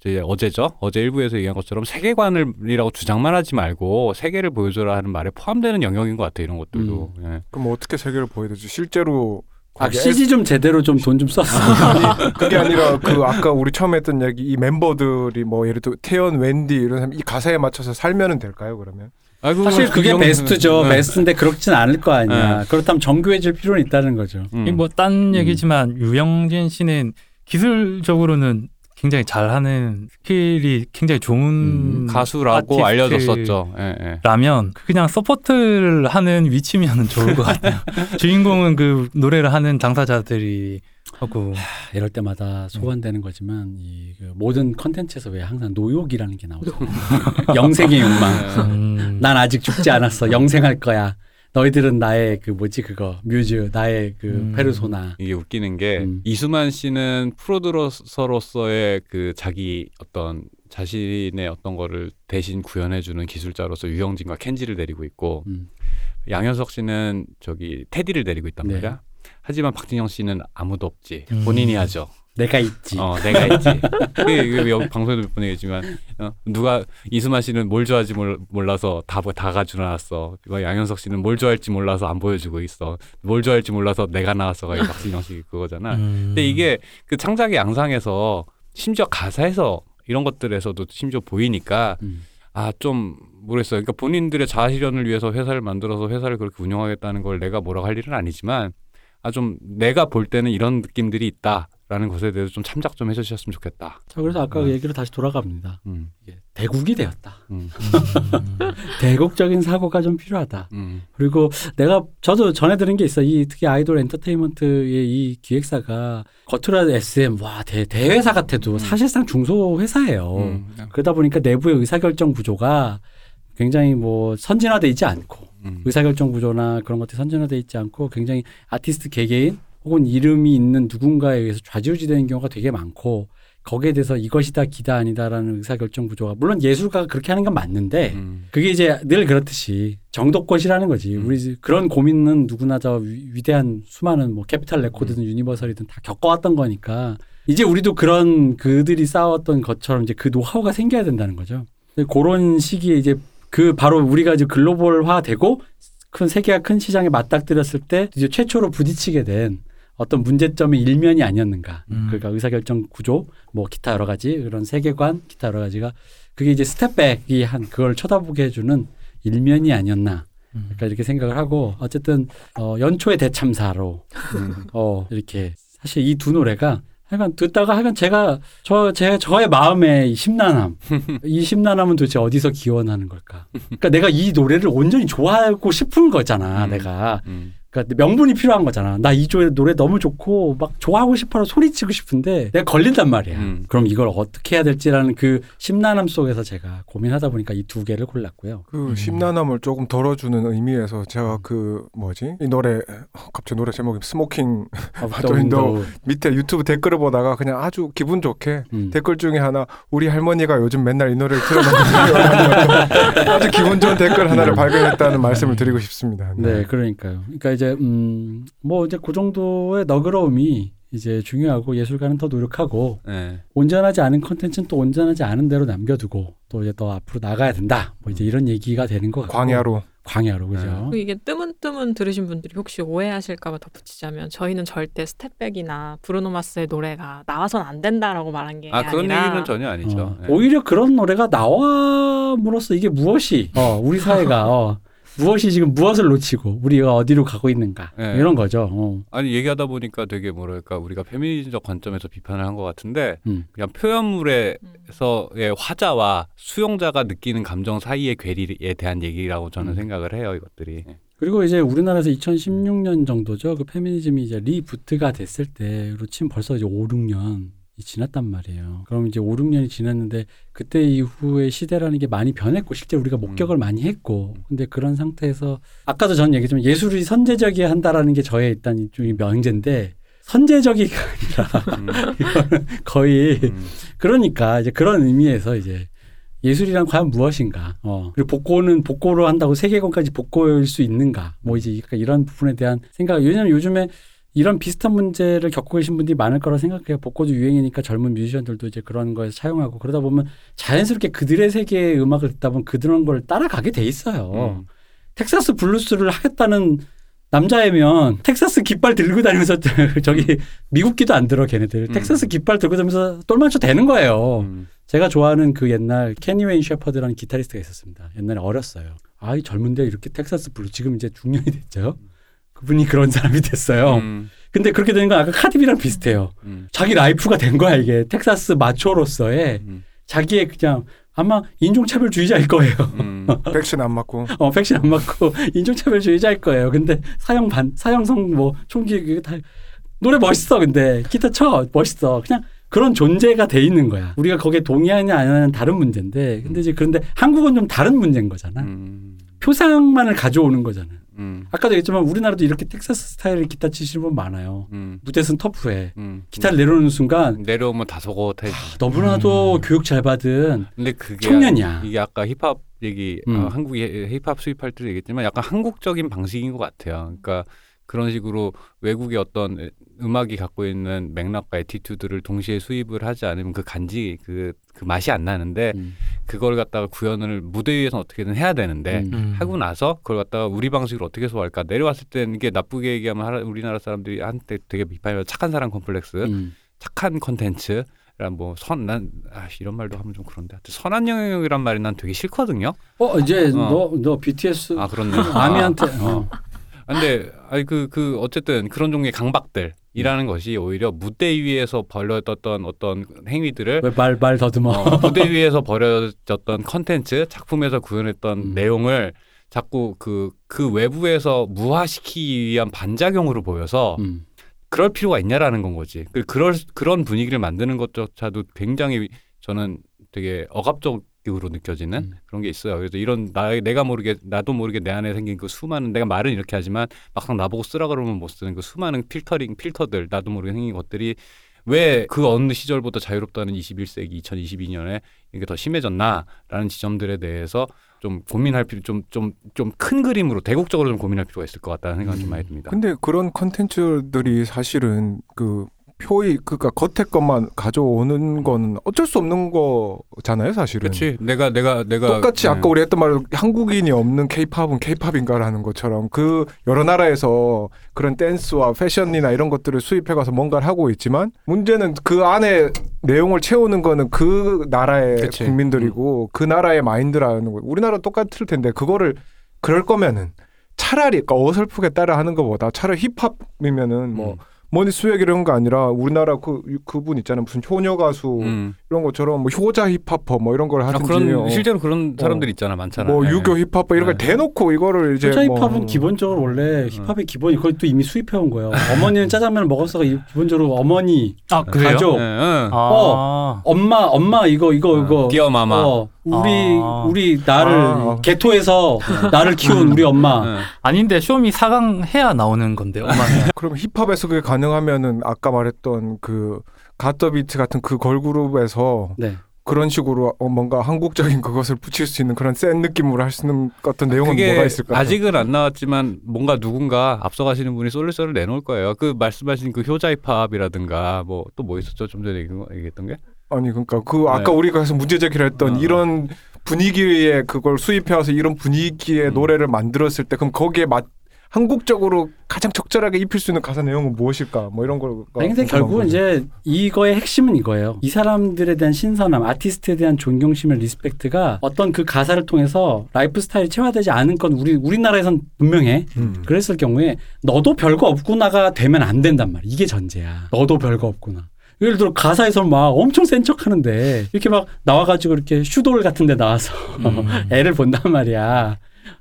이제 어제죠 어제 일부에서 얘기한 것처럼 세계관을이라고 주장만 하지 말고 세계를 보여줘라 하는 말에 포함되는 영역인 것 같아요 이런 것들도 예. 그럼 어떻게 세계를 보여야지? 실제로 아, CG 좀 제대로 좀 돈 좀 썼어 아니 그게 아니라 그 아까 우리 처음에 했던 얘기 이 멤버들이 뭐 예를 들어 태연, Wendy 이런 사람 이 가사에 맞춰서 살면은 될까요 그러면? 아이고, 사실 그게 그 베스트죠 네. 베스트인데 그렇진 않을 거 아니야 그렇다면 정교해질 필요는 있다는 거죠 음. 뭐딴 얘기지만 유영진 씨는 기술적으로는 굉장히 잘하는 스킬이 굉장히 좋은 음, 가수라고 알려졌었죠. 예, 예. 라면 그냥 서포트를 하는 위치면 좋을 것 같아요. 주인공은 그 노래를 하는 당사자들이 하고 하, 이럴 때마다 소환되는 거지만 이 그 모든 컨텐츠에서 왜 항상 노욕이라는 게 나오죠 영생의 욕망 음, 난 아직 죽지 않았어. 영생할 거야. 너희들은 나의 그 뭐지 그거 뮤즈 나의 그 음. 페르소나. 이게 웃기는 게 음. 이수만 씨는 프로듀서로서의 그 자기 어떤 자신의 어떤 거를 대신 구현해주는 기술자로서 유영진과 켄지를 데리고 있고 음. 양현석 씨는 저기 테디를 데리고 있단 네. 말이야. 하지만 박진영 씨는 아무도 없지. 음. 본인이 하죠. 내가 있지. 어, 내가 있지. 그게 이게 여기 방송에도 몇 번 얘기했지만 어, 누가 이수만 씨는 뭘 좋아할지 몰, 몰라서 다, 다 가지고 나왔어. 뭐 양현석 씨는 뭘 좋아할지 몰라서 안 보여주고 있어. 뭘 좋아할지 몰라서 내가 나왔어가 이 박진영 씨 그거잖아. 음. 근데 이게 그 창작의 양상에서 심지어 가사에서 이런 것들에서도 심지어 보이니까 음. 아좀 모르겠어요. 그러니까 본인들의 자아실현을 위해서 회사를 만들어서 회사를 그렇게 운영하겠다는 걸 내가 뭐라고 할 일은 아니지만 아 좀 내가 볼 때는 이런 느낌들이 있다 라는 것에 대해서 좀 참작 좀 해주셨으면 좋겠다. 자 그래서 아까 그 네. 얘기로 다시 돌아갑니다. 음, 대국이 되었다. 음, 대국적인 사고가 좀 필요하다. 음, 그리고 내가 저도 전해 들은 게 있어. 이 특히 아이돌 엔터테인먼트의 이 기획사가 겉으로 SM 와 대, 대회사 같아도 음. 사실상 중소 회사예요. 음, 그러다 보니까 내부의 의사결정 구조가 굉장히 뭐 선진화돼 있지 않고 음, 의사결정 구조나 그런 것들이 선진화돼 있지 않고 굉장히 아티스트 개개인 혹은 이름이 있는 누군가에 의해서 좌지우지되는 경우가 되게 많고 거기에 대해서 이것이다 기다 아니다라는 의사결정 구조가 물론 예술가가 그렇게 하는 건 맞는데 음, 그게 이제 늘 그렇듯이 정도껏이라는 거지. 음. 우리 그런 고민은 누구나 저 위- 위대한 수많은 뭐 Capitol 레코드든 유니버설이든 다 겪어왔던 거니까 이제 우리도 그런 그들이 쌓았던 것처럼 이제 그 노하우가 생겨야 된다는 거죠. 그런 시기에 이제 그 바로 우리가 이제 글로벌화되고 큰 세계가 큰 시장에 맞닥뜨렸을 때 이제 최초로 부딪히게 된 어떤 문제점의 일면이 아니었는가. 음. 그러니까 의사결정 구조, 뭐 기타 여러 가지 그런 세계관, 기타 여러 가지가 그게 이제 Step Back이 한 그걸 쳐다보게 해주는 일면이 아니었나. 음. 그러니까 이렇게 생각을 하고 어쨌든 어, 연초의 대참사로 어, 이렇게 사실 이 두 노래가 하여간 듣다가 하여간 제가 저 제 저의 마음의 이 심란함 이 심란함은 도대체 어디서 기원하는 걸까? 그러니까 내가 이 노래를 온전히 좋아하고 싶은 거잖아. 음. 내가 음. 그러니까 명분이 필요한 거잖아. 나이 노래 너무 좋고 막 좋아하고 싶어라 소리치고 싶은데 내가 걸린단 말이야. 음. 그럼 이걸 어떻게 해야 될지라는 그 심란함 속에서 제가 고민하다 보니까 이 두 개를 골랐고요. 그 음. 심란함을 조금 덜어주는 의미에서 제가 그 뭐지 이 노래 어, 갑자기 노래 제목이 Smokin' Out the Window. 밑에 유튜브 댓글을 보다가 그냥 아주 기분 좋게 음. 댓글 중에 하나 우리 할머니가 요즘 맨날 이 노래를 틀어놓는 아주 기분 좋은 댓글 하나를 발견했다는 말씀을 드리고 싶습니다. 네, 그러니까요. 그러니까 이제 음, 뭐 이제 그 정도의 너그러움이 이제 중요하고 예술가는 더 노력하고 네. 온전하지 않은 컨텐츠는 또 온전하지 않은 대로 남겨두고 또 이제 더 앞으로 나가야 된다. 뭐 이제 이런 얘기가 되는 것 같고 광야로 광야로 그죠. 그리고 이게 뜨문뜨문 들으신 분들이 혹시 오해하실까봐 덧붙이자면 저희는 절대 Step Back이나 브루노마스의 노래가 나와선 안 된다라고 말한 게아 그런 아니라 얘기는 전혀 아니죠. 어, 네. 오히려 그런 노래가 나와므로써 이게 무엇이 어, 우리 사회가 어, 무엇이 지금 무엇을 놓치고 우리가 어디로 가고 있는가 네. 이런 거죠. 어. 아니 얘기하다 보니까 되게 뭐랄까 우리가 페미니즘적 관점에서 비판을 한 것 같은데 음. 그냥 표현물에서의 화자와 수용자가 느끼는 감정 사이의 괴리에 대한 얘기라고 저는 음. 생각을 해요 이것들이. 그리고 이제 우리나라에서 2016년 정도죠. 그 페미니즘이 이제 리부트가 됐을 때로 치면 벌써 이제 5, 6년이 지났단 말이에요. 그럼 이제 5, 6년이 지났는데 그때 이후의 시대라는 게 많이 변했고 실제 우리가 목격을 많이 했고 근데 그런 상태에서 아까도 전 얘기했지만 예술이 선제적이어야 한다라는 게 저의 일단 일종의 명제인데 선제적이가 아니라 음, 거의 음. 그러니까 이제 그런 의미에서 이제 예술이란 과연 무엇인가? 어. 그리고 복고는 복고로 한다고 세계관까지 복고일 수 있는가? 뭐 이제 약간 이런 부분에 대한 생각. 왜냐면 요즘에 이런 비슷한 문제를 겪고 계신 분들이 많을 거라 생각해요. 복고도 유행이니까 젊은 뮤지션들도 이제 그런 거에서 차용하고 그러다 보면 자연스럽게 그들의 세계의 음악을 듣다 보면 그런 걸 따라가게 돼 있어요. 음. 텍사스 블루스를 하겠다는 남자애면 텍사스 깃발 들고 다니면서 저기 미국기도 안 들어 걔네들 음. 텍사스 깃발 들고 다니면서 똘만쳐 되는 거예요. 음. 제가 좋아하는 그 옛날 케니 웨인 셰퍼드라는 기타리스트가 있었습니다. 옛날에 어렸어요. 아, 이 젊은데 이렇게 텍사스 블루스 지금 이제 중년이 됐죠. 그분이 그런 사람이 됐어요. 음. 근데 그렇게 되는 건 아까 카디비랑 비슷해요. 음. 자기 라이프가 된 거야 이게 텍사스 마초로서의 음. 자기의 그냥 아마 인종차별주의자일 거예요. 음. 백신 안 맞고 어, 백신 안 맞고 인종차별주의자일 거예요. 근데 사형 반, 사형성 뭐 총기 다 노래 멋있어. 근데 기타 쳐 멋있어. 그냥 그런 존재가 돼 있는 거야. 우리가 거기에 동의하느냐 안 하느냐는 다른 문제인데, 근데 이제 그런데 한국은 좀 다른 문제인 거잖아. 음. 표상만을 가져오는 거잖아. 음. 아까도 얘기했지만 우리나라도 이렇게 텍사스 스타일의 기타 치시는 분 많아요. 음. 무대선 터프해. 음. 기타를 내려놓는 순간 내려오면 다 소곳해. 너무나도 교육 잘 받은 근데 그게 청년이야. 이게 아까 힙합 얘기 음. 아, 한국이 힙합 수입할 때도 얘기했지만 약간 한국적인 방식인 것 같아요. 그러니까 그런 식으로 외국의 어떤 음악이 갖고 있는 맥락과 attitude를 동시에 수입을 하지 않으면 그 간지 그, 그 맛이 안 나는데 음. 그걸 갖다가 구현을 무대 위에서 어떻게든 해야 되는데 음. 음. 하고 나서 그걸 갖다가 우리 방식으로 어떻게 소화할까 내려왔을 때는 이게 나쁘게 얘기하면 하라- 우리나라 사람들이 한때 되게 비판해요 착한 사람 컴플렉스 음. 착한 컨텐츠 뭐 선 난 아, 이런 말도 하면 좀 그런데 선한 영역이란 말이 난 되게 싫거든요. 어 이제 어. 너너 BTS 아 그렇네. 아미한테 어. 아, 근데 아니 그그 어쨌든 그런 종류의 강박들 이라는 것이 오히려 무대 위에서 벌어졌던 어떤 행위들을 왜 말 말 더듬어. 어, 무대 위에서 벌어졌던 컨텐츠 작품에서 구현했던 음. 내용을 자꾸 그그 외부에서 무화시키기 위한 반작용으로 보여서 음. 그럴 필요가 있냐라는 건 거지. 그 그럴 그런 분위기를 만드는 것조차도 굉장히 저는 되게 억압적 으로 느껴지는 음. 그런 게 있어요. 그래서 이런 나 내가 모르게 나도 모르게 내 안에 생긴 그 수많은 내가 말은 이렇게 하지만 막상 나보고 쓰라 그러면 못 쓰는 그 수많은 필터링 필터들 나도 모르게 생긴 것들이 왜 그 어느 시절보다 자유롭다는 21세기 2022년에 이게 더 심해졌나라는 지점들에 대해서 좀 고민할 필요 좀 좀 좀 큰 그림으로 대국적으로 좀 고민할 필요가 있을 것 같다는 생각이 좀 많이 듭니다. 근데 그런 컨텐츠들이 사실은 그 표의 그니까 겉에 것만 가져오는 건 어쩔 수 없는 거잖아요, 사실은. 그렇지. 내가 내가 내가 똑같이 네. 아까 우리 했던 말로 한국인이 없는 케이팝은 케이팝인가라는 것처럼 그 여러 나라에서 그런 댄스와 패션이나 이런 것들을 수입해 가서 뭔가를 하고 있지만 문제는 그 안에 내용을 채우는 거는 그 나라의 그치. 국민들이고 그 나라의 마인드라는 거. 우리나라 똑같을 텐데 그거를 그럴 거면은 차라리 그러니까 어설프게 따라 하는 것보다 차라리 힙합이면은 뭐 음. 머니 수액 이런 거 아니라 우리나라 그 그분 있잖아요 무슨 효녀 가수 음. 이런 것처럼 뭐 효자 힙합퍼 뭐 이런 걸 아, 하든지 그런 어. 실제로 그런 어. 사람들 있잖아 많잖아. 뭐 네. 유교 힙합 이런 걸 네. 대놓고 이거를 이제 효자 뭐 힙합은 기본적으로 원래 힙합의 기본이 그걸 또 이미 수입해 온 거예요. 어머니는 짜장면을 먹었어가 이- 기본적으로 어머니, 아 그래요? 가족, 네, 응. 아, 엄마, 엄마 이거 이거 이거 끼어마마. 어, 우리 아. 우리 나를 아. 개토에서 나를 키운 우리 엄마. 응. 아닌데 쇼미 4강 해야 나오는 건데 엄마는 그럼 힙합에서 그게 가능하면은 아까 말했던 그 가더비트 같은 그 걸그룹에서 네. 그런 식으로 어, 뭔가 한국적인 그것을 붙일 수 있는 그런 센 느낌으로 할 수 있는 어떤 내용은 그게 뭐가 있을까요? 아직은 안 나왔지만 뭔가 누군가 앞서가시는 분이 솔루션을 내놓을 거예요. 그 말씀하신 그 효자 힙합이라든가 뭐 또 뭐 있었죠? 좀 전에 얘기- 얘기했던 게 아니 그러니까 그 아까 네. 우리가 해서 문제 제기를 했던 어. 이런 분위기에 그걸 수입해 와서 이런 분위기의 음. 노래를 만들었을 때 그럼 거기에 맞 한국적으로 가장 적절하게 입힐 수 있는 가사 내용은 무엇일까? 뭐 이런 걸. 근데 결국은 이제 이거의 핵심은 이거예요. 이 사람들에 대한 신성함, 아티스트에 대한 존경심의 respect가 어떤 그 가사를 통해서 라이프 스타일이 체화되지 않은 건 우리 우리나라에선 분명해. 음. 그랬을 경우에 너도 별거 없구나가 되면 안 된단 말이야. 이게 전제야. 너도 별거 없구나. 예를 들어 가사에서 막 엄청 센 척 하는데 이렇게 막 나와가지고 이렇게 슈돌 같은 데 나와서 음. 애를 본단 말이야.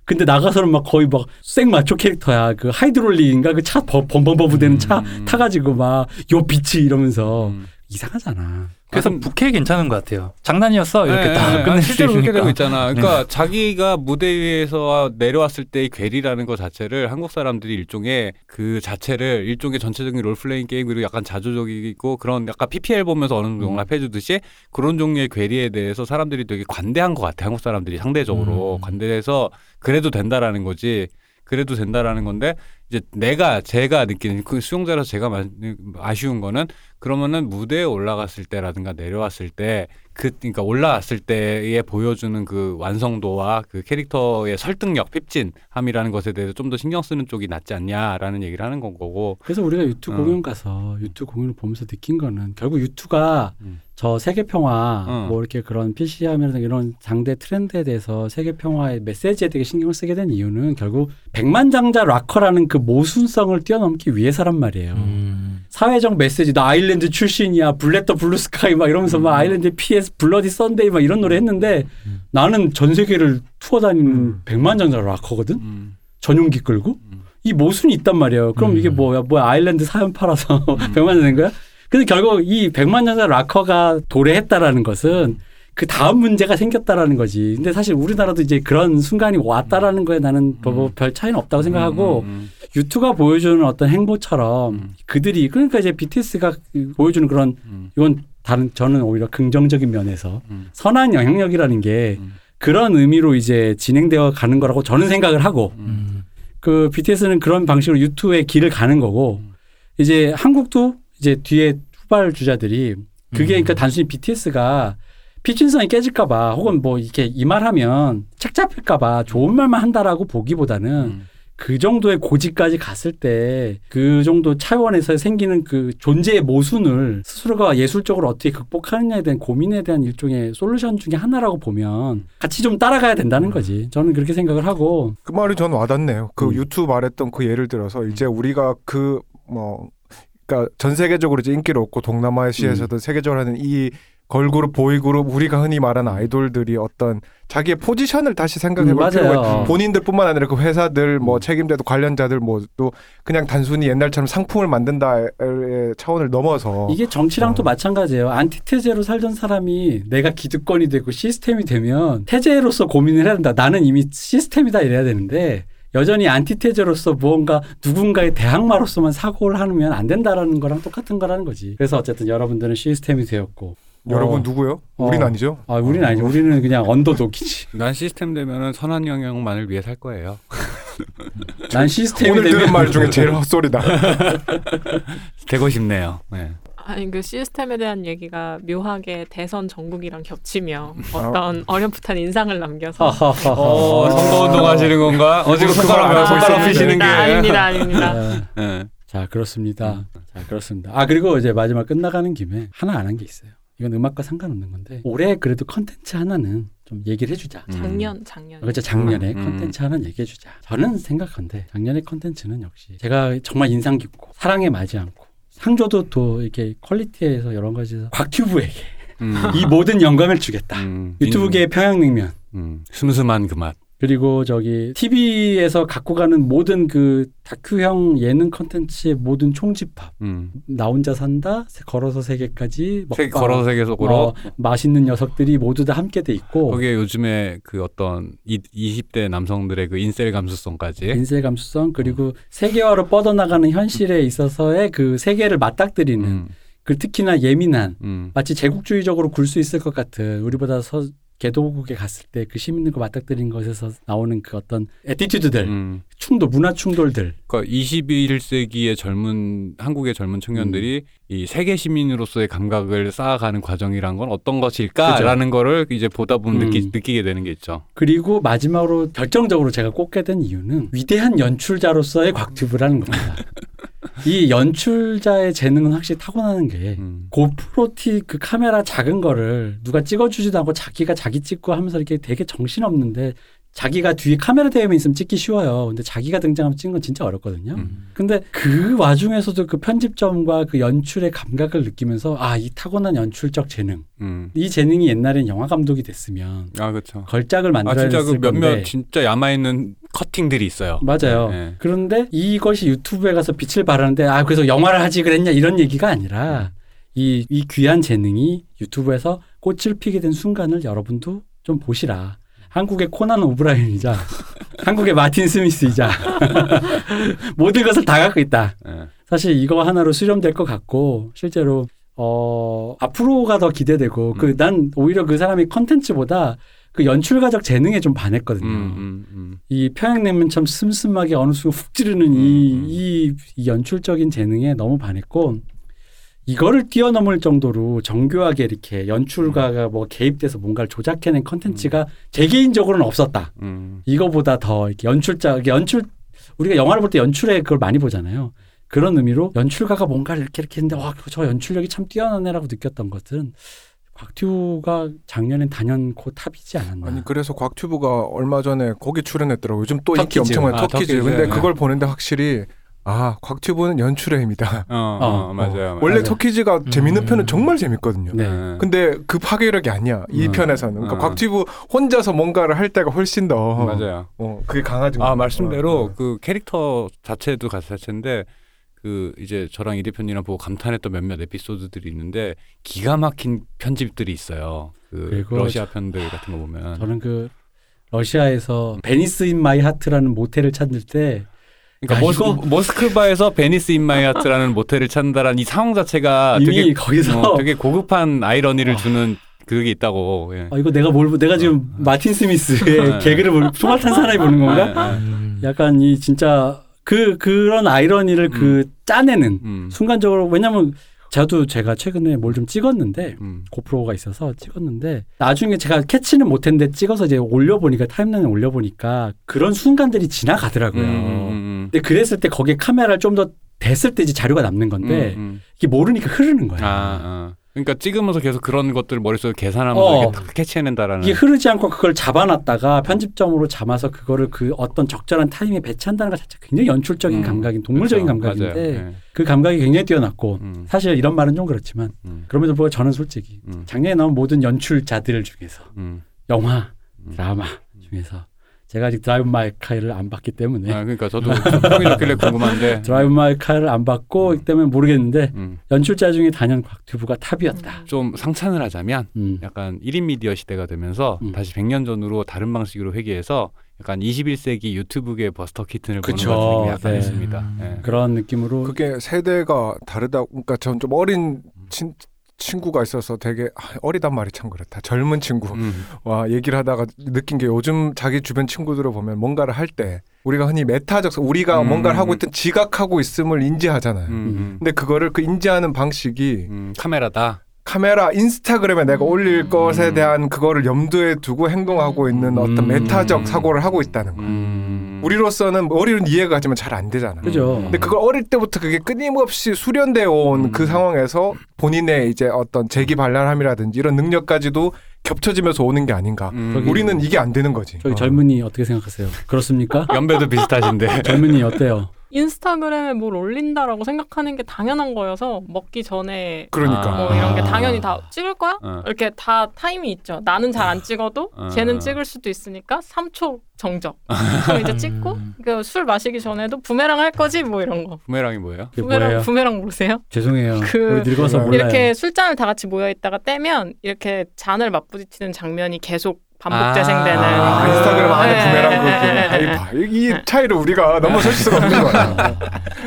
근데 나가서는 막 거의 막 생 마초 캐릭터야. 그 하이드롤릭인가 그 차 범범버브 되는 차 음. 타가지고 막 요 빛이 이러면서 음. 이상하잖아. 그래서 하여튼- 부캐 괜찮은 것 같아요. 장난이었어 이렇게 네, 다 네, 끝낼 수 실제로 그렇게 되고. 있잖아. 그러니까 자기가 무대 위에서 내려왔을 때의 괴리라는 것 자체를 한국 사람들이 일종의 그 자체를 일종의 전체적인 롤플레잉 게임 그리고 약간 자조적이고 그런 약간 PPL 보면서 어느 정도 음. 용납해주듯이 그런 종류의 괴리에 대해서 사람들이 되게 관대한 것 같아. 한국 사람들이 상대적으로 음. 관대해서 그래도 된다라는 거지. 그래도 된다라는 건데 이제 내가 제가 느끼는 그 수용자라서 제가 마- 아쉬운 거는 그러면은 무대에 올라갔을 때라든가 내려왔을 때 그 그러니까 올라왔을 때에 보여주는 그 완성도와 그 캐릭터의 설득력, 핍진함이라는 것에 대해서 좀 더 신경 쓰는 쪽이 낫지 않냐라는 얘기를 하는 건 거고. 그래서 우리가 유튜 어. 공연 가서 유튜 공연을 보면서 느낀 거는 결국 U2가 음. 저 세계 평화 어. 뭐 이렇게 그런 PC하면서 이런 당대 트렌드에 대해서 세계 평화의 메시지에 되게 신경을 쓰게 된 이유는 결국 백만장자 rocker라는 그 모순성을 뛰어넘기 위해서란 말이에요. 음. 사회적 메시지 나 아일랜드 출신이야 black the blue sky 막 이러면서 막 아일랜드 PS Bloody Sunday 막 이런 노래 했는데 음. 나는 전 세계를 투어 다니는 음. 백만장자 rocker거든 음. 전용기 끌고 음. 이 모순이 있단 말이에요. 그럼 음. 이게 뭐야 뭐야 아일랜드 사연 팔아서 백만장 된 거야? 근데 결국 이 백만장자 락커가 도래했다라는 것은 그 다음 문제가 생겼다라는 거지. 근데 사실 우리나라도 이제 그런 순간이 왔다라는 거에 나는 뭐 별 차이는 없다고 생각하고 음, 유튜가 보여주는 어떤 행보처럼 음. 그들이 그러니까 이제 BTS가 보여주는 그런 음. 이건 다른 저는 오히려 긍정적인 면에서 음. 선한 영향력이라는 게 음. 그런 의미로 이제 진행되어 가는 거라고 저는 생각을 하고 음. 음. 그 BTS는 그런 방식으로 유튜브의 길을 가는 거고 음. 이제 한국도 이제 뒤에 후발 주자들이 그게 음. 그러니까 단순히 BTS가 피친성이 깨질까봐 혹은 뭐 이렇게 이 말하면 책 잡힐까봐 좋은 말만 한다라고 보기보다는 음. 그 정도의 고지까지 갔을 때 그 정도 차원에서 생기는 그 존재의 모순을 스스로가 예술적으로 어떻게 극복하느냐에 대한 고민에 대한 일종의 솔루션 중에 하나라고 보면 같이 좀 따라가야 된다는 거지. 저는 그렇게 생각을 하고 그 말이 전 와닿네요. 그 음. 유튜브 말했던 그 예를 들어서 이제 우리가 그뭐 그러니까 전 세계적으로 이제 인기를 얻고 동남아시아에서도 음. 세계적으로 하는 이 걸그룹, 보이그룹 우리가 흔히 말하는 아이돌들이 어떤 자기의 포지션을 다시 생각해 볼 음, 필요가 본인들뿐만 아니라 그 회사들 뭐 음. 책임자도 관련자들 뭐 또 그냥 단순히 옛날처럼 상품을 만든다의 차원을 넘어서 이게 정치랑 또 어. 마찬가지예요. 안티테제로 살던 사람이 내가 기득권이 되고 시스템이 되면 태제로서 고민을 해야 된다. 나는 이미 시스템이다 이래야 되는데 여전히 안티테제로서 무언가 누군가의 대항마로서만 사고를 하면 안 된다라는 거랑 똑같은 거라는 거지. 그래서 어쨌든 여러분들은 시스템이 되었고 여러분 어. 누구요? 어. 우린 아니죠. 아, 우리는 아니죠. 우리는 그냥 언더독이지. 난 시스템 되면은 선한 영향만을 위해 살 거예요. 난 시스템이 오늘 되면 들은 말 중에 제일 헛소리다. 되고 싶네요. 네. 아니 그 시스템에 대한 얘기가 묘하게 대선 전국이랑 겹치며 어떤 어 렴풋한 인상을 남겨서 어, 선거 운동 하시는 건가? 어, 지금 손가락, 손가락. 피시는 게. 아닙니다, 아닙니다. 네. 예. 자 그렇습니다. 자 그렇습니다. 아 그리고 이제 마지막 끝나가는 김에 하나 안 한 게 있어요. 이건 음악과 상관없는 건데 올해 그래도 컨텐츠 하나는 좀 얘기를 해주자. 음. 작년 작년. 그렇죠 작년에 음. 컨텐츠 하나 얘기해주자. 저는 생각한데 작년의 컨텐츠는 역시 제가 정말 인상 깊고 사랑해 마지않고 상준도 또 이렇게 퀄리티에서 여러 가지에서 곽튜브에게 음. 이 모든 영광을 주겠다. 음. 유튜브계의 평양냉면 음. 슴슴한 그 맛. 그리고 저기 TV에서 갖고 가는 모든 그 다큐형 예능 컨텐츠의 모든 총집합 음. 나 혼자 산다 걸어서 세계까지 세계 걸어서 세계 속으로 어, 맛있는 녀석들이 모두 다 함께 돼 있고 거기에 요즘에 그 어떤 이, 20대 남성들의 그 인셀 감수성까지 인쇄 감수성 그리고 세계화로 뻗어나가는 현실에 있어서의 그 세계를 맞닥뜨리는 음. 그 특히나 예민한 음. 마치 제국주의적으로 굴 수 있을 것 같은 우리보다 서 개도국에 갔을 때 그 시민들과 맞닥뜨린 것에서 나오는 그 어떤 attitude들 음. 충돌 문화 충돌들 그러니까 21세기의 젊은 한국의 젊은 청년들이 이 세계 시민으로서의 감각을 쌓아가는 과정이란 건 어떤 것일까라는 거를 이제 보다 보면 느끼, 음. 느끼 게 되는 게 있죠. 그리고 마지막으로 결정적으로 제가 꼽게 된 이유는 위대한 연출자로서의 곽튜브라는 겁니다. 이 연출자의 재능은 확실히 타고나는 게 음. 고프로 T 그 카메라 작은 거를 누가 찍어주지도 않고 자기가 자기 찍고 하면서 이렇게 되게 정신없는데 자기가 뒤에 카메라 대회만 있으면 찍기 쉬워요. 근데 자기가 등장하면 찍는 건 진짜 어렵거든요. 음. 근데 그 와중에서도 그 편집점과 그 연출의 감각을 느끼면서 아, 이 타고난 연출적 재능. 음. 이 재능이 옛날엔 영화 감독이 됐으면 아 그렇죠. 걸작을 아 만들어야 진짜 그 몇몇 진짜 야마 있는 커팅들이 있어요. 맞아요. 네. 그런데 이것이 유튜브에 가서 빛을 발하는데 아 그래서 영화를 하지 그랬냐 이런 얘기가 아니라 이, 이 귀한 재능이 유튜브에서 꽃을 피게 된 순간을 여러분도 좀 보시라. 한국의 코난 오브라인이자 한국의 마틴 스미스이자 모든 것을 다 갖고 있다. 예. 사실 이거 하나로 수렴될 것 같고 실제로 어 앞으로가 더 기대되고 음. 그난 오히려 그 사람이 컨텐츠보다 그 연출가적 재능에 좀 반했거든요. 음, 음, 음. 이 평양냉면처럼 슴슴하게 어느 순간 훅 찌르는 음, 이, 음. 이, 이 연출적인 재능에 너무 반했고 이거를 뛰어넘을 정도로 정교하게 이렇게 연출가가 뭐 개입돼서 뭔가를 조작해낸 컨텐츠가 제 개인적으로는 없었다. 음. 이거보다 더 이렇게 연출자 연출 우리가 영화를 볼 때 연출에 그걸 많이 보잖아요. 그런 의미로 연출가가 뭔가를 이렇게 이렇게 했는데 와 저 연출력이 참 뛰어나네라고 느꼈던 것은 곽튜브가 작년엔 단연코 탑이지 않았나. 아니 그래서 곽튜브가 얼마 전에 거기 출연했더라고. 요즘 또 인기 터키즈. 엄청 많은 아, 터키즈. 터키즈. 근데 네. 그걸 보는데 확실히 아 곽튜브는 연출의 힘이다. 어, 어, 어, 맞아요. 원래 맞아요. 터키즈가 재밌는 음. 편은 정말 재밌거든요. 네. 예. 근데 그 파괴력이 아니야 이 음. 편에서는. 그러니까 어. 곽튜브 혼자서 뭔가를 할 때가 훨씬 더 맞아요. 어, 그게 강하죠. 아 말씀대로 어, 그 캐릭터 자체도 가사 자체인데 그 이제 저랑 이 대표님이랑 보고 감탄했던 몇몇 에피소드들이 있는데 기가 막힌 편집들이 있어요. 그 러시아 편들 같은 거 보면 저는 그 러시아에서 Venice in My Heart라는 모텔을 찾을 때 그러니까 야, 모스, 모스크바에서 Venice in My Heart라는 모텔을 찾는다라는 이 상황 자체가 되게 거기서 어, 되게 고급한 아이러니를 주는 그게 있다고. 예. 아, 이거 내가 뭘 보- 내가 지금 마틴 스미스의 네. 개그를 볼 총알탄 사나이 보는 건가? 음. 약간 이 진짜 그 그런 아이러니를 그 짜내는 음. 순간적으로 왜냐면 저도 제가 최근에 뭘 좀 찍었는데 음. 고프로가 있어서 찍었는데 나중에 제가 캐치는 못했는데 찍어서 이제 올려보니까 타임라인에 올려보니까 그런 순간들이 지나가더라고요. 음, 음, 음. 근데 그랬을 때 거기에 카메라를 좀더 됐을 때 이제 자료가 남는 건데 음, 음. 이게 모르니까 흐르는 거야. 아, 아. 그러니까 찍으면서 계속 그런 것들 머릿속에 계산하면서 어. 이렇게 탁 캐치해낸다라는. 이게 흐르지 않고 그걸 잡아놨다가 편집점으로 잡아서 그거를 그 어떤 적절한 타임에 배치한다는 것 자체가 굉장히 연출적인 음. 감각인 동물적인 그렇죠. 감각인데. 예. 그 감각이 굉장히 뛰어났고 음, 사실 이런 말은 좀 그렇지만 음, 그럼에도 불구하고 저는 솔직히 음, 작년에 나온 모든 연출자들 중에서 음. 영화, 음. 드라마 중에서 제가 아직 Drive My Car를 안 봤기 때문에 아, 그러니까 저도 평이 좋길래 궁금한데. Drive My Car를 안 봤고 이 때문에 모르겠는데 음. 연출자 중에 단연 곽튜브가 탑이었다. 좀 상찬을 하자면 음. 약간 1인 미디어 시대가 되면서 음. 다시 100년 전으로 다른 방식으로 회귀해서 약간 21세기 유튜브계 버스터 키튼을 보는 그쵸. 것 같은 느낌이 약간 네. 있습니다. 예. 그런 느낌으로 그게 세대가 다르다. 그러니까 전 좀 어린 친 친구가 있어서 되게 아, 어리단 말이 참 그렇다. 젊은 친구. 음. 와 얘기를 하다가 느낀 게 요즘 자기 주변 친구들을 보면 뭔가를 할 때 우리가 흔히 메타적 우리가 음. 뭔가를 하고 있든 지각하고 있음을 인지하잖아요. 음. 근데 그거를 그 인지하는 방식이 음. 카메라다. 카메라 인스타그램에 내가 올릴 음. 것에 대한 그거를 염두에 두고 행동하고 있는 어떤 음. 메타적 사고를 하고 있다는 거. 음. 우리로서는 어리는 이해가 가지만 잘 안 되잖아. 그죠. 근데 그걸 어릴 때부터 그게 끊임없이 수련되어 온 음. 그 상황에서 본인의 이제 어떤 재기발랄함이라든지 이런 능력까지도 겹쳐지면서 오는 게 아닌가. 음. 우리는 이게 안 되는 거지. 저기 어. 젊은이 어떻게 생각하세요? 그렇습니까? 연배도 비슷하신데. 젊은이 어때요? 인스타그램에 뭘 올린다라고 생각하는 게 당연한 거여서 먹기 전에 그러니까. 뭐 이런 게 아. 당연히 다 찍을 거야? 어. 이렇게 다 타임이 있죠. 나는 잘 안 찍어도 어. 쟤는 찍을 수도 있으니까 3초 정적. 그럼 이제 찍고 그 술 마시기 전에도 부메랑 할 거지 뭐 이런 거. 부메랑이 뭐예요? 부메랑 뭐예요? 부메랑 모르세요? 죄송해요. 그- 우리 늙어서 이렇게 몰라요. 이렇게 술잔을 다 같이 모여 있다가 떼면 이렇게 잔을 맞부딪히는 장면이 계속 반복 아. 재생되는. 아, 인스타그램 안에 네, 부메랑 네, 네, 네, 네. 봐. 이 차이를 우리가 넘어설 수가 없는 거야.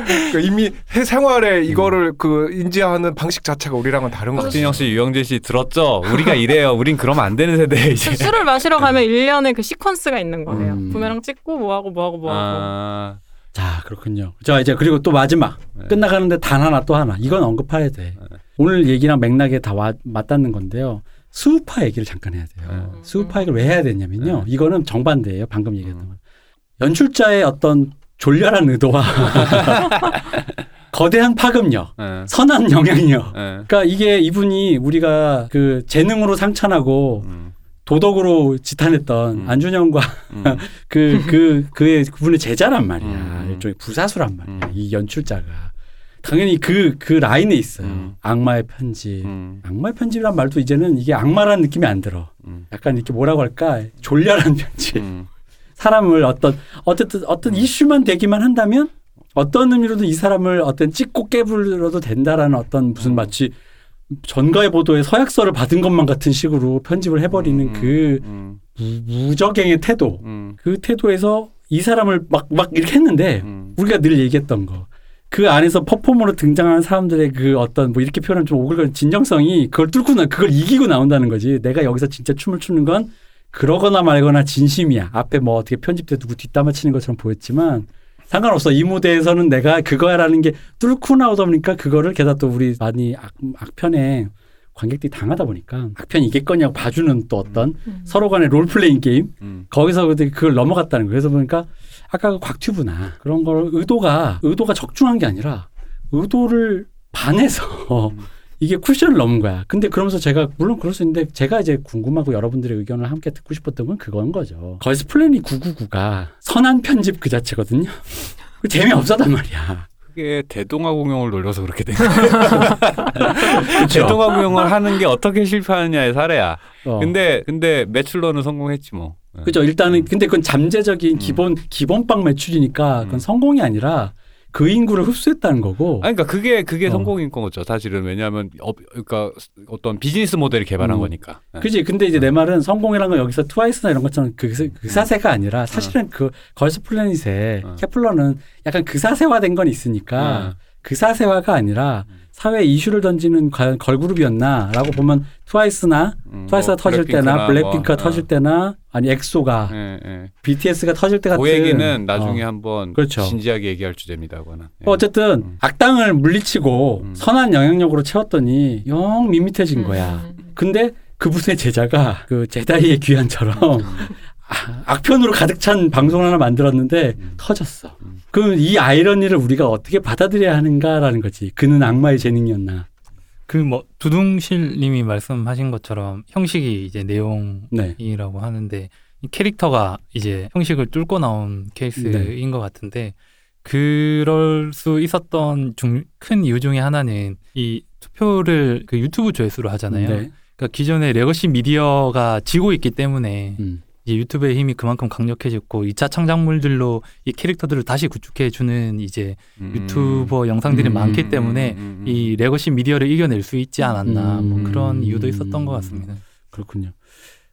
그러니까 이미 해 생활에 이거를 그 인지하는 방식 자체가 우리랑은 다른 거지. 박진영 씨, 유영재 씨 들었죠? 우리가 이래요. 우린 그러면 안 되는 세대 이제. 그 술을 마시러 가면 1년에 그 시퀀스가 있는 거예요. 음. 부메랑 찍고 뭐 하고 뭐 하고 뭐 하고. 아, 자 그렇군요. 자 이제 그리고 또 마지막 네. 끝나가는데 단 하나 또 하나 이건 언급해야 돼. 오늘 얘기랑 맥락에 다 와- 맞닿는 건데요. 수우파 얘기를 잠깐 해야 돼요. 네. 수우파 얘기를 왜 해야 되냐면요. 네. 이거는 정반대예요. 방금 얘기했던 음. 건. 연출자의 어떤 졸렬한 의도와 거대한 파급력, 예. 선한 영향력. 예. 그러니까 이게 이분이 우리가 그 재능으로 상찬하고 음, 도덕으로 지탄했던 음. 안준영과 음, 그, 그, 그의 그분의 제자란 말이야. 음. 일종의 부사수란 말이야. 음. 이 연출자가. 당연히 그, 그 라인에 있어요. 음. 악마의 편지. 음, 악마의 편지란 말도 이제는 이게 악마라는 느낌이 안 들어. 음, 약간 이렇게 뭐라고 할까? 졸렬한 편지. 음. 사람을 어떤, 어쨌든 어떤 이슈만 되기만 한다면 어떤 의미로든 이 사람을 어떤 찍고 깨불어도 된다라는 어떤 무슨 음. 마치 전가의 보도에 서약서를 받은 것만 같은 식으로 편집을 해버리는 음, 그 음, 무- 무적행의 태도. 음, 그 태도에서 이 사람을 막, 막 이렇게 했는데 음. 우리가 늘 얘기했던 거. 그 안에서 퍼포머로 등장하는 사람들의 그 어떤 뭐 이렇게 표현하면 좀 오글거리는 진정성이 그걸 뚫고 나, 그걸 이기고 나온다는 거지. 내가 여기서 진짜 춤을 추는 건 그러거나 말거나 진심이야. 앞에 뭐 어떻게 편집돼 누구 뒷담화 치는 것처럼 보였지만 상관없어. 이 무대에서는 내가 그거야라는 게 뚫고 나오다 보니까 그거를 게다가 또 우리 많이 악, 악편에 관객들이 당하다 보니까 악편이겠거니 하고 봐주는 또 어떤 음. 서로 간의 롤플레잉 게임 음. 거기서 그걸 넘어갔다는 거예요. 그래서 보니까 아까 그 곽튜브나 그런 걸 의도가 의도가 적중한 게 아니라 의도를 반해서 음. 이게 쿠션을 넘은 거야. 근데 그러면서 제가 물론 그럴 수 있는데 제가 이제 궁금하고 여러분들의 의견을 함께 듣고 싶었던 건 그건 거죠. 걸스 플래닛 999가 선한 편집 그 자체거든요. 그 재미없었단 말이야. 그게 대동아 공영을 노려서 그렇게 된 거예요. 대동아 공영을 하는 게 어떻게 실패하느냐의 사례야. 어. 근데 근데 매출로는 성공했지 뭐. 예. 그죠. 일단은 음. 근데 그건 잠재적인 음. 기본 기본빵 매출이니까 그건 음. 성공이 아니라 그 인구를 흡수했다는 거고. 아니, 그러니까 그게 그게 어. 성공인 거죠. 사실은 왜냐하면 업, 그러니까 어떤 비즈니스 모델을 개발한 음. 거니까. 예. 그지. 근데 이제 내 말은 성공이란 건 여기서 트와이스나 이런 것처럼 그, 그 사세가 아니라 사실은 그 걸스 플래닛에 어. 케플러는 약간 그 사세화된 건 있으니까 그 사세화가 아니라 사회 이슈를 던지는 과연 걸그룹이었나라고 보면 트와이스나 음, 트와이스가 뭐 터질 때나 블랙핑크나 블랙핑크가 뭐, 터질 어. 때나 아니 엑소가 예, 예. BTS가 터질 때 같은 그 얘기는 나중에 어. 한번 그렇죠. 진지하게 얘기할 주제입니다. 그거는. 예. 어쨌든 음. 악당을 물리치고 음. 선한 영향력으로 채웠더니 영 밋밋해진 거야. 음. 근데 그분의 제자가 그 제다이의 귀환처럼 아, 악편으로 가득 찬 방송을 하나 만들었는데 음. 터졌어. 음. 그럼 이 아이러니를 우리가 어떻게 받아들여야 하는가라는 거지. 그는 악마의 재능이었나. 그 뭐 두둥실님이 말씀하신 것처럼 형식이 이제 내용이라고 네. 하는데 이 캐릭터가 이제 형식을 뚫고 나온 케이스인 네. 것 같은데 그럴 수 있었던 중, 큰 이유 중에 하나는 이 투표를 그 유튜브 조회수로 하잖아요. 네. 그러니까 기존의 legacy media가 지고 있기 때문에 음. 이제 유튜브의 힘이 그만큼 강력해졌고 2차 창작물들로 이 캐릭터들을 다시 구축해 주는 이제 음. 유튜버 영상들이 음. 많기 때문에 음, 음, 음. 이 legacy media를 이겨낼 수 있지 않았나 뭐 음. 그런 이유도 있었던 것 같습니다. 그렇군요.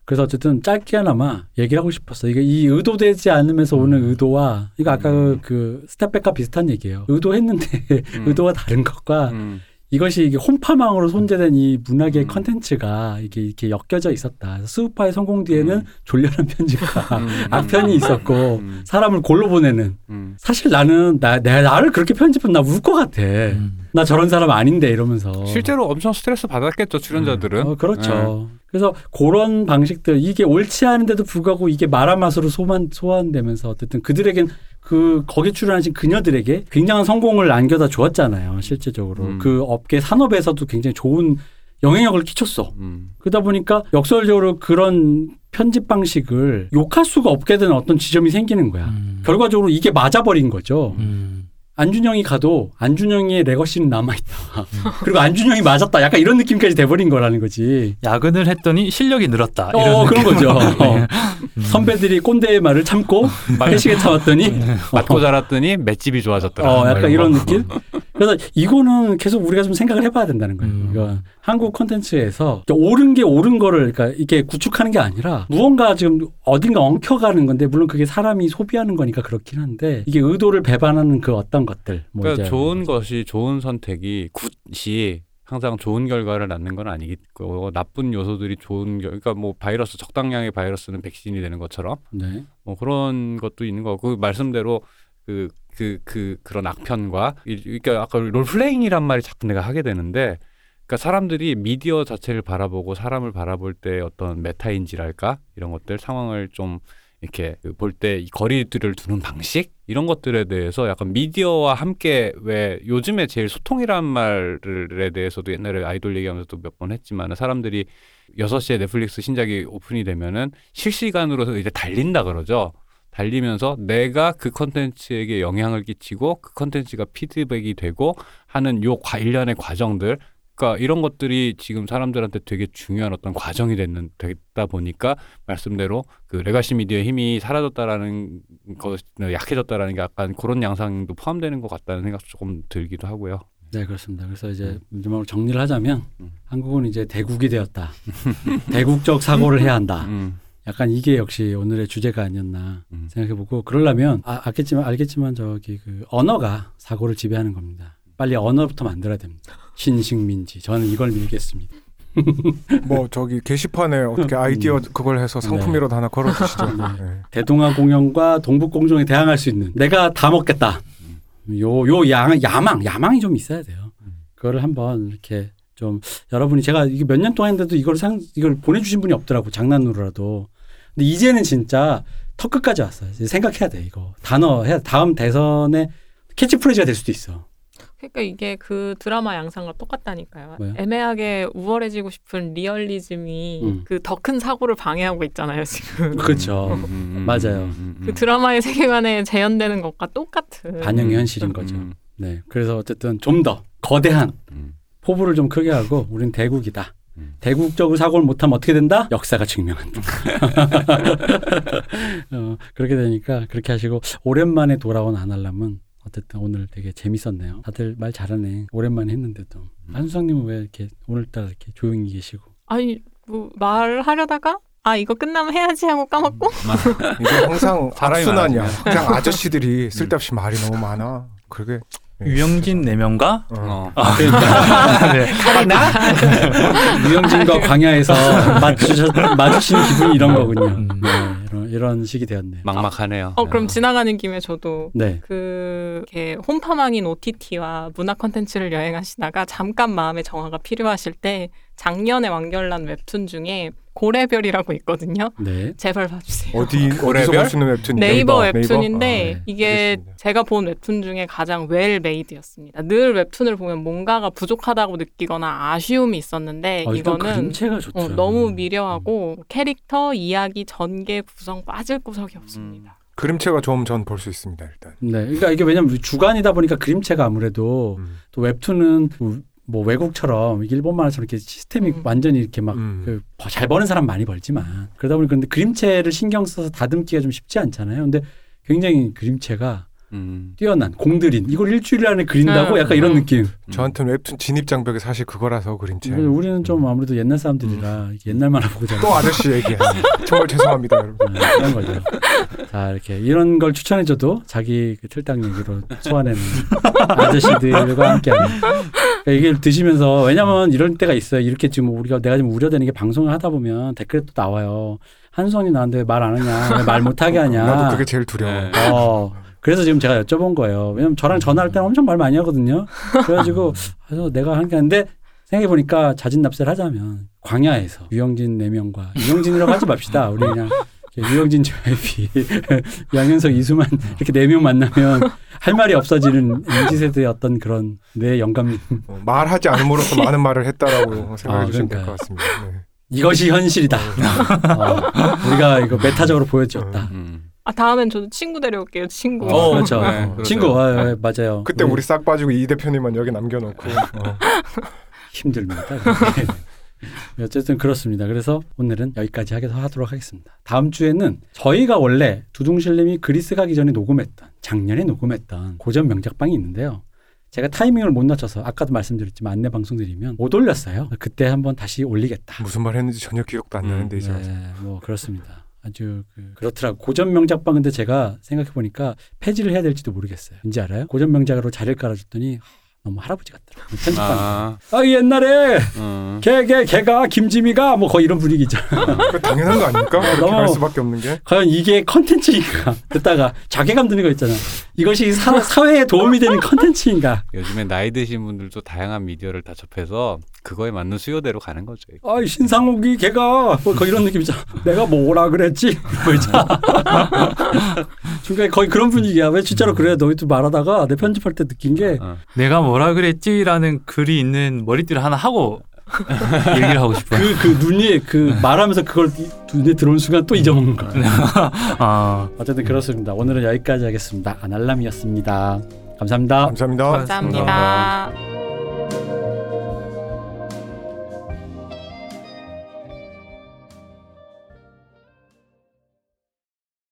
그래서 어쨌든 짧게나마 얘기를 하고 싶었어. 이게 이 의도되지 않으면서 오는 의도와 이거 아까 음. 그 step back과 비슷한 얘기예요. 의도했는데 음. 의도가 다른 것과 음. 이것이 이게 혼파망으로 혼재된 이 문학의 음. 컨텐츠가 이게 이렇게 엮여져 있었다. 스우파의 성공 뒤에는 음. 졸렬한 편집과 음. 악편이 있었고 음. 사람을 골로 보내는. 음. 사실 나는 나, 내 나를 그렇게 편집하면 나 울 것 같아. 음. 나 저런 사람 아닌데 이러면서. 실제로 엄청 스트레스 받았겠죠 출연자들은. 어, 그렇죠. 그래서 그런 방식들 이게 옳지 않은데도 불구하고 이게 말한 맛으로 소만 소환되면서 어쨌든 그들에겐 그 거기 출연하신 그녀들에게 굉장한 성공을 안겨다 주었잖아요. 실제적으로 음. 그 업계 산업에서도 굉장히 좋은 영향력을 끼쳤어. 음. 그러다 보니까 역설적으로 그런 편집 방식을 욕할 수가 없게 되는 어떤 지점이 생기는 거야. 음. 결과적으로 이게 맞아버린 거죠. 음. 안준영이 가도 안준영의 레거시는 남아있다. 그리고 안준영이 맞았다. 약간 이런 느낌까지 돼버린 거라는 거지. 야근을 했더니 실력이 늘었다. 어, 이런 그런. 거죠. 네. 어. 선배들이 꼰대의 말을 참고 회식에 참았더니 맞고 자랐더니 맷집이 좋아졌더라. 어, 약간 이런 거. 느낌? 그래서 이거는 계속 우리가 좀 생각을 해봐야 된다는 거예요. 음. 그러니까 한국 콘텐츠에서 옳은 게 옳은 거를 그러니까 이게 구축하는 게 아니라 무언가 지금 어딘가 엉켜가는 건데 물론 그게 사람이 소비하는 거니까 그렇긴 한데 이게 의도를 배반하는 그 어떤 것들. 뭐 그러니까 좋은 것이 좋은 선택이 굿이 항상 좋은 결과를 낳는 건 아니고 나쁜 요소들이 좋은 결 그러니까 뭐 바이러스 적당량의 바이러스는 백신이 되는 것처럼 네. 뭐 그런 것도 있는 거고 그 말씀대로 그 그 그 그, 런 악편과 이- 그러니까 아까 롤플레잉이란 말이 자꾸 내가 하게 되는데 그러니까 사람들이 미디어 자체를 바라보고 사람을 바라볼 때 어떤 메타인지랄까 이런 것들 상황을 좀 이렇게 볼때이 거리들을 두는 방식 이런 것들에 대해서 약간 미디어와 함께 왜 요즘에 제일 소통이란 말에 대해서도 옛날에 아이돌 얘기하면서도 몇 번 했지만 사람들이 6시에 넷플릭스 신작이 오픈이 되면은 실시간으로 이제 달린다 그러죠. 달리면서 내가 그 컨텐츠에게 영향을 끼치고 그 컨텐츠가 피드백이 되고 하는 요 과, 일련의 과정들 그러니까 이런 것들이 지금 사람들한테 되게 중요한 어떤 과정이 됐는 됐다 보니까 말씀대로 그 레가시 미디어의 힘이 사라졌다라는 것 약해졌다라는 게 약간 그런 양상도 포함되는 것 같다는 생각 조금 들기도 하고요. 네, 그렇습니다. 그래서 이제 마지막으로 정리를 하자면 음. 한국은 이제 대국이 되었다. 대국적 사고를 해야 한다. 음, 약간 이게 역시 오늘의 주제가 아니었나 음. 생각해보고 그러려면 아, 알겠지만 알겠지만 저기 그 언어가 사고를 지배하는 겁니다. 빨리 언어부터 만들어야 됩니다. 신식민지 저는 이걸 밀겠습니다. 뭐 저기 게시판에 어떻게 아이디어 그걸 해서 상품이라도 하나 걸어주시죠. 네. 네. 대동아 공영과 동북 공정에 대항할 수 있는 내가 다 먹겠다. 요요 야망 야망이 좀 있어야 돼요. 그거를 한번 이렇게 좀 여러분이 제가 이게 몇 년 동안 했는데도 이걸 상 이걸 보내주신 분이 없더라고 장난으로라도. 근데 이제는 진짜 턱 끝까지 왔어요. 이제 생각해야 돼 이거 단어 해야 다음 대선에 캐치프레이즈가 될 수도 있어. 그러니까 이게 그 드라마 양상과 똑같다니까요. 뭐요? 애매하게 우월해지고 싶은 리얼리즘이 음. 그더 큰 사고를 방해하고 있잖아요, 지금. 그렇죠. 음, 음, 음, 맞아요. 그 드라마의 세계관에 재현되는 것과 똑같은. 반영의 음, 현실인 음, 거죠. 음, 네. 그래서 어쨌든 좀 더 거대한 음. 포부를 좀 크게 하고 우린 대국이다. 음. 대국적으로 사고를 못하면 어떻게 된다? 역사가 증명한다. 어, 그렇게 되니까 그렇게 하시고 오랜만에 돌아온 아날람은 어쨌든 오늘 되게 재밌었네요. 다들 말 잘하네. 오랜만에 했는데도. 음. 한수장님은 왜 이렇게 오늘따라 이렇게 조용히 계시고? 아니, 뭐 말하려다가 아, 이거 끝나면 해야지 하고 까먹고 이게 항상 악순환이야. 많아지면. 그냥 아저씨들이 쓸데없이 말이 너무 많아. 그게 유영진 네 명과 어. 어. 네. 유영진과 광야에서 맞추셨, 마주치는 기분이 이런 거군요. 음. 네, 이런, 이런 식이 되었네. 막막하네요. 어, 그럼 지나가는 김에 저도 네. 그 홈파망인 OTT와 문화 콘텐츠를 여행하시다가 잠깐 마음의 정화가 필요하실 때 작년에 완결난 웹툰 중에 고래별이라고 있거든요. 네. 제발 봐주세요. 어디 어디서 고래별? 웹툰이죠? 네이버, 네이버? 웹툰인데 아, 네. 이게 알겠습니다. 제가 본 웹툰 중에 가장 well-made였습니다. 늘 웹툰을 보면 뭔가가 부족하다고 느끼거나 아쉬움이 있었는데 어, 일단 이거는. 어, 너무 미려하고 캐릭터, 이야기, 전개, 구성 빠질 구석이 없습니다. 그림체가 좋으면 전 볼 수 있습니다 일단. 네. 그러니까 이게 왜냐면 주간이다 보니까 그림체가 아무래도 음. 또 웹툰은 뭐 외국처럼 일본 만화처럼 이렇게 시스템이 음. 완전히 이렇게 막 음. 그 잘 버는 사람 많이 벌지만 그러다 보니까 근데 그림체를 신경 써서 다듬기가 좀 쉽지 않잖아요. 근데 굉장히 그림체가 음. 뛰어난 공들인 이걸 일주일 안에 그린다고 음, 약간 이런 음. 느낌. 저한테는 웹툰 진입 장벽이 사실 그거라서 그림체. 우리는 좀 아무래도 옛날 사람들이라 옛날 만화 보고 자라. 또 아저씨 얘기해. 정말 죄송합니다 여러분. 네, 그런 거죠. 자 이렇게 이런 걸 추천해줘도 자기 그 틀딱 얘기로 소화내는 아저씨들과 함께하는 그러니까 얘기를 드시면서 왜냐면 이런 때가 있어요. 이렇게 지금 우리가 내가 지금 우려되는 게 방송을 하다 보면 댓글에 또 나와요. 한수원이 나한테 왜말안 하냐, 왜말 못하게 하냐. 나도 그게 제일 두려워. 네. 어. 그래서 지금 제가 여쭤본 거예요. 왜냐면 저랑 전화할 때는 엄청 말 많이 하거든요. 그래가지고 그래서 내가 하는 게 아닌데 생각해 보니까 자진 납세를 하자면 광야에서 유영진 네 명과 유영진이라고 하지 맙시다. 우리 그냥 유영진 JYP 양현석 이수만 이렇게 네 명 만나면 할 말이 없어지는 MZ 세대의 어떤 그런 내 영감 어, 말하지 않음으로써 많은 말을 했다라고 생각해 아, 주시면 될 것. 같습니다. 네. 이것이 현실이다. 어, 우리가 이거 메타적으로 보여줬다. 음. 아 다음엔 저도 친구 데려올게요. 친구. 어, 그렇죠. 네, 어, 그러죠. 친구, 아, 아, 맞아요. 그때 우리 싹 빠지고 이 대표님만 여기 남겨놓고 어. 힘듭니다. 네. 어쨌든 그렇습니다. 그래서 오늘은 여기까지 하게 하도록 하겠습니다. 다음 주에는 저희가 원래 두둥실님이 그리스 가기 전에 녹음했던 작년에 녹음했던 고전 명작방이 있는데요. 제가 타이밍을 못 맞춰서 아까도 말씀드렸지만 안내 방송 드리면 못 올렸어요. 그때 한번 다시 올리겠다. 무슨 말 했는지 전혀 기억도 안 음, 나는데 이제 네, 뭐 그렇습니다. 아주 그, 그렇더라고 고전 명작방 근데 제가 생각해 보니까 폐지를 해야 될지도 모르겠어요. 왠지 알아요? 고전 명작으로 자리를 깔아줬더니 하, 너무 할아버지 같더라고. 편집방. 아, 아, 옛날에 음. 걔, 걔, 걔가 김지미가 뭐 거의 이런 분위기잖아. 그 당연한 거 아닙니까? 그렇게 너무- 할 수밖에 없는 게 과연 이게 컨텐츠인가? 듣다가 자괴감 드는 거 있잖아. 이것이 사, 사회에 도움이 되는 컨텐츠인가? 요즘에 나이 드신 분들도 다양한 미디어를 다 접해서 그거에 맞는 수요대로 가는 거죠. 아, 신상욱이 걔가 뭐 거의 이런 느낌이잖아. 내가 뭐라 그랬지? 뭐 있잖아. 중간에 거의 그런 분위기야. 왜 진짜로 그래? 너희도 말하다가 내 편집할 때 느낀 게 어. 내가 뭐라 그랬지라는 글이 있는 머리띠를 하나 하고 얘기를 하고 싶어요. 그, 그 눈이 그 말하면서 그걸 이- 눈에 들어온 순간 또 잊어먹는 거야. 아, 어쨌든 그렇습니다. 오늘은 여기까지 하겠습니다. 아날람이었습니다. 감사합니다. 감사합니다. 감사합니다.